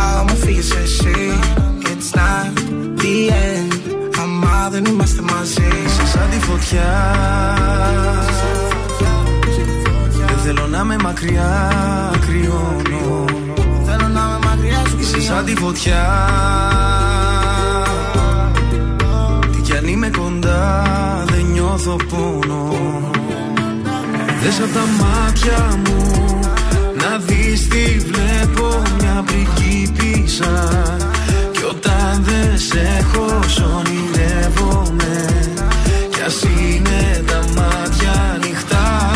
Που πάω μου φύγεις εσύ It's not the end. Δεν είμαστε μαζί Είσαι σαν τη φωτιά. Δεν θέλω να με μακριά, κρυώνω. Θέλω να με μακριά σου Είσαι σαν τη φωτιά. Τι κι αν είμαι κοντά δεν νιώθω πόνο. Δες απ' τα μάτια μου να δεις τι βλέπω μια πριγκίπισσα Κι όταν δεν σε έχω ονειρεύομαι Κι ας είναι τα μάτια ανοιχτά.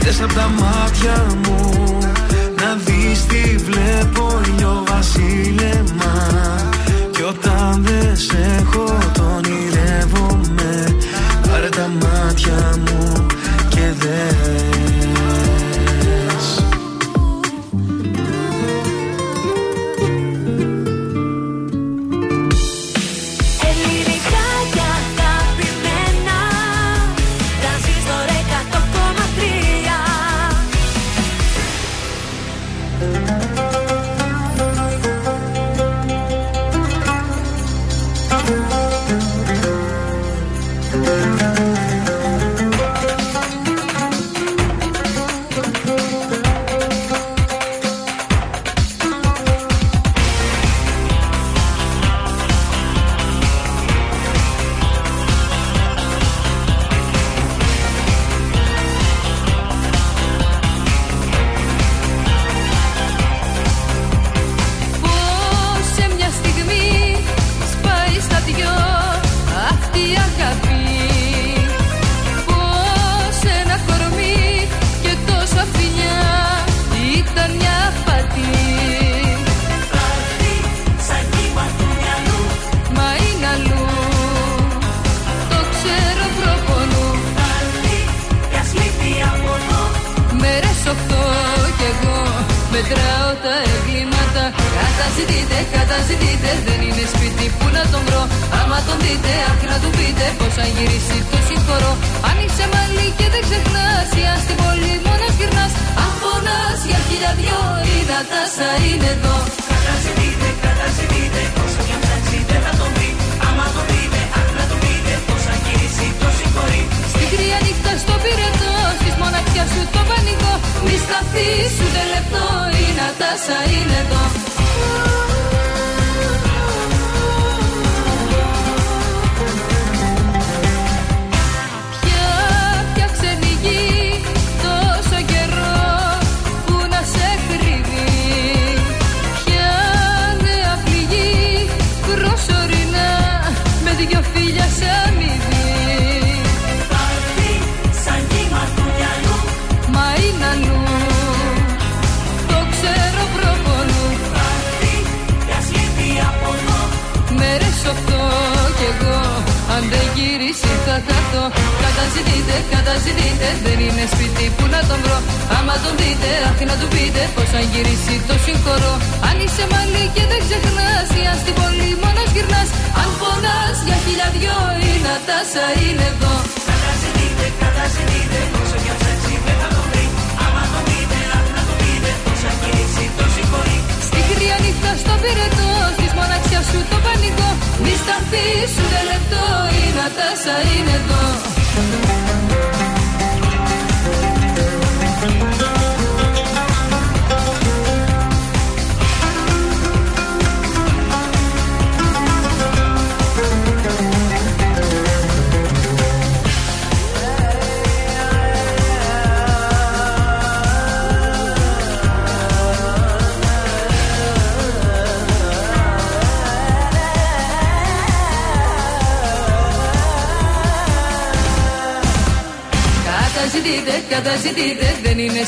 Δες απ' τα μάτια μου Να δεις τι βλέπω βασίλεμα. Κι όταν δεν σε έχω το ονειρεύομαι Πάρε τα μάτια μου Νατάσα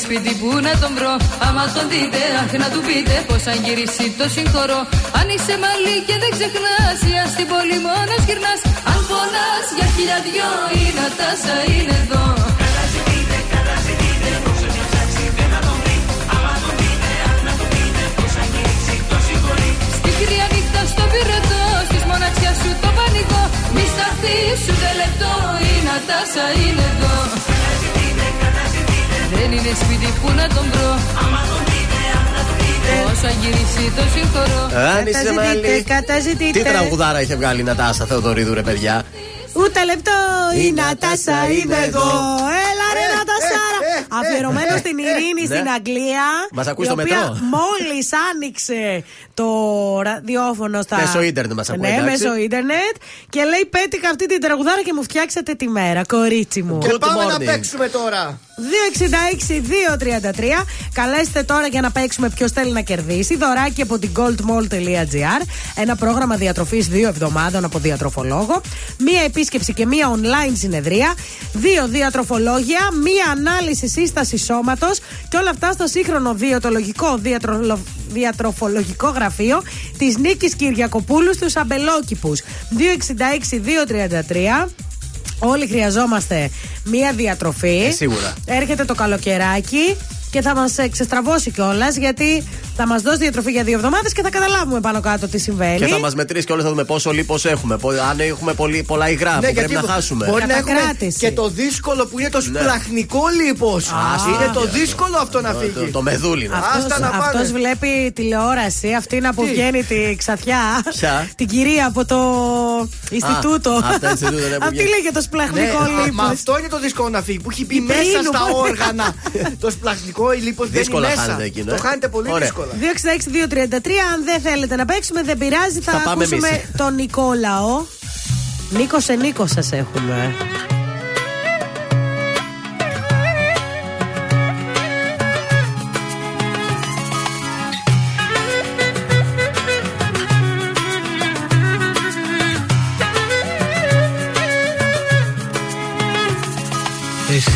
σπίτι που να τον βρω. Άμα τον δείτε, αχ να του πείτε Πως αν γυρίσει το συγχωρώ. Αν είσαι μαλλί και δεν ξεχνάς Ή αν στην πόλη μόνος γυρνάς. Αν πονάς για χιλιαδιό Η Νατάσα είναι εδώ. Καταζητείτε, καταζητείτε Όσο και ψάξει δεν θα τον βρει. Άμα τον δείτε, αχ να του πείτε Πως αν γυρίσει το συγχωρεί. Στη κρύα νύχτα στο πυρετό Στις μοναξιάς σου το πανικό. Μη σταθείς ούτε λεπτό Η Νατάσα είναι εδώ δεν είναι σπίτι που να τον βρω Άμα τον δείτε, αν να τον δείτε Όσο αν γυρίσει το συγχωρώ Αν είσαι μαλλί. καταζητείτε. Τι τραγουδάρα είχε βγάλει η Νατάσα Θεοδωρίδου, ρε παιδιά; Ούτε λεπτό η Η Νατάσα Νατάσα είναι είναι εδώ. εδώ. Έλα ρε Νατασάρα. Αφιερωμένος στην Ειρήνη στην Αγγλία. Μας ακούει η στο οποία μετρό. Μόλις άνοιξε το ραδιόφωνο στα. Μέσω ίντερνετ μας ακούει, Ναι, εντάξει. μέσω ίντερνετ. Και λέει πέτυχα αυτή την τραγουδάρα και μου φτιάξατε τη μέρα, κορίτσι μου. Και πάμε να παίξουμε τώρα. 266-233. Καλέστε τώρα για να παίξουμε ποιος θέλει να κερδίσει. Δωράκι από την goldmall.gr. Ένα πρόγραμμα διατροφής δύο εβδομάδων από διατροφολόγο. Μία επίσκεψη και μία online συνεδρία. Δύο διατροφολόγια. Μία ανάλυση σύστασης σώματος. Και όλα αυτά στο σύγχρονο διατολογικό διατρολο... διατροφολογικό γραφείο της Νίκης Κυριακοπούλου στους Αμπελόκηπους. 266-233. Όλοι χρειαζόμαστε μία διατροφή. Ε, σίγουρα. Έρχεται το καλοκαιράκι και θα μας ξεστραβώσει κιόλας γιατί θα μας δώσει διατροφή για δύο εβδομάδες και θα καταλάβουμε πάνω κάτω τι συμβαίνει. Και θα μας μετρήσει και όλα θα δούμε πόσο λίπος έχουμε. πο- Αν έχουμε πολύ, πολλά υγρά που πρέπει να χάσουμε. Ναι, μπορεί να έχουμε Κατακράτηση. και το δύσκολο που είναι το σπλαχνικό λίπος. Είναι το δύσκολο αυτό να Το- φύγει. το- Το μεδούλι. να. Άστα να πάνε. Αυτό βλέπει τηλεόραση, αυτή να που Τι; βγαίνει τη ξαφιά. Ποια; Την κυρία από το Ινστιτούτο. αυτά, Ινστιτούτο, ναι, που Αυτή βγαίνει. λέγε το Ναι, σπλαχνικό μα- λίπος. μα αυτό είναι το δύσκολο να φύγει. Που έχει μπει Η μέσα πρίνου. στα όργανα. το σπλαχνικό λίπος δεν είναι Δύσκολα μέσα. χάνεται εκείνο, Το ε. χάνετε πολύ Ωραία. δύσκολα. 266-233. Αν δεν θέλετε να παίξουμε, δεν πειράζει. Θα, Θα πάμε ακούσουμε εμείς. τον Νικόλαο. Νίκο σε Νίκο σας έχουμε.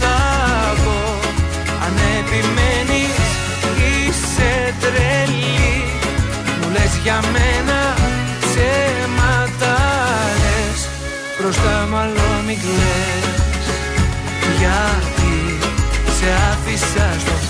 θα πω. Αν επιμένεις είσαι τρελή. Μου λες για μένα ψέματα λες Μπροστά μου άλλο μη κλαις. Γιατί σε άφησα στο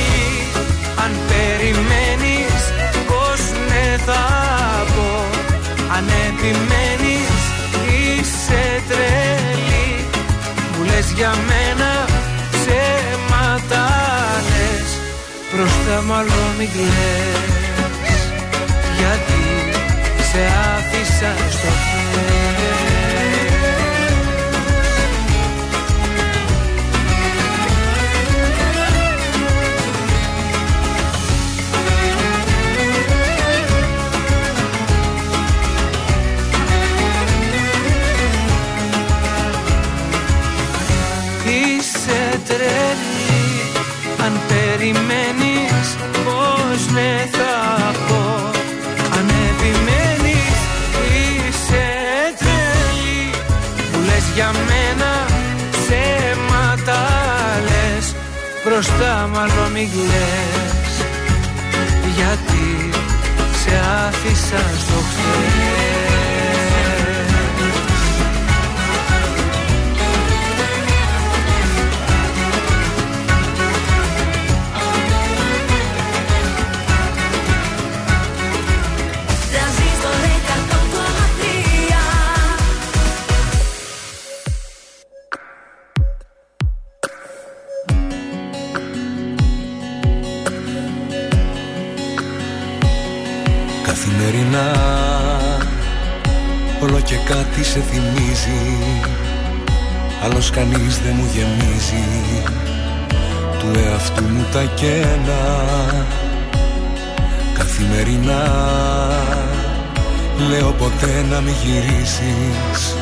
αν περιμένεις πως ναι θα πω. Αν επιμένεις είσαι τρελή. Μου λες για μένα ψέματα λες Μπροστά μάλλον μην κλαις. Γιατί σε άφησα στο χέρι περιμένεις πως ναι θα πω. Αν επιμένεις είσαι τρελή. Που λες για μένα ψέματα λες. Μπροστά μάλλον μην κλαις. Γιατί σε άφησα στο χθες σε θυμίζει. Άλλος κανείς δεν μου γεμίζει. Του εαυτού μου τα κένα. Καθημερινά λέω ποτέ να μην γυρίσεις.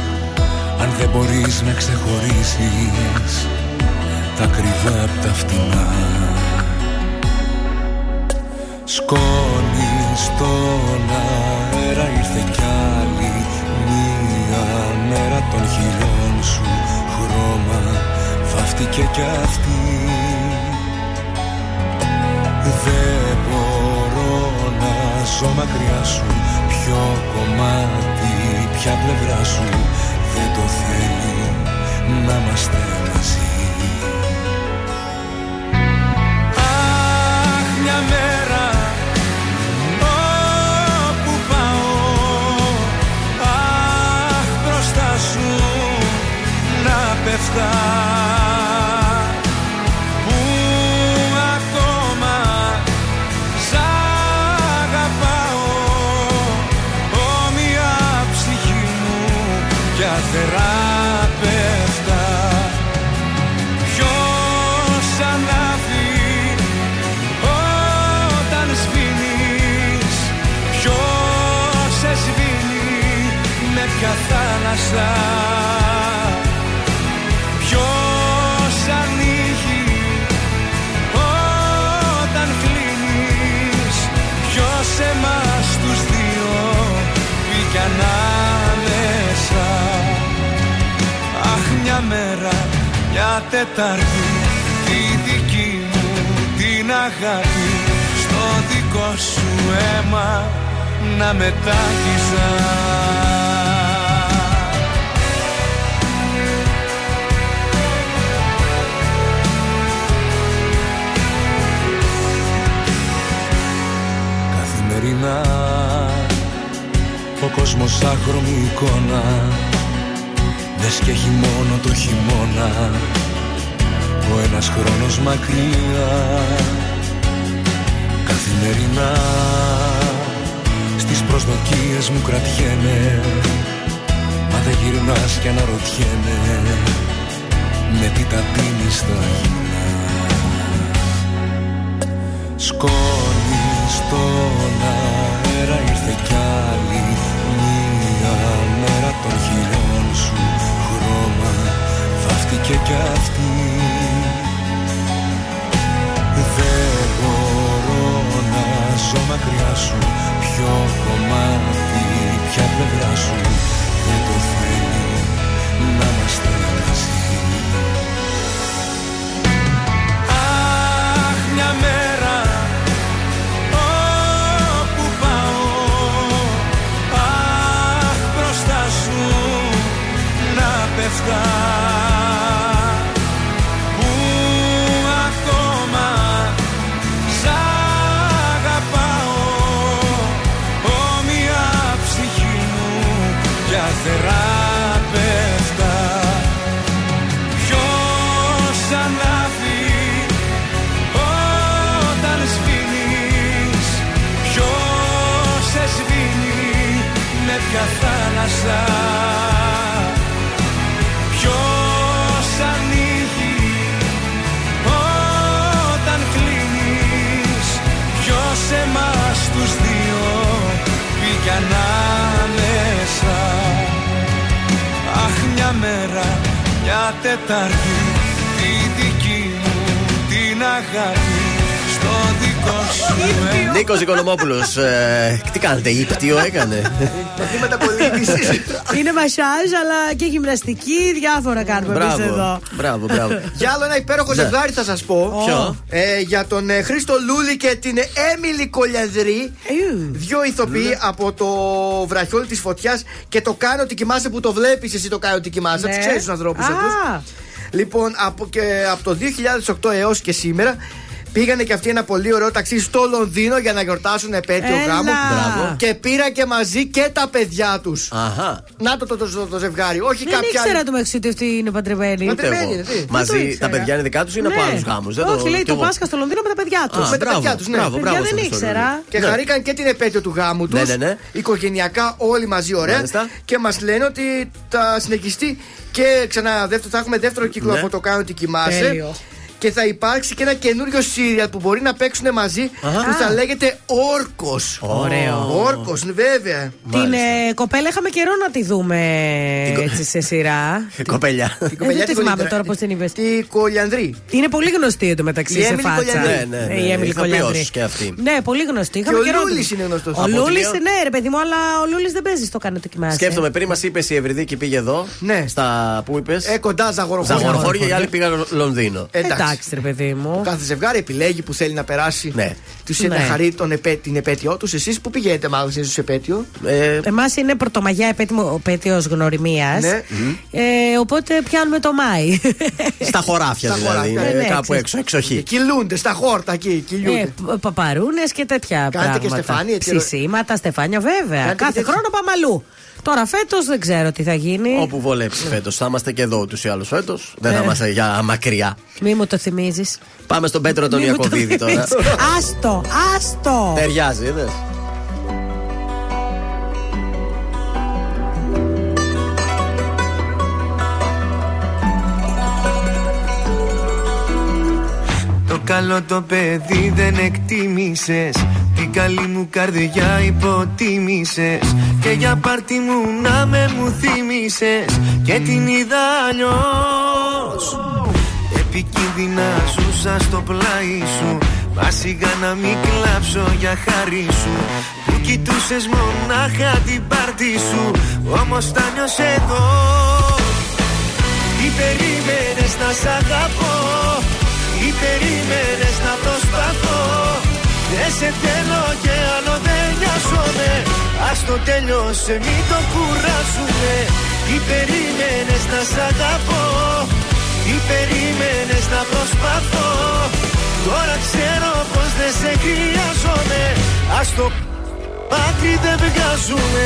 Αν δεν μπορείς να ξεχωρίσεις τα κρυβά απ' τα φτηνά. Σκόνη στον αέρα ήρθε κι άλλη μία μέρα των χειλών σου χρώμα βάφτηκε κι αυτή. Δεν μπορώ να ζω μακριά σου ποιο κομμάτι, ποια πλευρά σου δεν το θέλει να είμαστε μαζί να πέφτα Που ακόμα σ' αγαπάω. Όμοια ψυχή μου κι αθεράπευτα Ποιος ανάβει όταν σβήνεις; Ποιος σε σβήνει με ποια θάλασσα; Μια Τετάρτη Τη δική μου την αγάπη Στο δικό σου αίμα να μετάγιζα. Καθημερινά ο κόσμος άχρωμη εικόνα Δες και έχει μόνο το χειμώνα Ο ένας χρόνος μακριά Καθημερινά. Στις προσδοκίες μου κρατιέμαι Μα δεν γυρνάς και αναρωτιέμαι Με τι τα πίνεις στα γυμνά. Σκόνης στον αέρα ήρθε κι άλλη Μία μέρα των χιλιών σου χρώμα. Βάφτηκε κι αυτή να ζω μακριά σου. Ποιο κομμάτι, ποια πλευρά σου. Δεν το θέλει Νίκος Οικονομόπουλος, τι κάνετε, ύπτιο έκανε; Μαθήματα κολλήγησης. Είναι μασάζ, αλλά και γυμναστική, διάφορα κάνουμε εμείς εδώ. Μπράβο, μπράβο, μπράβο. Για άλλο ένα υπέροχο Ναι. ζευγάρι θα σας πω. Ποιο; Ε, για τον ε, Χρήστο Λούλη και την Έμιλη Κολιανδρή. Δύο ηθοποιοί από το βραχιόλι της φωτιάς και το κάνω ότι κοιμάσαι που το βλέπεις. Εσύ το κάνω ότι κοιμάσαι. Ναι. Τους ξέρεις τους ανθρώπους Α. αυτούς. Λοιπόν, από, και, από το 2008 έως και σήμερα πήγανε και αυτοί ένα πολύ ωραίο ταξίδι στο Λονδίνο για να γιορτάσουν επέτειο Έλα. γάμου. Μπράβο. Και πήρα και μαζί και τα παιδιά τους. Αχα. Να το το, το, το, το ζευγάρι. Όχι Δεν κάποια. ήξερα το μεταξύ ότι αυτοί είναι παντρεμένοι. Ούτε εγώ. Παντρεμένοι, τι. Δεν το Μαζί ήξερα. τα παιδιά είναι δικά τους ή είναι από Ναι. άλλους γάμους; Όχι, λέει κι το εγώ. Πάσχα στο Λονδίνο με τα παιδιά τους. Α, με τα μπράβο, παιδιά τους, ναι. Μπράβο, Παιδιά μπράβο. δεν στον ήξερα. Χριστοδούλη. Και Ναι. χαρήκαν και την επέτειο του γάμου τους. Ναι, ναι, ναι. Οικογενειακά όλοι μαζί ωραία. Μάλιστα. Και μας λένε ότι θα συνεχιστεί και ξανά δεύτερο, θα έχουμε δεύτερο κύκλο Ναι. από το κάνω ότι κοιμάσαι. Τέλειο. Και θα υπάρξει και ένα καινούριο σύριαλ που μπορεί να παίξουν μαζί Αχα. που θα λέγεται Όρκος. Ωραίο. Όρκος, βέβαια. Την ε, κοπέλα είχαμε καιρό να τη δούμε έτσι σε σειρά. Κοπελιά. Την Ε, κοπελιά δεν τη την θυμάμαι Κολυδρα- τώρα πώς την είπες. Τη Κολιανδρή. Είναι πολύ γνωστή εντωμεταξύ Η σε Έμιλι φάτσα. Κολιανδρή. Ναι, ναι, ναι. Η Έμιλι Ηθοποιός Κολιανδρή. και αυτή. Ναι, πολύ γνωστή. Είχαμε ο καιρό να Λούλης τη- είναι γνωστός. Ο Από Λούλης, τηλεόραση. ναι, ρε παιδί μου, αλλά ο Λούλης δεν παίζει στο κάνω το κοιμάσαι. Σκέφτομαι πριν μας είπες η Ευρυδίκη πήγε εδώ. Ναι. Στα που είπες; Ε, κοντά Ζαγοροχώρια. Ζαγοροχώρια, οι άλλοι πήγαν Λονδίνο. Εντάξει, ρε παιδί μου. Κάθε ζευγάρι επιλέγει που θέλει να περάσει. Ναι. Τους Ναι. να χαρεί τον επέ, την επέτειό τους. Εσείς που πηγαίνετε, μάλλον εσείς στους επέτειο; Ε, Εμάς είναι πρωτομαγιά επέτειο γνωριμίας. Ναι. Ε, οπότε πιάνουμε το Μάη. Στα χωράφια Στα δηλαδή. χωράφια, ε, ναι, κάπου ξέρεις. έξω, εξοχή. Και κυλούνται στα χόρτα εκεί. Κυλιούνται. Ε, παπαρούνες και τέτοια Κάνετε και πράγματα. στεφάνι, έτσι, Ψησίματα, στεφάνια, βέβαια. Κάνετε και Κάθε τέτοια. χρόνο πάμε αλλού. Τώρα φέτος δεν ξέρω τι θα γίνει. Όπου βολέψει φέτος. Θα είμαστε και εδώ ούτως ή άλλως φέτος. Δεν θα Ε. είμαστε για μακριά. Μη μου το θυμίζεις. Πάμε στον Πέτρο τον Μη μου το Ιακοβίδη τώρα. θυμίζεις. Άστο, άστο. Ταιριάζει, είδες. Καλό το παιδί δεν εκτίμησες. Την καλή μου καρδιά υποτίμησες. Και για πάρτι μου να με μου θύμισες Και την είδα αλλιώς. Επικίνδυνα ζούσα στο πλάι σου. Μα σιγά να μην κλάψω για χάρη σου. Που κοιτούσες μονάχα την πάρτι σου. Όμως τα νιώσες εδώ. Τι περίμενες να σ' αγαπώ; Τι περίμενες να προσπαθώ. Δεν σε θέλω και άλλο δεν νοιάζομαι. Ας το τελειώσε μην το κουράζουμε Τι περίμενες να σ' αγαπώ; Τι περίμενες να προσπαθώ; Τώρα ξέρω πως δεν σε χρειάζομαι. Ας το πάτρι δεν βγάζουμε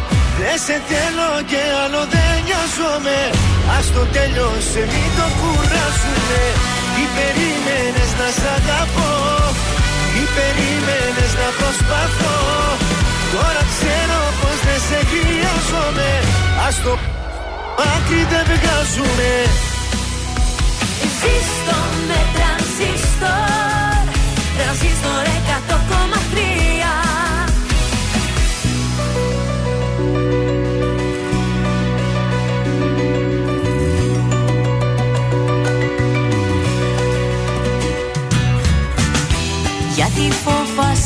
Δεν σε θέλω και άλλο δεν νοιάζομαι. Ας το τέλειωσε μην το κουράσουμε Τι περίμενες να σ' αγαπώ; Τι περίμενες να προσπαθώ; Τώρα ξέρω πως δεν σε χρειάζομαι. Ας το άκρη δεν βγάζουμε Ζήστο με τρανζίστορ. Τρανζίστορ 100,3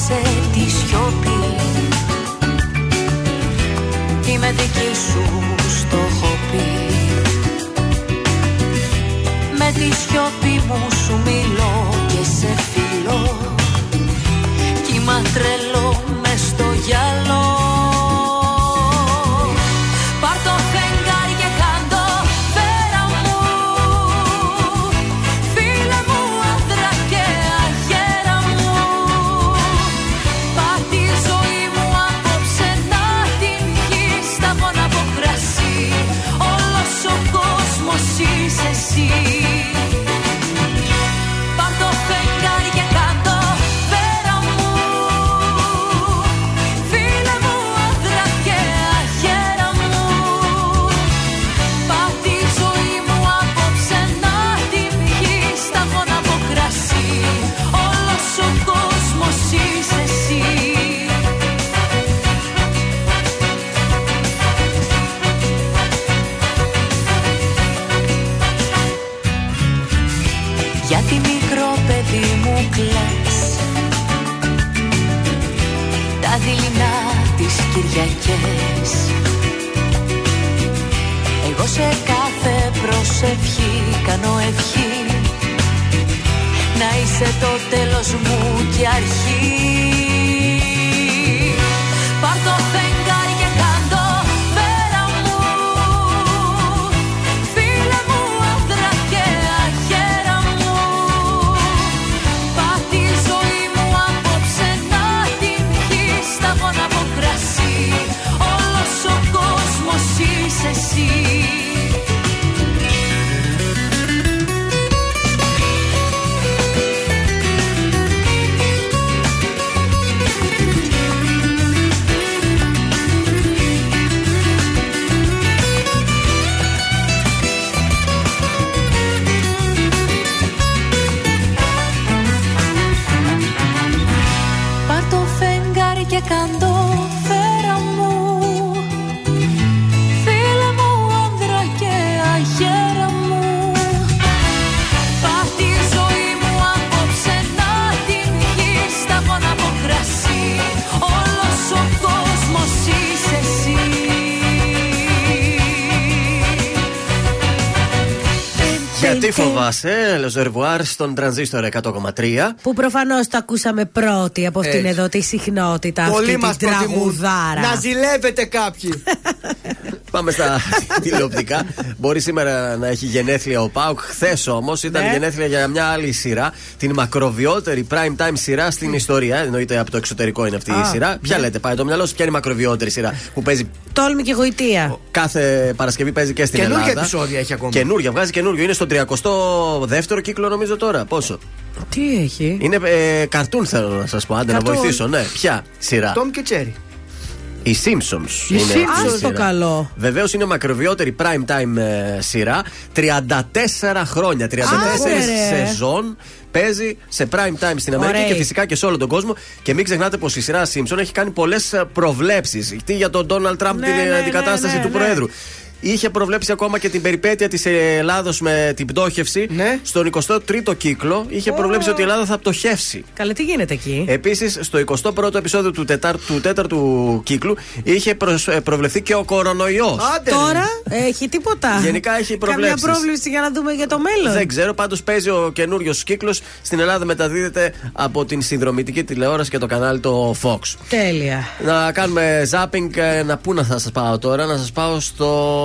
φοβάσαι τη σιωπή. Είμαι δική σου στο έχω πει Με τη σιωπή μου σου μιλώ και σε φιλώ. Κύμα τρελό μες στο γυαλό Κυριακές. Εγώ σε κάθε προσευχή κάνω ευχή. Να είσαι το τέλος μου και αρχή Γιατί φοβάσαι, Ρεζερβουάρ στον τρανζίστορ 100,3. Που προφανώς το ακούσαμε πρώτη από αυτήν Έτσι. εδώ τη συχνότητα Πολλοί αυτή μας την προτιμούν. τραγουδάρα. Να ζηλεύετε κάποιοι. Πάμε στα τηλεοπτικά. Μπορεί σήμερα να έχει γενέθλια ο ΠΑΟΚ. Χθες όμως ήταν Ναι. γενέθλια για μια άλλη σειρά. Την μακροβιότερη prime time σειρά στην ιστορία. Εννοείται από το εξωτερικό είναι αυτή η Α, σειρά. Ποια ναι. λέτε, πάει το μυαλό σου, ποια είναι η μακροβιότερη σειρά που παίζει; Τόλμη και γοητεία. κάθε Παρασκευή παίζει και στην Καινούργια Ελλάδα. επεισόδια έχει ακόμα. Καινούργια, βγάζει καινούργιο. Είναι στο 32ο κύκλο νομίζω τώρα. Πόσο; Τι έχει; Είναι ε, καρτούν θέλω να σας πω. Άντε να Καρτούν. βοηθήσω. Ναι, ποια σειρά; Τόμ και Τσέρι. Οι Simpsons. Οι είναι Simpsons. αυτή η Ας το σειρά. καλό. Βεβαίως είναι η μακροβιότερη prime time ε, σειρά. 34 χρόνια, 34 Άντε, ρε. σεζόν παίζει σε prime time στην Αμερική Ωραία. και φυσικά και σε όλο τον κόσμο. Και μην ξεχνάτε πως η σειρά Simpson έχει κάνει πολλές προβλέψεις. Τι για τον Donald Trump Ναι, την ναι, ε, ναι, αντικατάσταση ναι, του ναι. Προέδρου. Είχε προβλέψει ακόμα και την περιπέτεια της Ελλάδος με την πτώχευση. Στον 23ο κύκλο είχε προβλέψει ότι η Ελλάδα θα πτωχεύσει. Καλέ, τι γίνεται εκεί; Επίσης, στο 21ο επεισόδιο του, τετάρ, του τέταρτου κύκλου είχε προσ- ε, προβλεφθεί και ο κορονοϊός. Τώρα έχει τίποτα; Γενικά έχει προβλέψεις. Καμιά πρόβλεψη για να δούμε για το μέλλον. Δεν ξέρω, πάντως παίζει ο καινούριος κύκλος. Στην Ελλάδα μεταδίδεται από την συνδρομητική τηλεόραση και το κανάλι το Fox. Τέλεια. Να κάνουμε zapping. ε, Να πού να θα σας πάω τώρα, να σας πάω στο.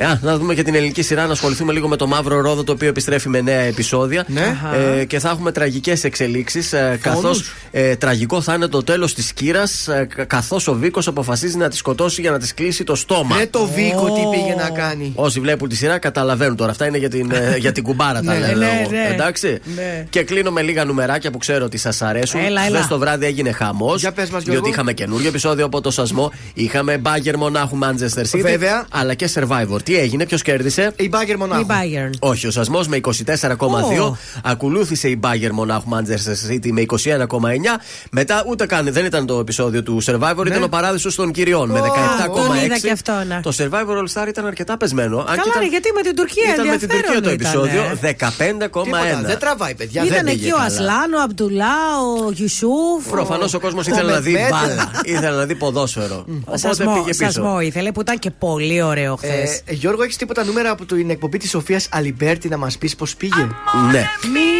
Ε, α, να δούμε και την ελληνική σειρά, να ασχοληθούμε λίγο με το Μαύρο Ρόδο το οποίο επιστρέφει με νέα επεισόδια. Ναι. Ε, και θα έχουμε τραγικές εξελίξεις. Ε, Καθώς ε, τραγικό θα είναι το τέλος της κύρας, ε, καθώς ο Βίκος αποφασίζει να τη σκοτώσει για να της κλείσει το στόμα. Ναι, το Βίκο τι πήγε να κάνει. Όσοι βλέπουν τη σειρά καταλαβαίνουν τώρα. Αυτά είναι για την, ε, για την κουμπάρα τα Ναι, λέω ναι, εγώ. ναι. Εντάξει. Ναι. Και κλείνω με λίγα νουμεράκια που ξέρω ότι σας αρέσουν. Έλα, έλα. Χθες το βράδυ έγινε χαμός. Για πες μας, Γιώργο. Διότι είχαμε καινούριο επεισόδιο από το Σασμό. Είχαμε Bayern Μονάχου Manchester City. Βέβαια. Αλλά και Survivor. Τι έγινε, ποιος κέρδισε; Η Μπάγκερ μονάχου. Η Bayern. Όχι, ο Σασμός με 24,2. Ω. Ακολούθησε η Bayern Μονάχου Manchester City με 21,9. Μετά ούτε καν δεν ήταν το επεισόδιο του Survivor, ήταν ο παράδεισος των κυριών με 17,6. τον είδα και αυτό, ναι. Το Survivor All Star ήταν αρκετά πεσμένο. Αν και Καλά, ήταν- ρε, γιατί με την Τουρκία ήταν με την Τουρκία το ενδιαφέρον επεισόδιο ήτανε. 15,1. Δεν τραβάει, παιδιά. Ήταν δεν εκεί πήγε ο καλά. Ασλάν, ο Αμπτουλά, ο Γιουσούφ. Προφανώς ο κόσμος ήθελε να δει Μehmet. μπάλα. ήθελε να δει ποδόσφαιρο. Ο Οπότε Σασμό, πήγε πίσω. Σασμό ήθελε που ήταν και πολύ ωραίο χθες. Ε, Γιώργο, έχεις τίποτα νούμερα από την εκπομπή της Σοφίας Αλιμπέρτη να μας πεις πώς πήγε; Ναι.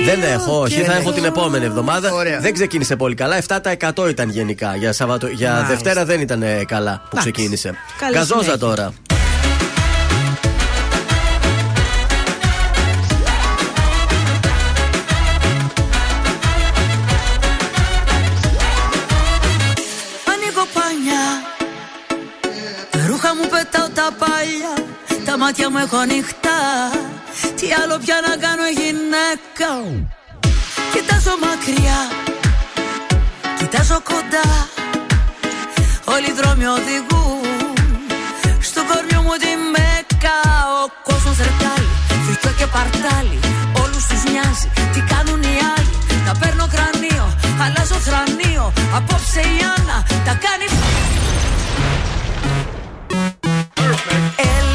Δεν έχω, όχι. και Θα δεν έχω την επόμενη εβδομάδα. Ωραία. Δεν ξεκίνησε πολύ καλά. 7% ήταν γενικά. Για, Σαββατο... για Μάλιστα. Δευτέρα δεν ήταν ε, καλά που Εντάξει. ξεκίνησε. Καλή Καζόζα συνέχεια. τώρα. Ανοίγω μάτια μου έχω ανοιχτά Τι άλλο πια να κάνω γυναίκα Κοιτάζω μακριά Κοιτάζω κοντά. Όλοι οι δρόμοι οδηγούν Στο κορμιό μου τη μέκα. Ο κόσμος ρετάλι Φρικιό και παρτάλι. Όλους τους νοιάζει Τι κάνουν οι άλλοι. Τα παίρνω κρανίο Αλλάζω θρανίο. Απόψε η Άννα Τα κάνει. Έλα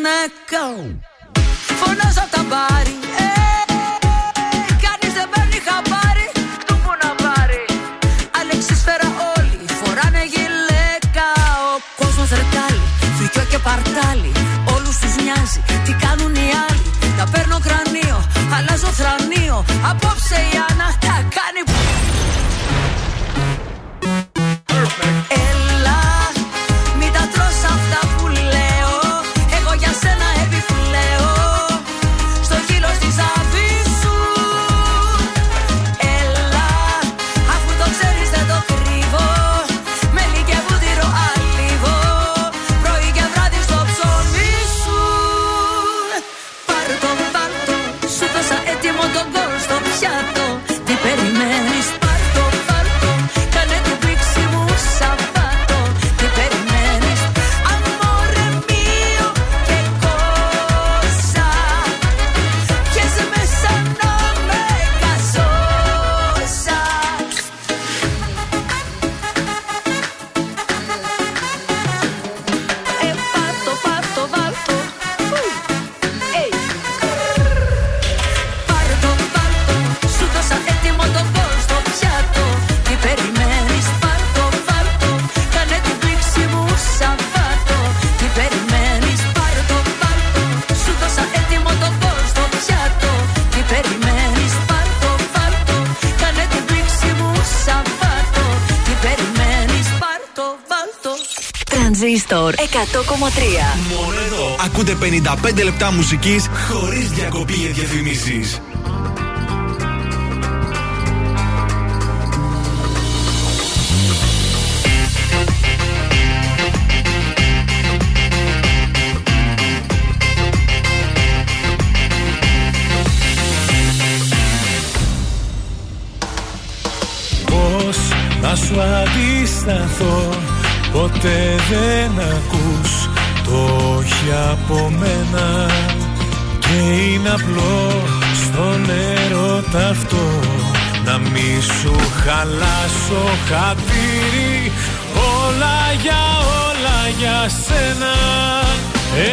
γυναίκα Φωνάζω απ' τα μπάρι ε, Κανείς δεν παίρνει χαμπάρι. Του που να πάρει. Αλεξίσφαιρα όλοι Φοράνε γυλαίκα. Ο κόσμος ρετάλι Φρικιό και παρτάλι. Όλους τους νοιάζει Τι κάνουν οι άλλοι. Τα παίρνω κρανίο Αλλάζω θρανίο. Απόψε η Άννα τα κάνει Μόνο εδώ ακούτε 55 λεπτά μουσικής χωρίς διακοπή για διαφημίσεις. Πώς να σου αντισταθώ; Ποτέ δεν ακούς το όχι από μένα. Και είναι απλό στον έρωτα αυτό Να μη σου χαλάσω χατήρι. Όλα για όλα για σένα.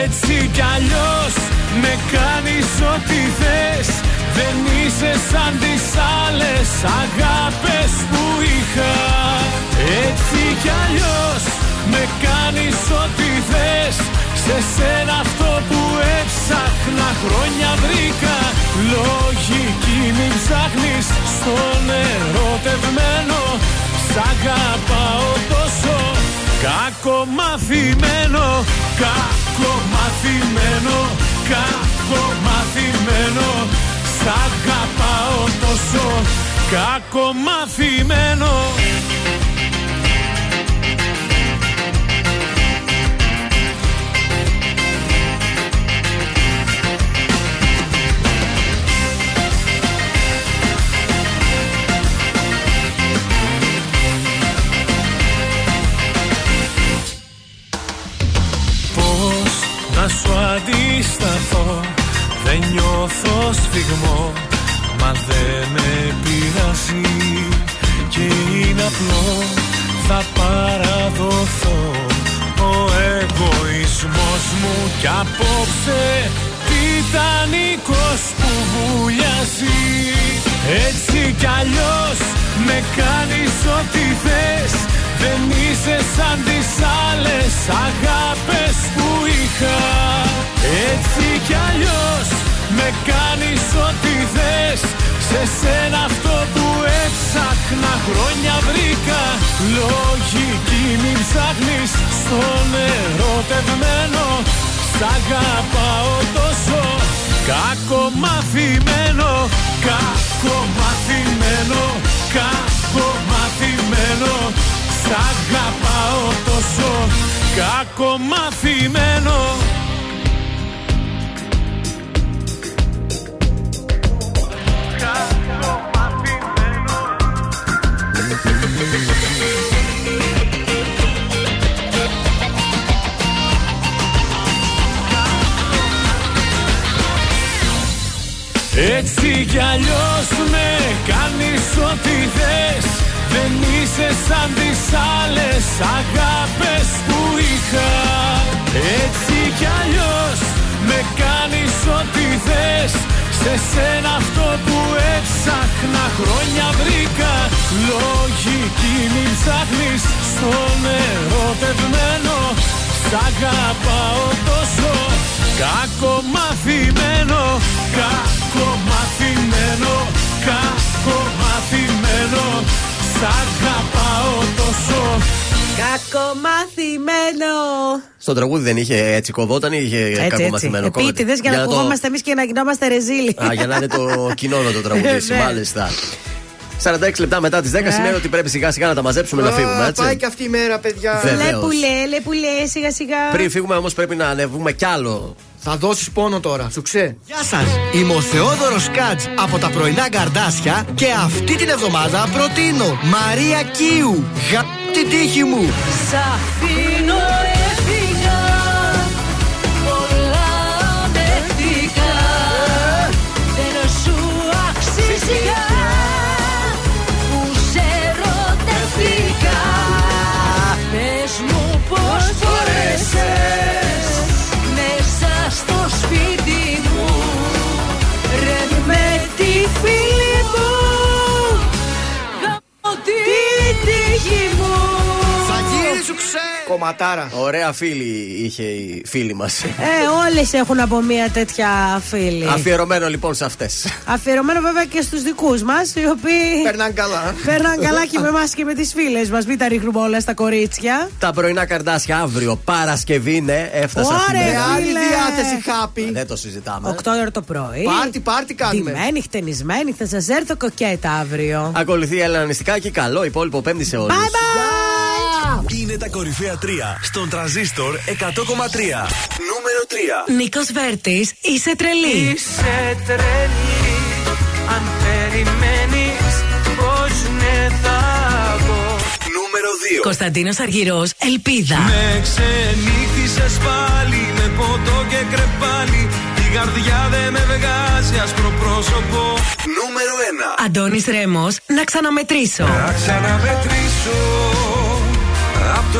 Έτσι κι αλλιώς με κάνεις ό,τι θες Δεν είσαι σαν τις άλλες αγάπες που είχα. Έτσι κι αλλιώς με κάνεις ό,τι θες. Σε σένα αυτό που έψαχνα χρόνια βρήκα. Λογική μην ψάχνεις στον ερωτευμένο. Σ' αγαπάω τόσο. Κακομαθημένο, κακομαθημένο, κακομαθημένο Σ' αγαπάω τόσο κακομαθημένο Πώς να σου αντισταθώ; Δεν νιώθω σφιγμό Μα δεν με πειράζει. Και είναι απλό Θα παραδοθώ. Ο εγωισμός μου Κι απόψε Τιτανικός που βουλιάζει. Έτσι κι αλλιώς Με κάνεις ό,τι θες δεν είσαι σαν τις άλλες αγάπες που είχα. Έτσι κι αλλιώς με κάνεις ό,τι θες. Σε σένα αυτό που έψαχνα χρόνια βρήκα. Λογική μην ψάχνεις στον ερωτευμένο. Σ' αγαπάω τόσο. Κακομαθημένο, κακομαθημένο, κακομαθημένο Σ' αγαπάω τόσο κακομαθημένο. Έτσι κι αλλιώς με κάνεις ό,τι θες Δεν είσαι σαν τις άλλες αγάπες που είχα. Έτσι κι αλλιώς με κάνεις ό,τι θες. Σε σένα αυτό που έψαχνα χρόνια βρήκα. Λογική μην ψάχνεις στον ερωτευμένο Σ' αγαπάω τόσο. Κακομαθημένο, κακομαθημένο, κακομαθημένο Σ' αγαπάω τόσο Κακομαθημένο. Στο τραγούδι δεν είχε έτσι κοδόταν ή είχε Έτσι, έτσι. κακομαθημένο κόμμα. Επίτηδες για να το- ακουγόμαστε εμείς και να γινόμαστε ρεζίλοι. Α, για να είναι το κοινό να το τραγουδήσει, Ναι. μάλιστα. 46 λεπτά μετά τις 10 Ναι. σημαίνει ότι πρέπει σιγά σιγά να τα μαζέψουμε να φύγουμε, Α, έτσι. Πάει και αυτή η μέρα, παιδιά. Βεβαίως. Λε που λέ, λε που λέ, σιγά σιγά. Πριν φύγουμε όμως πρέπει να ανεβούμε κι άλλο. Θα δώσεις πόνο τώρα, σου ξέ. Γεια σας, είμαι ο Θεόδωρος Κάτζ από τα πρωινά καρδάσια και αυτή την εβδομάδα προτείνω Μαρία Κίου. Γα την τύχη μου. Σ' αφήνω Κομματάρα. Ωραία φίλη είχε η φίλη μας. Ε, όλες έχουν από μία τέτοια φίλη. Αφιερωμένο λοιπόν σε αυτές. Αφιερωμένο βέβαια και στους δικούς μας, οι οποίοι. Περνάνε καλά. Περνάνε καλά και με εμάς και με τις φίλες μας. Μην τα ρίχνουμε όλα στα κορίτσια. Τα πρωινά καρδάσια αύριο, Παρασκευή, ναι, έφτασε αυτή η Ωραία, μέρα. Άλλη φίλε. διάθεση χάπη. Δεν το συζητάμε. 8 ώρα το πρωί. Πάρτι, πάρτι κάνουμε. Ντυμένη, χτενισμένη, θα σας έρθω κοκέτα αύριο. Ακολουθεί η Έλενα Νηστικάκη. Καλό υπόλοιπο πέμπτη σε όλους. Bye bye! Είναι τα κορυφαία 3 στον τραζίστορ 100,3. Νούμερο 3. Νίκος Βέρτης, είσαι τρελή. Είσαι τρελή Αν περιμένεις πως ναι θα πω Νούμερο 2. Κωνσταντίνος Αργυρός, Ελπίδα. Με ξενύχτησες πάλι με ποτό και κρεπάλι Η καρδιά δεν με βγάζει άσπρο πρόσωπο Νούμερο 1. Αντώνης Ρέμος, να ξαναμετρήσω. Να ξαναμετρήσω Απ' το